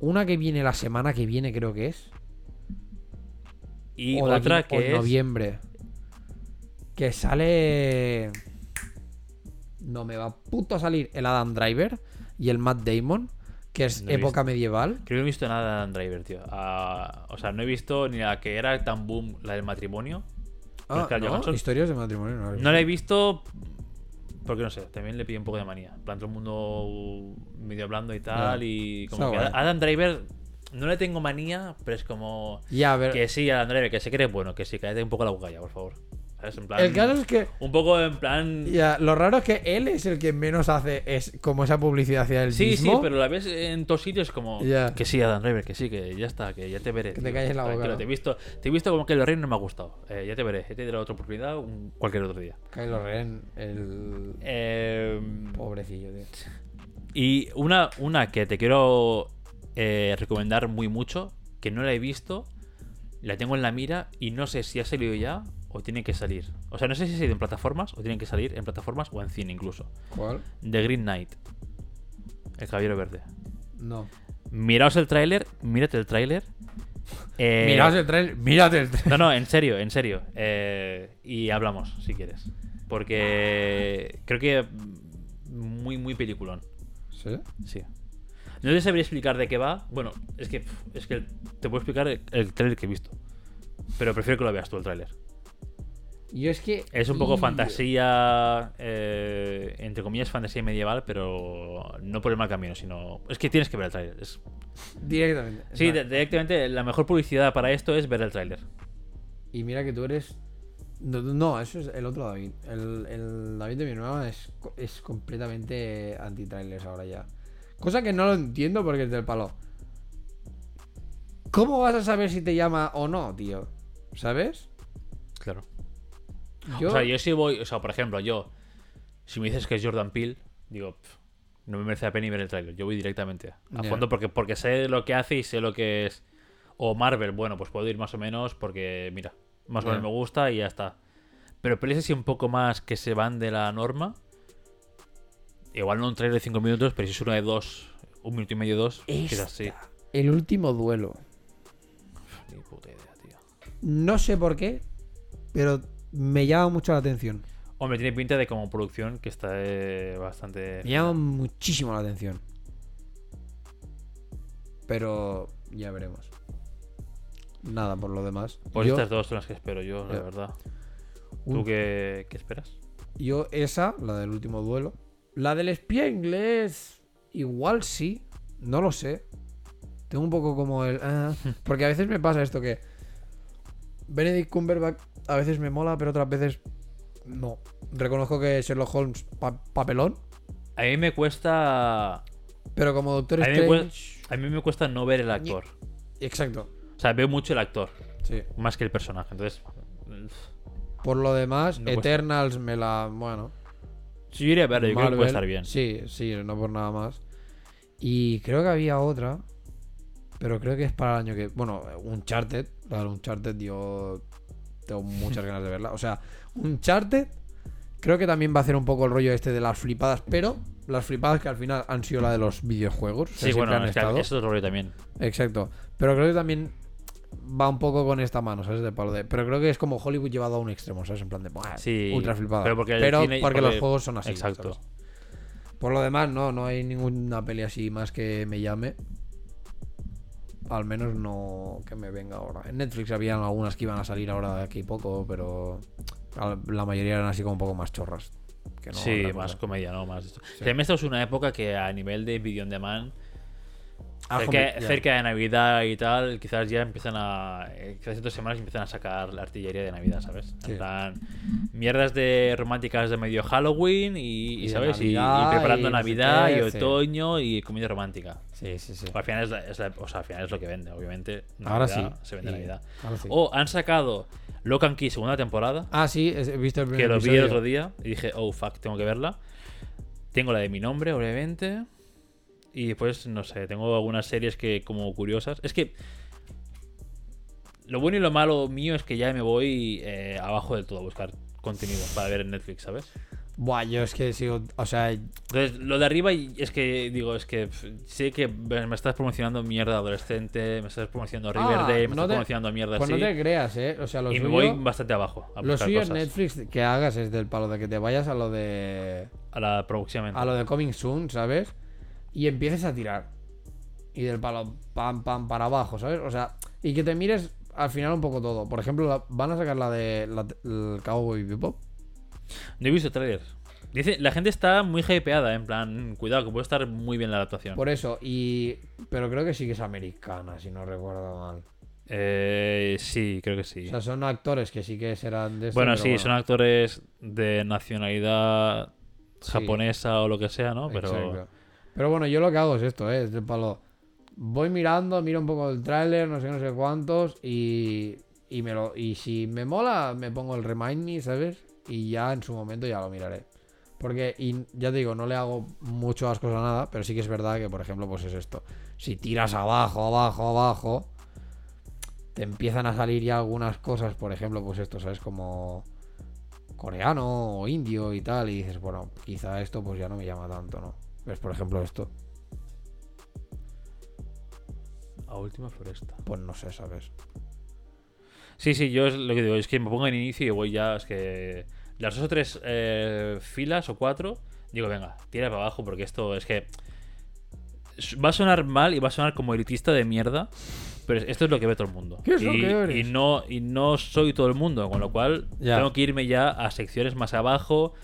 Una que viene la semana que viene, creo que es. Y o otra aquí- o en que es. noviembre. Que sale. No me va puto a salir el Adam Driver y el Matt Damon, que es No época medieval. Creo que no he visto nada de Adam Driver, tío. Ah, o sea, no he visto ni la que era tan boom, la del matrimonio. Ah. Historias de matrimonio. No, No la he visto porque no sé, también le pillé un poco de manía. En plan, todo el mundo medio hablando y tal. Y como que guay. Adam Driver no le tengo manía, pero es como. Ya, ver. Que sí, Adam Driver, que se cree bueno, que sí, cállate un poco la boca ya, por favor. ¿Sabes? En plan. El caso es que. Un poco en plan. Ya, lo raro es que él es el que menos hace es como esa publicidad hacia él Sí, mismo. sí, pero la ves en todos sitios como Ya. que sí, Adam Driver, que sí, que ya está, que ya te veré. Que te calles la boca, tranquilo, ¿no? Te he visto, te he visto como que el rey no me ha gustado. Eh, ya te veré, ya te daré otra oportunidad un- cualquier otro día. Kylo Ren, el. Eh, Pobrecillo, tío. y una, una que te quiero eh, recomendar muy mucho, que no la he visto, la tengo en la mira y no sé si ha salido ya o tiene que salir. O sea, no sé si ha salido en plataformas o tiene que salir en plataformas o en cine incluso. ¿Cuál? The Green Knight. El Caballero Verde. No. Miraos el tráiler, mírate el tráiler. [laughs] Eh, Miraos el trailer. Mírate el trailer. No, no, en serio, en serio. Eh, y hablamos, si quieres. Porque creo que muy, muy peliculón. ¿Sí? Sí. No te sabría explicar de qué va. Bueno, es que, es que te puedo explicar el, el trailer que he visto. Pero prefiero que lo veas tú el tráiler. Yo es que. Es un poco y- fantasía, eh, entre comillas, fantasía medieval, pero no por el mal camino, sino... Es que tienes que ver el tráiler. Es- Directamente. Sí, Vale. directamente la mejor publicidad para esto es ver el tráiler. Y mira que tú eres. No, no, eso es el otro David. El, el David de mi nueva es, es completamente anti-trailers ahora ya. Cosa que no lo entiendo porque es del palo. ¿Cómo vas a saber si te llama o no, tío? ¿Sabes? Yo, O sea, yo si voy, o sea, por ejemplo, yo, si me dices que es Jordan Peele, digo, "Pff, no me merece la pena ni ver el tráiler. Yo voy directamente a Ya. fondo porque, porque sé lo que hace y sé lo que es. O Marvel, bueno, pues puedo ir más o menos porque, mira, más o menos me gusta y ya está. Pero pelis así un poco más que se van de la norma. Igual no un trailer de 5 minutos, pero si es uno de dos, un minuto y medio, dos, quizás sí. El último duelo. Ni puta idea, tío. No sé por qué, pero me llama mucho la atención. Hombre, tiene pinta de como producción que está eh, bastante. Me llama muchísimo la atención. Pero ya veremos. Nada, por lo demás. Pues yo, estas dos son las que espero yo, la verdad. un- ¿Tú qué, qué esperas? yo esa, la del último duelo. La del espía inglés, igual sí. No lo sé. Tengo un poco como el... ah, [laughs] porque a veces me pasa esto que... Benedict Cumberbatch a veces me mola, pero otras veces no. Reconozco que Sherlock Holmes, pa- papelón. A mí me cuesta. Pero como Doctor A Strange... a mí me cuesta no ver el actor. Exacto. O sea, veo mucho el actor, Sí. más que el personaje. Entonces. Por lo demás, No cuesta. Eternals me la. Bueno. Si yo iría a verlo, yo creo que puede estar bien. Sí, sí, no por nada más. Y creo que había otra. Pero creo que es para el año que. Bueno, Uncharted. La de Uncharted, yo. Tengo muchas ganas de verla. O sea, Uncharted. Creo que también va a hacer un poco el rollo este de las flipadas. Pero las flipadas que al final han sido la de los videojuegos. o sea, Sí, bueno, han es que eso es rollo también. Exacto. Pero creo que también va un poco con esta mano, ¿sabes? De palo de. Pero creo que es como Hollywood llevado a un extremo, ¿sabes? En plan de. "Buah, Sí, ultra flipada. pero porque el Pero cine- porque, porque- los juegos son así. Exacto. ¿sabes? Por lo demás, no, no hay ninguna peli así más que me llame. Al menos no que me venga ahora. En Netflix habían algunas que iban a salir ahora de aquí poco, pero la mayoría eran así como un poco más chorras. que no sí, más cosa. comedia, ¿no? Más esto. También esta es una época que a nivel de video on demand, cerca, ya. cerca de Navidad y tal, quizás ya empiezan a. eh, Quizás en dos semanas empiezan a sacar la artillería de Navidad, ¿sabes? Sí. En plan, mierdas de románticas de medio Halloween y, y, Y de ¿sabes? Y- preparando y no sé Navidad qué, y sí. otoño y comedia romántica. Sí, sí, sí. Al final es, la- es la- o sea, al final es lo que vende, obviamente. Ahora Navidad, sí. Se vende Navidad. ahora sí. O han sacado Locan Key segunda temporada Ah, sí, he visto el primer que lo vi el otro día y dije, oh fuck, tengo que verla. Tengo la de mi nombre, obviamente. Y después, no sé, tengo algunas series que como curiosas. Es que lo bueno y lo malo mío es que ya me voy eh, abajo del todo a buscar contenido para ver en Netflix, ¿sabes? Buah, yo es que sigo. O sea, Entonces, lo de arriba es que digo, es que sé que me estás promocionando mierda adolescente, me estás promocionando Ah, Riverdale, me no estás te- promocionando mierda pues así. no te creas, ¿eh? O sea, lo y me voy bastante abajo a lo suyo en. Netflix que hagas es del palo de que te vayas a lo de. A la producción. a lo de Coming Soon, ¿sabes? Y empieces a tirar. Y del palo, pam, pam, para abajo, ¿sabes? O sea, y que te mires al final un poco todo. Por ejemplo, la- van a sacar la de la, el Cowboy Bebop. No he visto trailers. Dice, la gente está muy hypeada, en plan, cuidado, que puede estar muy bien la adaptación. Por eso, y. Pero creo que sí que es americana, si no recuerdo mal. Eh, sí, creo que sí. O sea, son actores que sí que serán de esto, bueno, sí, son actores de nacionalidad Sí. japonesa o lo que sea, ¿no? Pero Exacto. Pero bueno, yo lo que hago es esto, ¿eh? Es del palo. Voy mirando, miro un poco el tráiler, no sé, no sé cuántos, y, y, me lo, y si me mola, me pongo el Remind Me, ¿sabes? Y ya en su momento ya lo miraré. Porque, y ya te digo, no le hago mucho asco a nada, pero sí que es verdad que, por ejemplo, pues es esto. Si tiras abajo, abajo, abajo, te empiezan a salir ya algunas cosas, por ejemplo, pues esto, ¿sabes? Como coreano o indio y tal, y dices, bueno, quizá esto pues ya no me llama tanto, ¿no? ¿Ves, por ejemplo, esto? a última floresta. Pues no sé, ¿sabes? Sí, sí, yo es lo que digo, es que me pongo en inicio y voy ya, es que las dos o tres eh, filas o cuatro, digo, venga, tira para abajo porque esto es que va a sonar mal y va a sonar como elitista de mierda, Pero esto es lo que ve todo el mundo. ¿Qué es lo y, que eres? y no, y no soy todo el mundo, con lo cual Ya. tengo que irme ya a secciones más abajo.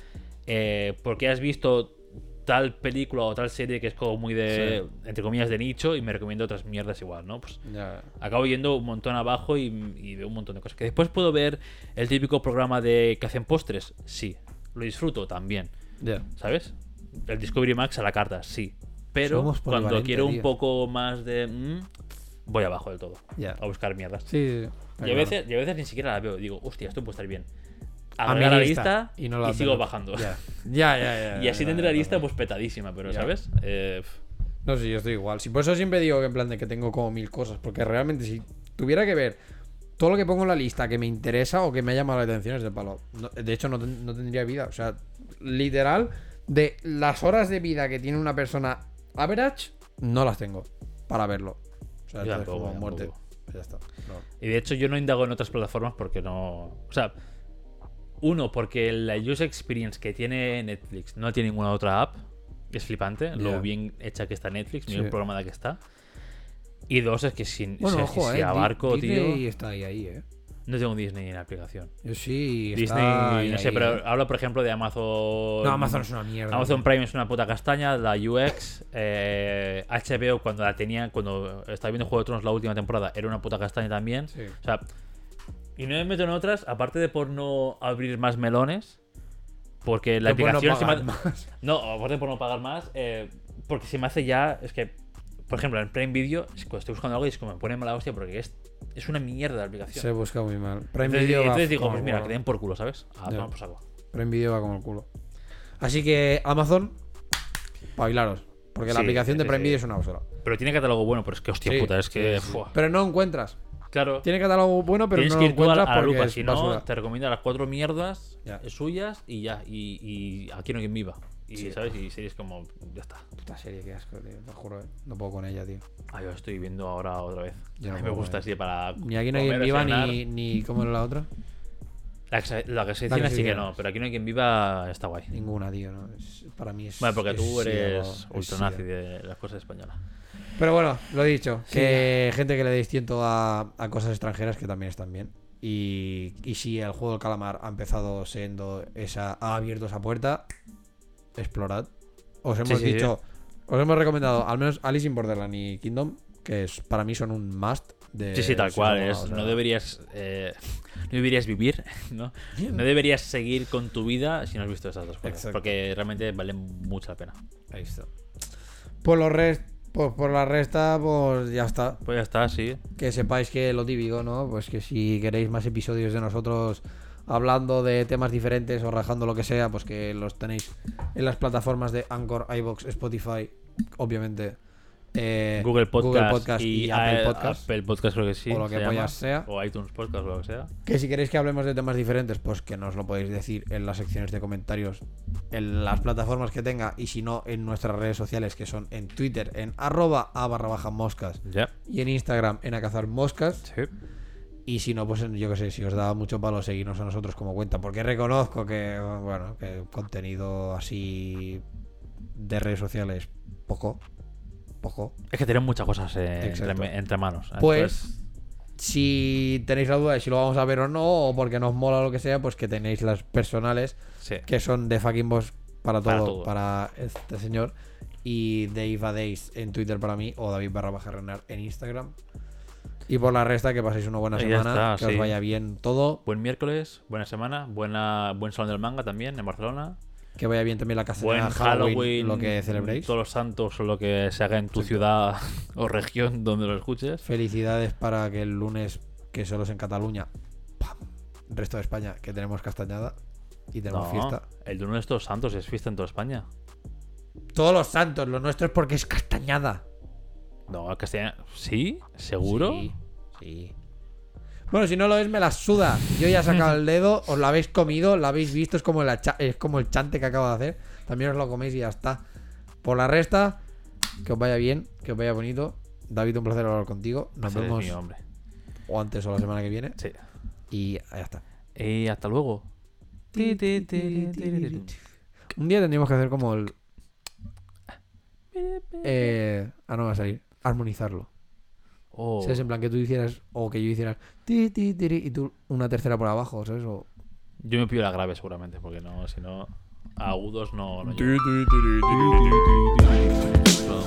eh, porque has visto tal película o tal serie que es como muy de, entre comillas, de nicho y me recomiendo otras mierdas igual, ¿no? Pues acabo yendo un montón abajo y, y veo un montón de cosas. Que después puedo ver el típico programa de que hacen postres, sí. Lo disfruto también, Ya. ¿sabes? El Discovery Max a la carta, sí. Pero cuando quiero un poco más de... mm, voy abajo del todo. Ya. A buscar mierdas. Sí, y, a veces, y a veces ni siquiera la veo. Digo, hostia, esto puede estar bien. A mi Agregar la lista, y no la sigo tengo. bajando. Ya. [laughs] Ya, ya, ya. y así tendré la lista pues petadísima, pero Ya. ¿sabes? Eh, No, sí, yo estoy igual. Sí, por eso siempre digo que en plan de que tengo como mil cosas. Porque realmente si tuviera que ver todo lo que pongo en la lista que me interesa o que me ha llamado la atención es de palo. No- de hecho, no, ten- no tendría vida. O sea, literal, de las horas de vida que tiene una persona average, no las tengo para verlo. O sea, Yo tampoco, como muerte. tampoco. Pues ya está. No. Y de hecho yo no indago en otras plataformas porque no... O sea, uno, porque la user experience que tiene Netflix no tiene ninguna otra app. Es flipante lo bien hecha que está Netflix, bien Sí. programada que está. Y dos, es que sin, Bueno, o sea, ojo, si eh. Abarco, Disney tío... está ahí, ahí, eh. No tengo Disney en la aplicación. Yo sí. está Disney, ahí, no sé, ahí, pero eh. hablo por ejemplo de Amazon... No, Amazon es una mierda. Amazon Prime es una puta castaña, la UX, eh, HBO cuando la tenía, cuando estaba viendo Juego de Tronos la última temporada, era una puta castaña también. Sí. O sea, y no me meto en otras, aparte de por no abrir más melones, porque la por no aplicación se me más. [laughs] No, aparte de por no pagar más, eh, porque se me hace ya, es que, por ejemplo, en Prime Video, cuando estoy buscando algo y es como me pone mala hostia porque es, es una mierda la aplicación. Se busca muy mal. Prime entonces Video va entonces digo, pues mira, que den por culo, ¿sabes? Ah, toma por saco. Prime Video va como el culo. Así que Amazon, bailaros. Porque la aplicación de Prime sí. Video es una basura. Pero tiene catálogo bueno, pero es que, hostia Sí, puta, es que... Pero no encuentras. Claro. Tiene catálogo bueno, pero Tienes no que lo ir la, encuentras a la lupa, si no, te recomienda las cuatro mierdas Ya. suyas y ya. Y, y aquí no hay quien viva. Y, Sí. ¿sabes? Y series como, ya está. Puta serie, qué asco, tío. Te juro, eh. No puedo con ella, tío. Ah, yo estoy viendo ahora otra vez. Yo a mí me gusta así para. Ni aquí no hay quien viva, ni, ni. ¿Cómo era la otra? La que se, la que se sí que no, pero aquí no hay quien viva está guay. Ninguna, tío. ¿no? Es- para mí es. Bueno, porque es tú eres es ultranazi de las cosas españolas. Pero bueno, lo he dicho. Que gente que le deis tiento a, a cosas extranjeras que también están bien. Y, y si el juego del calamar ha empezado siendo esa. ha abierto esa puerta, explorad. Os hemos Sí, sí, dicho. Os hemos recomendado al menos Alice in Borderland y Kingdom, que es, para mí son un must de. Sí, sí, tal cual. no, Es, o sea, no deberías. eh, no deberías vivir, [laughs] ¿no? No deberías seguir con tu vida si no has visto esas dos cosas. Exacto. Porque realmente valen mucho la pena. Ahí está. Por los rest, pues por la resta, pues ya está. Pues ya está, sí. que sepáis que lo típico, ¿no? Pues que si queréis más episodios de nosotros hablando de temas diferentes o rajando lo que sea, pues que los tenéis en las plataformas de Anchor, iBox, Spotify, obviamente. Eh, Google Podcast, Podcast y, Apple Podcast. Apple Podcast creo que sí. O lo que se llama. pollas sea. O iTunes Podcast o lo que sea. Que si queréis que hablemos de temas diferentes, pues que nos lo podéis decir en las secciones de comentarios, en las plataformas que tenga, y si no, en nuestras redes sociales, que son en Twitter, en arroba a barra baja moscas, Ya. y en Instagram, en a cazar moscas. Sí. Y si no, pues yo que sé, si os da mucho palo seguirnos a nosotros como cuenta, porque reconozco que, bueno, que contenido así de redes sociales, poco, poco. Es que tienen muchas cosas eh, entre, entre manos. Pues, si tenéis la duda de si lo vamos a ver o no, o porque nos mola o lo que sea, pues que tenéis las personales, sí. que son de fucking boss para Para todo, para este señor. Y Dave a Days en Twitter para mí, o David barra baja Renar en Instagram. Y por la resta, que paséis una buena semana, está, que sí. os vaya bien todo. Buen miércoles, buena semana, buena, buen salón del manga también en Barcelona. Que vaya bien también la Buen castellana Halloween, Halloween, lo que celebréis. Todos los santos o lo que se haga en tu ciudad [laughs] o región donde lo escuches. Felicidades para que el lunes, que solo es en Cataluña, ¡pam! resto de España, que tenemos castañada y tenemos No, fiesta. el de uno de estos santos es fiesta en toda España. Todos los santos, lo nuestro es porque es castañada. No, Castellana. ¿Sí? ¿Seguro? Sí, sí. Bueno, si no lo es, me la suda. Yo ya he sacado [laughs] el dedo, os lo habéis comido, lo habéis visto, es como, la cha- es como el chante que acabo de hacer. También os lo coméis y ya está. Por la resta, que os vaya bien, que os vaya bonito. David, un placer hablar contigo. Nos Placer vemos mío, hombre. o antes o la semana que viene. Sí. Y ya está. Y hasta luego. Un día tendríamos que hacer como el. Eh, ah, no va a salir. Armonizarlo. Oh. ¿Sabes? En plan que tú hicieras, o que yo hiciera ti, ti, tiri, y tú una tercera por abajo, ¿sabes? O... Yo me pido la grave seguramente, porque no, si no, agudos no. Ti, ti. No.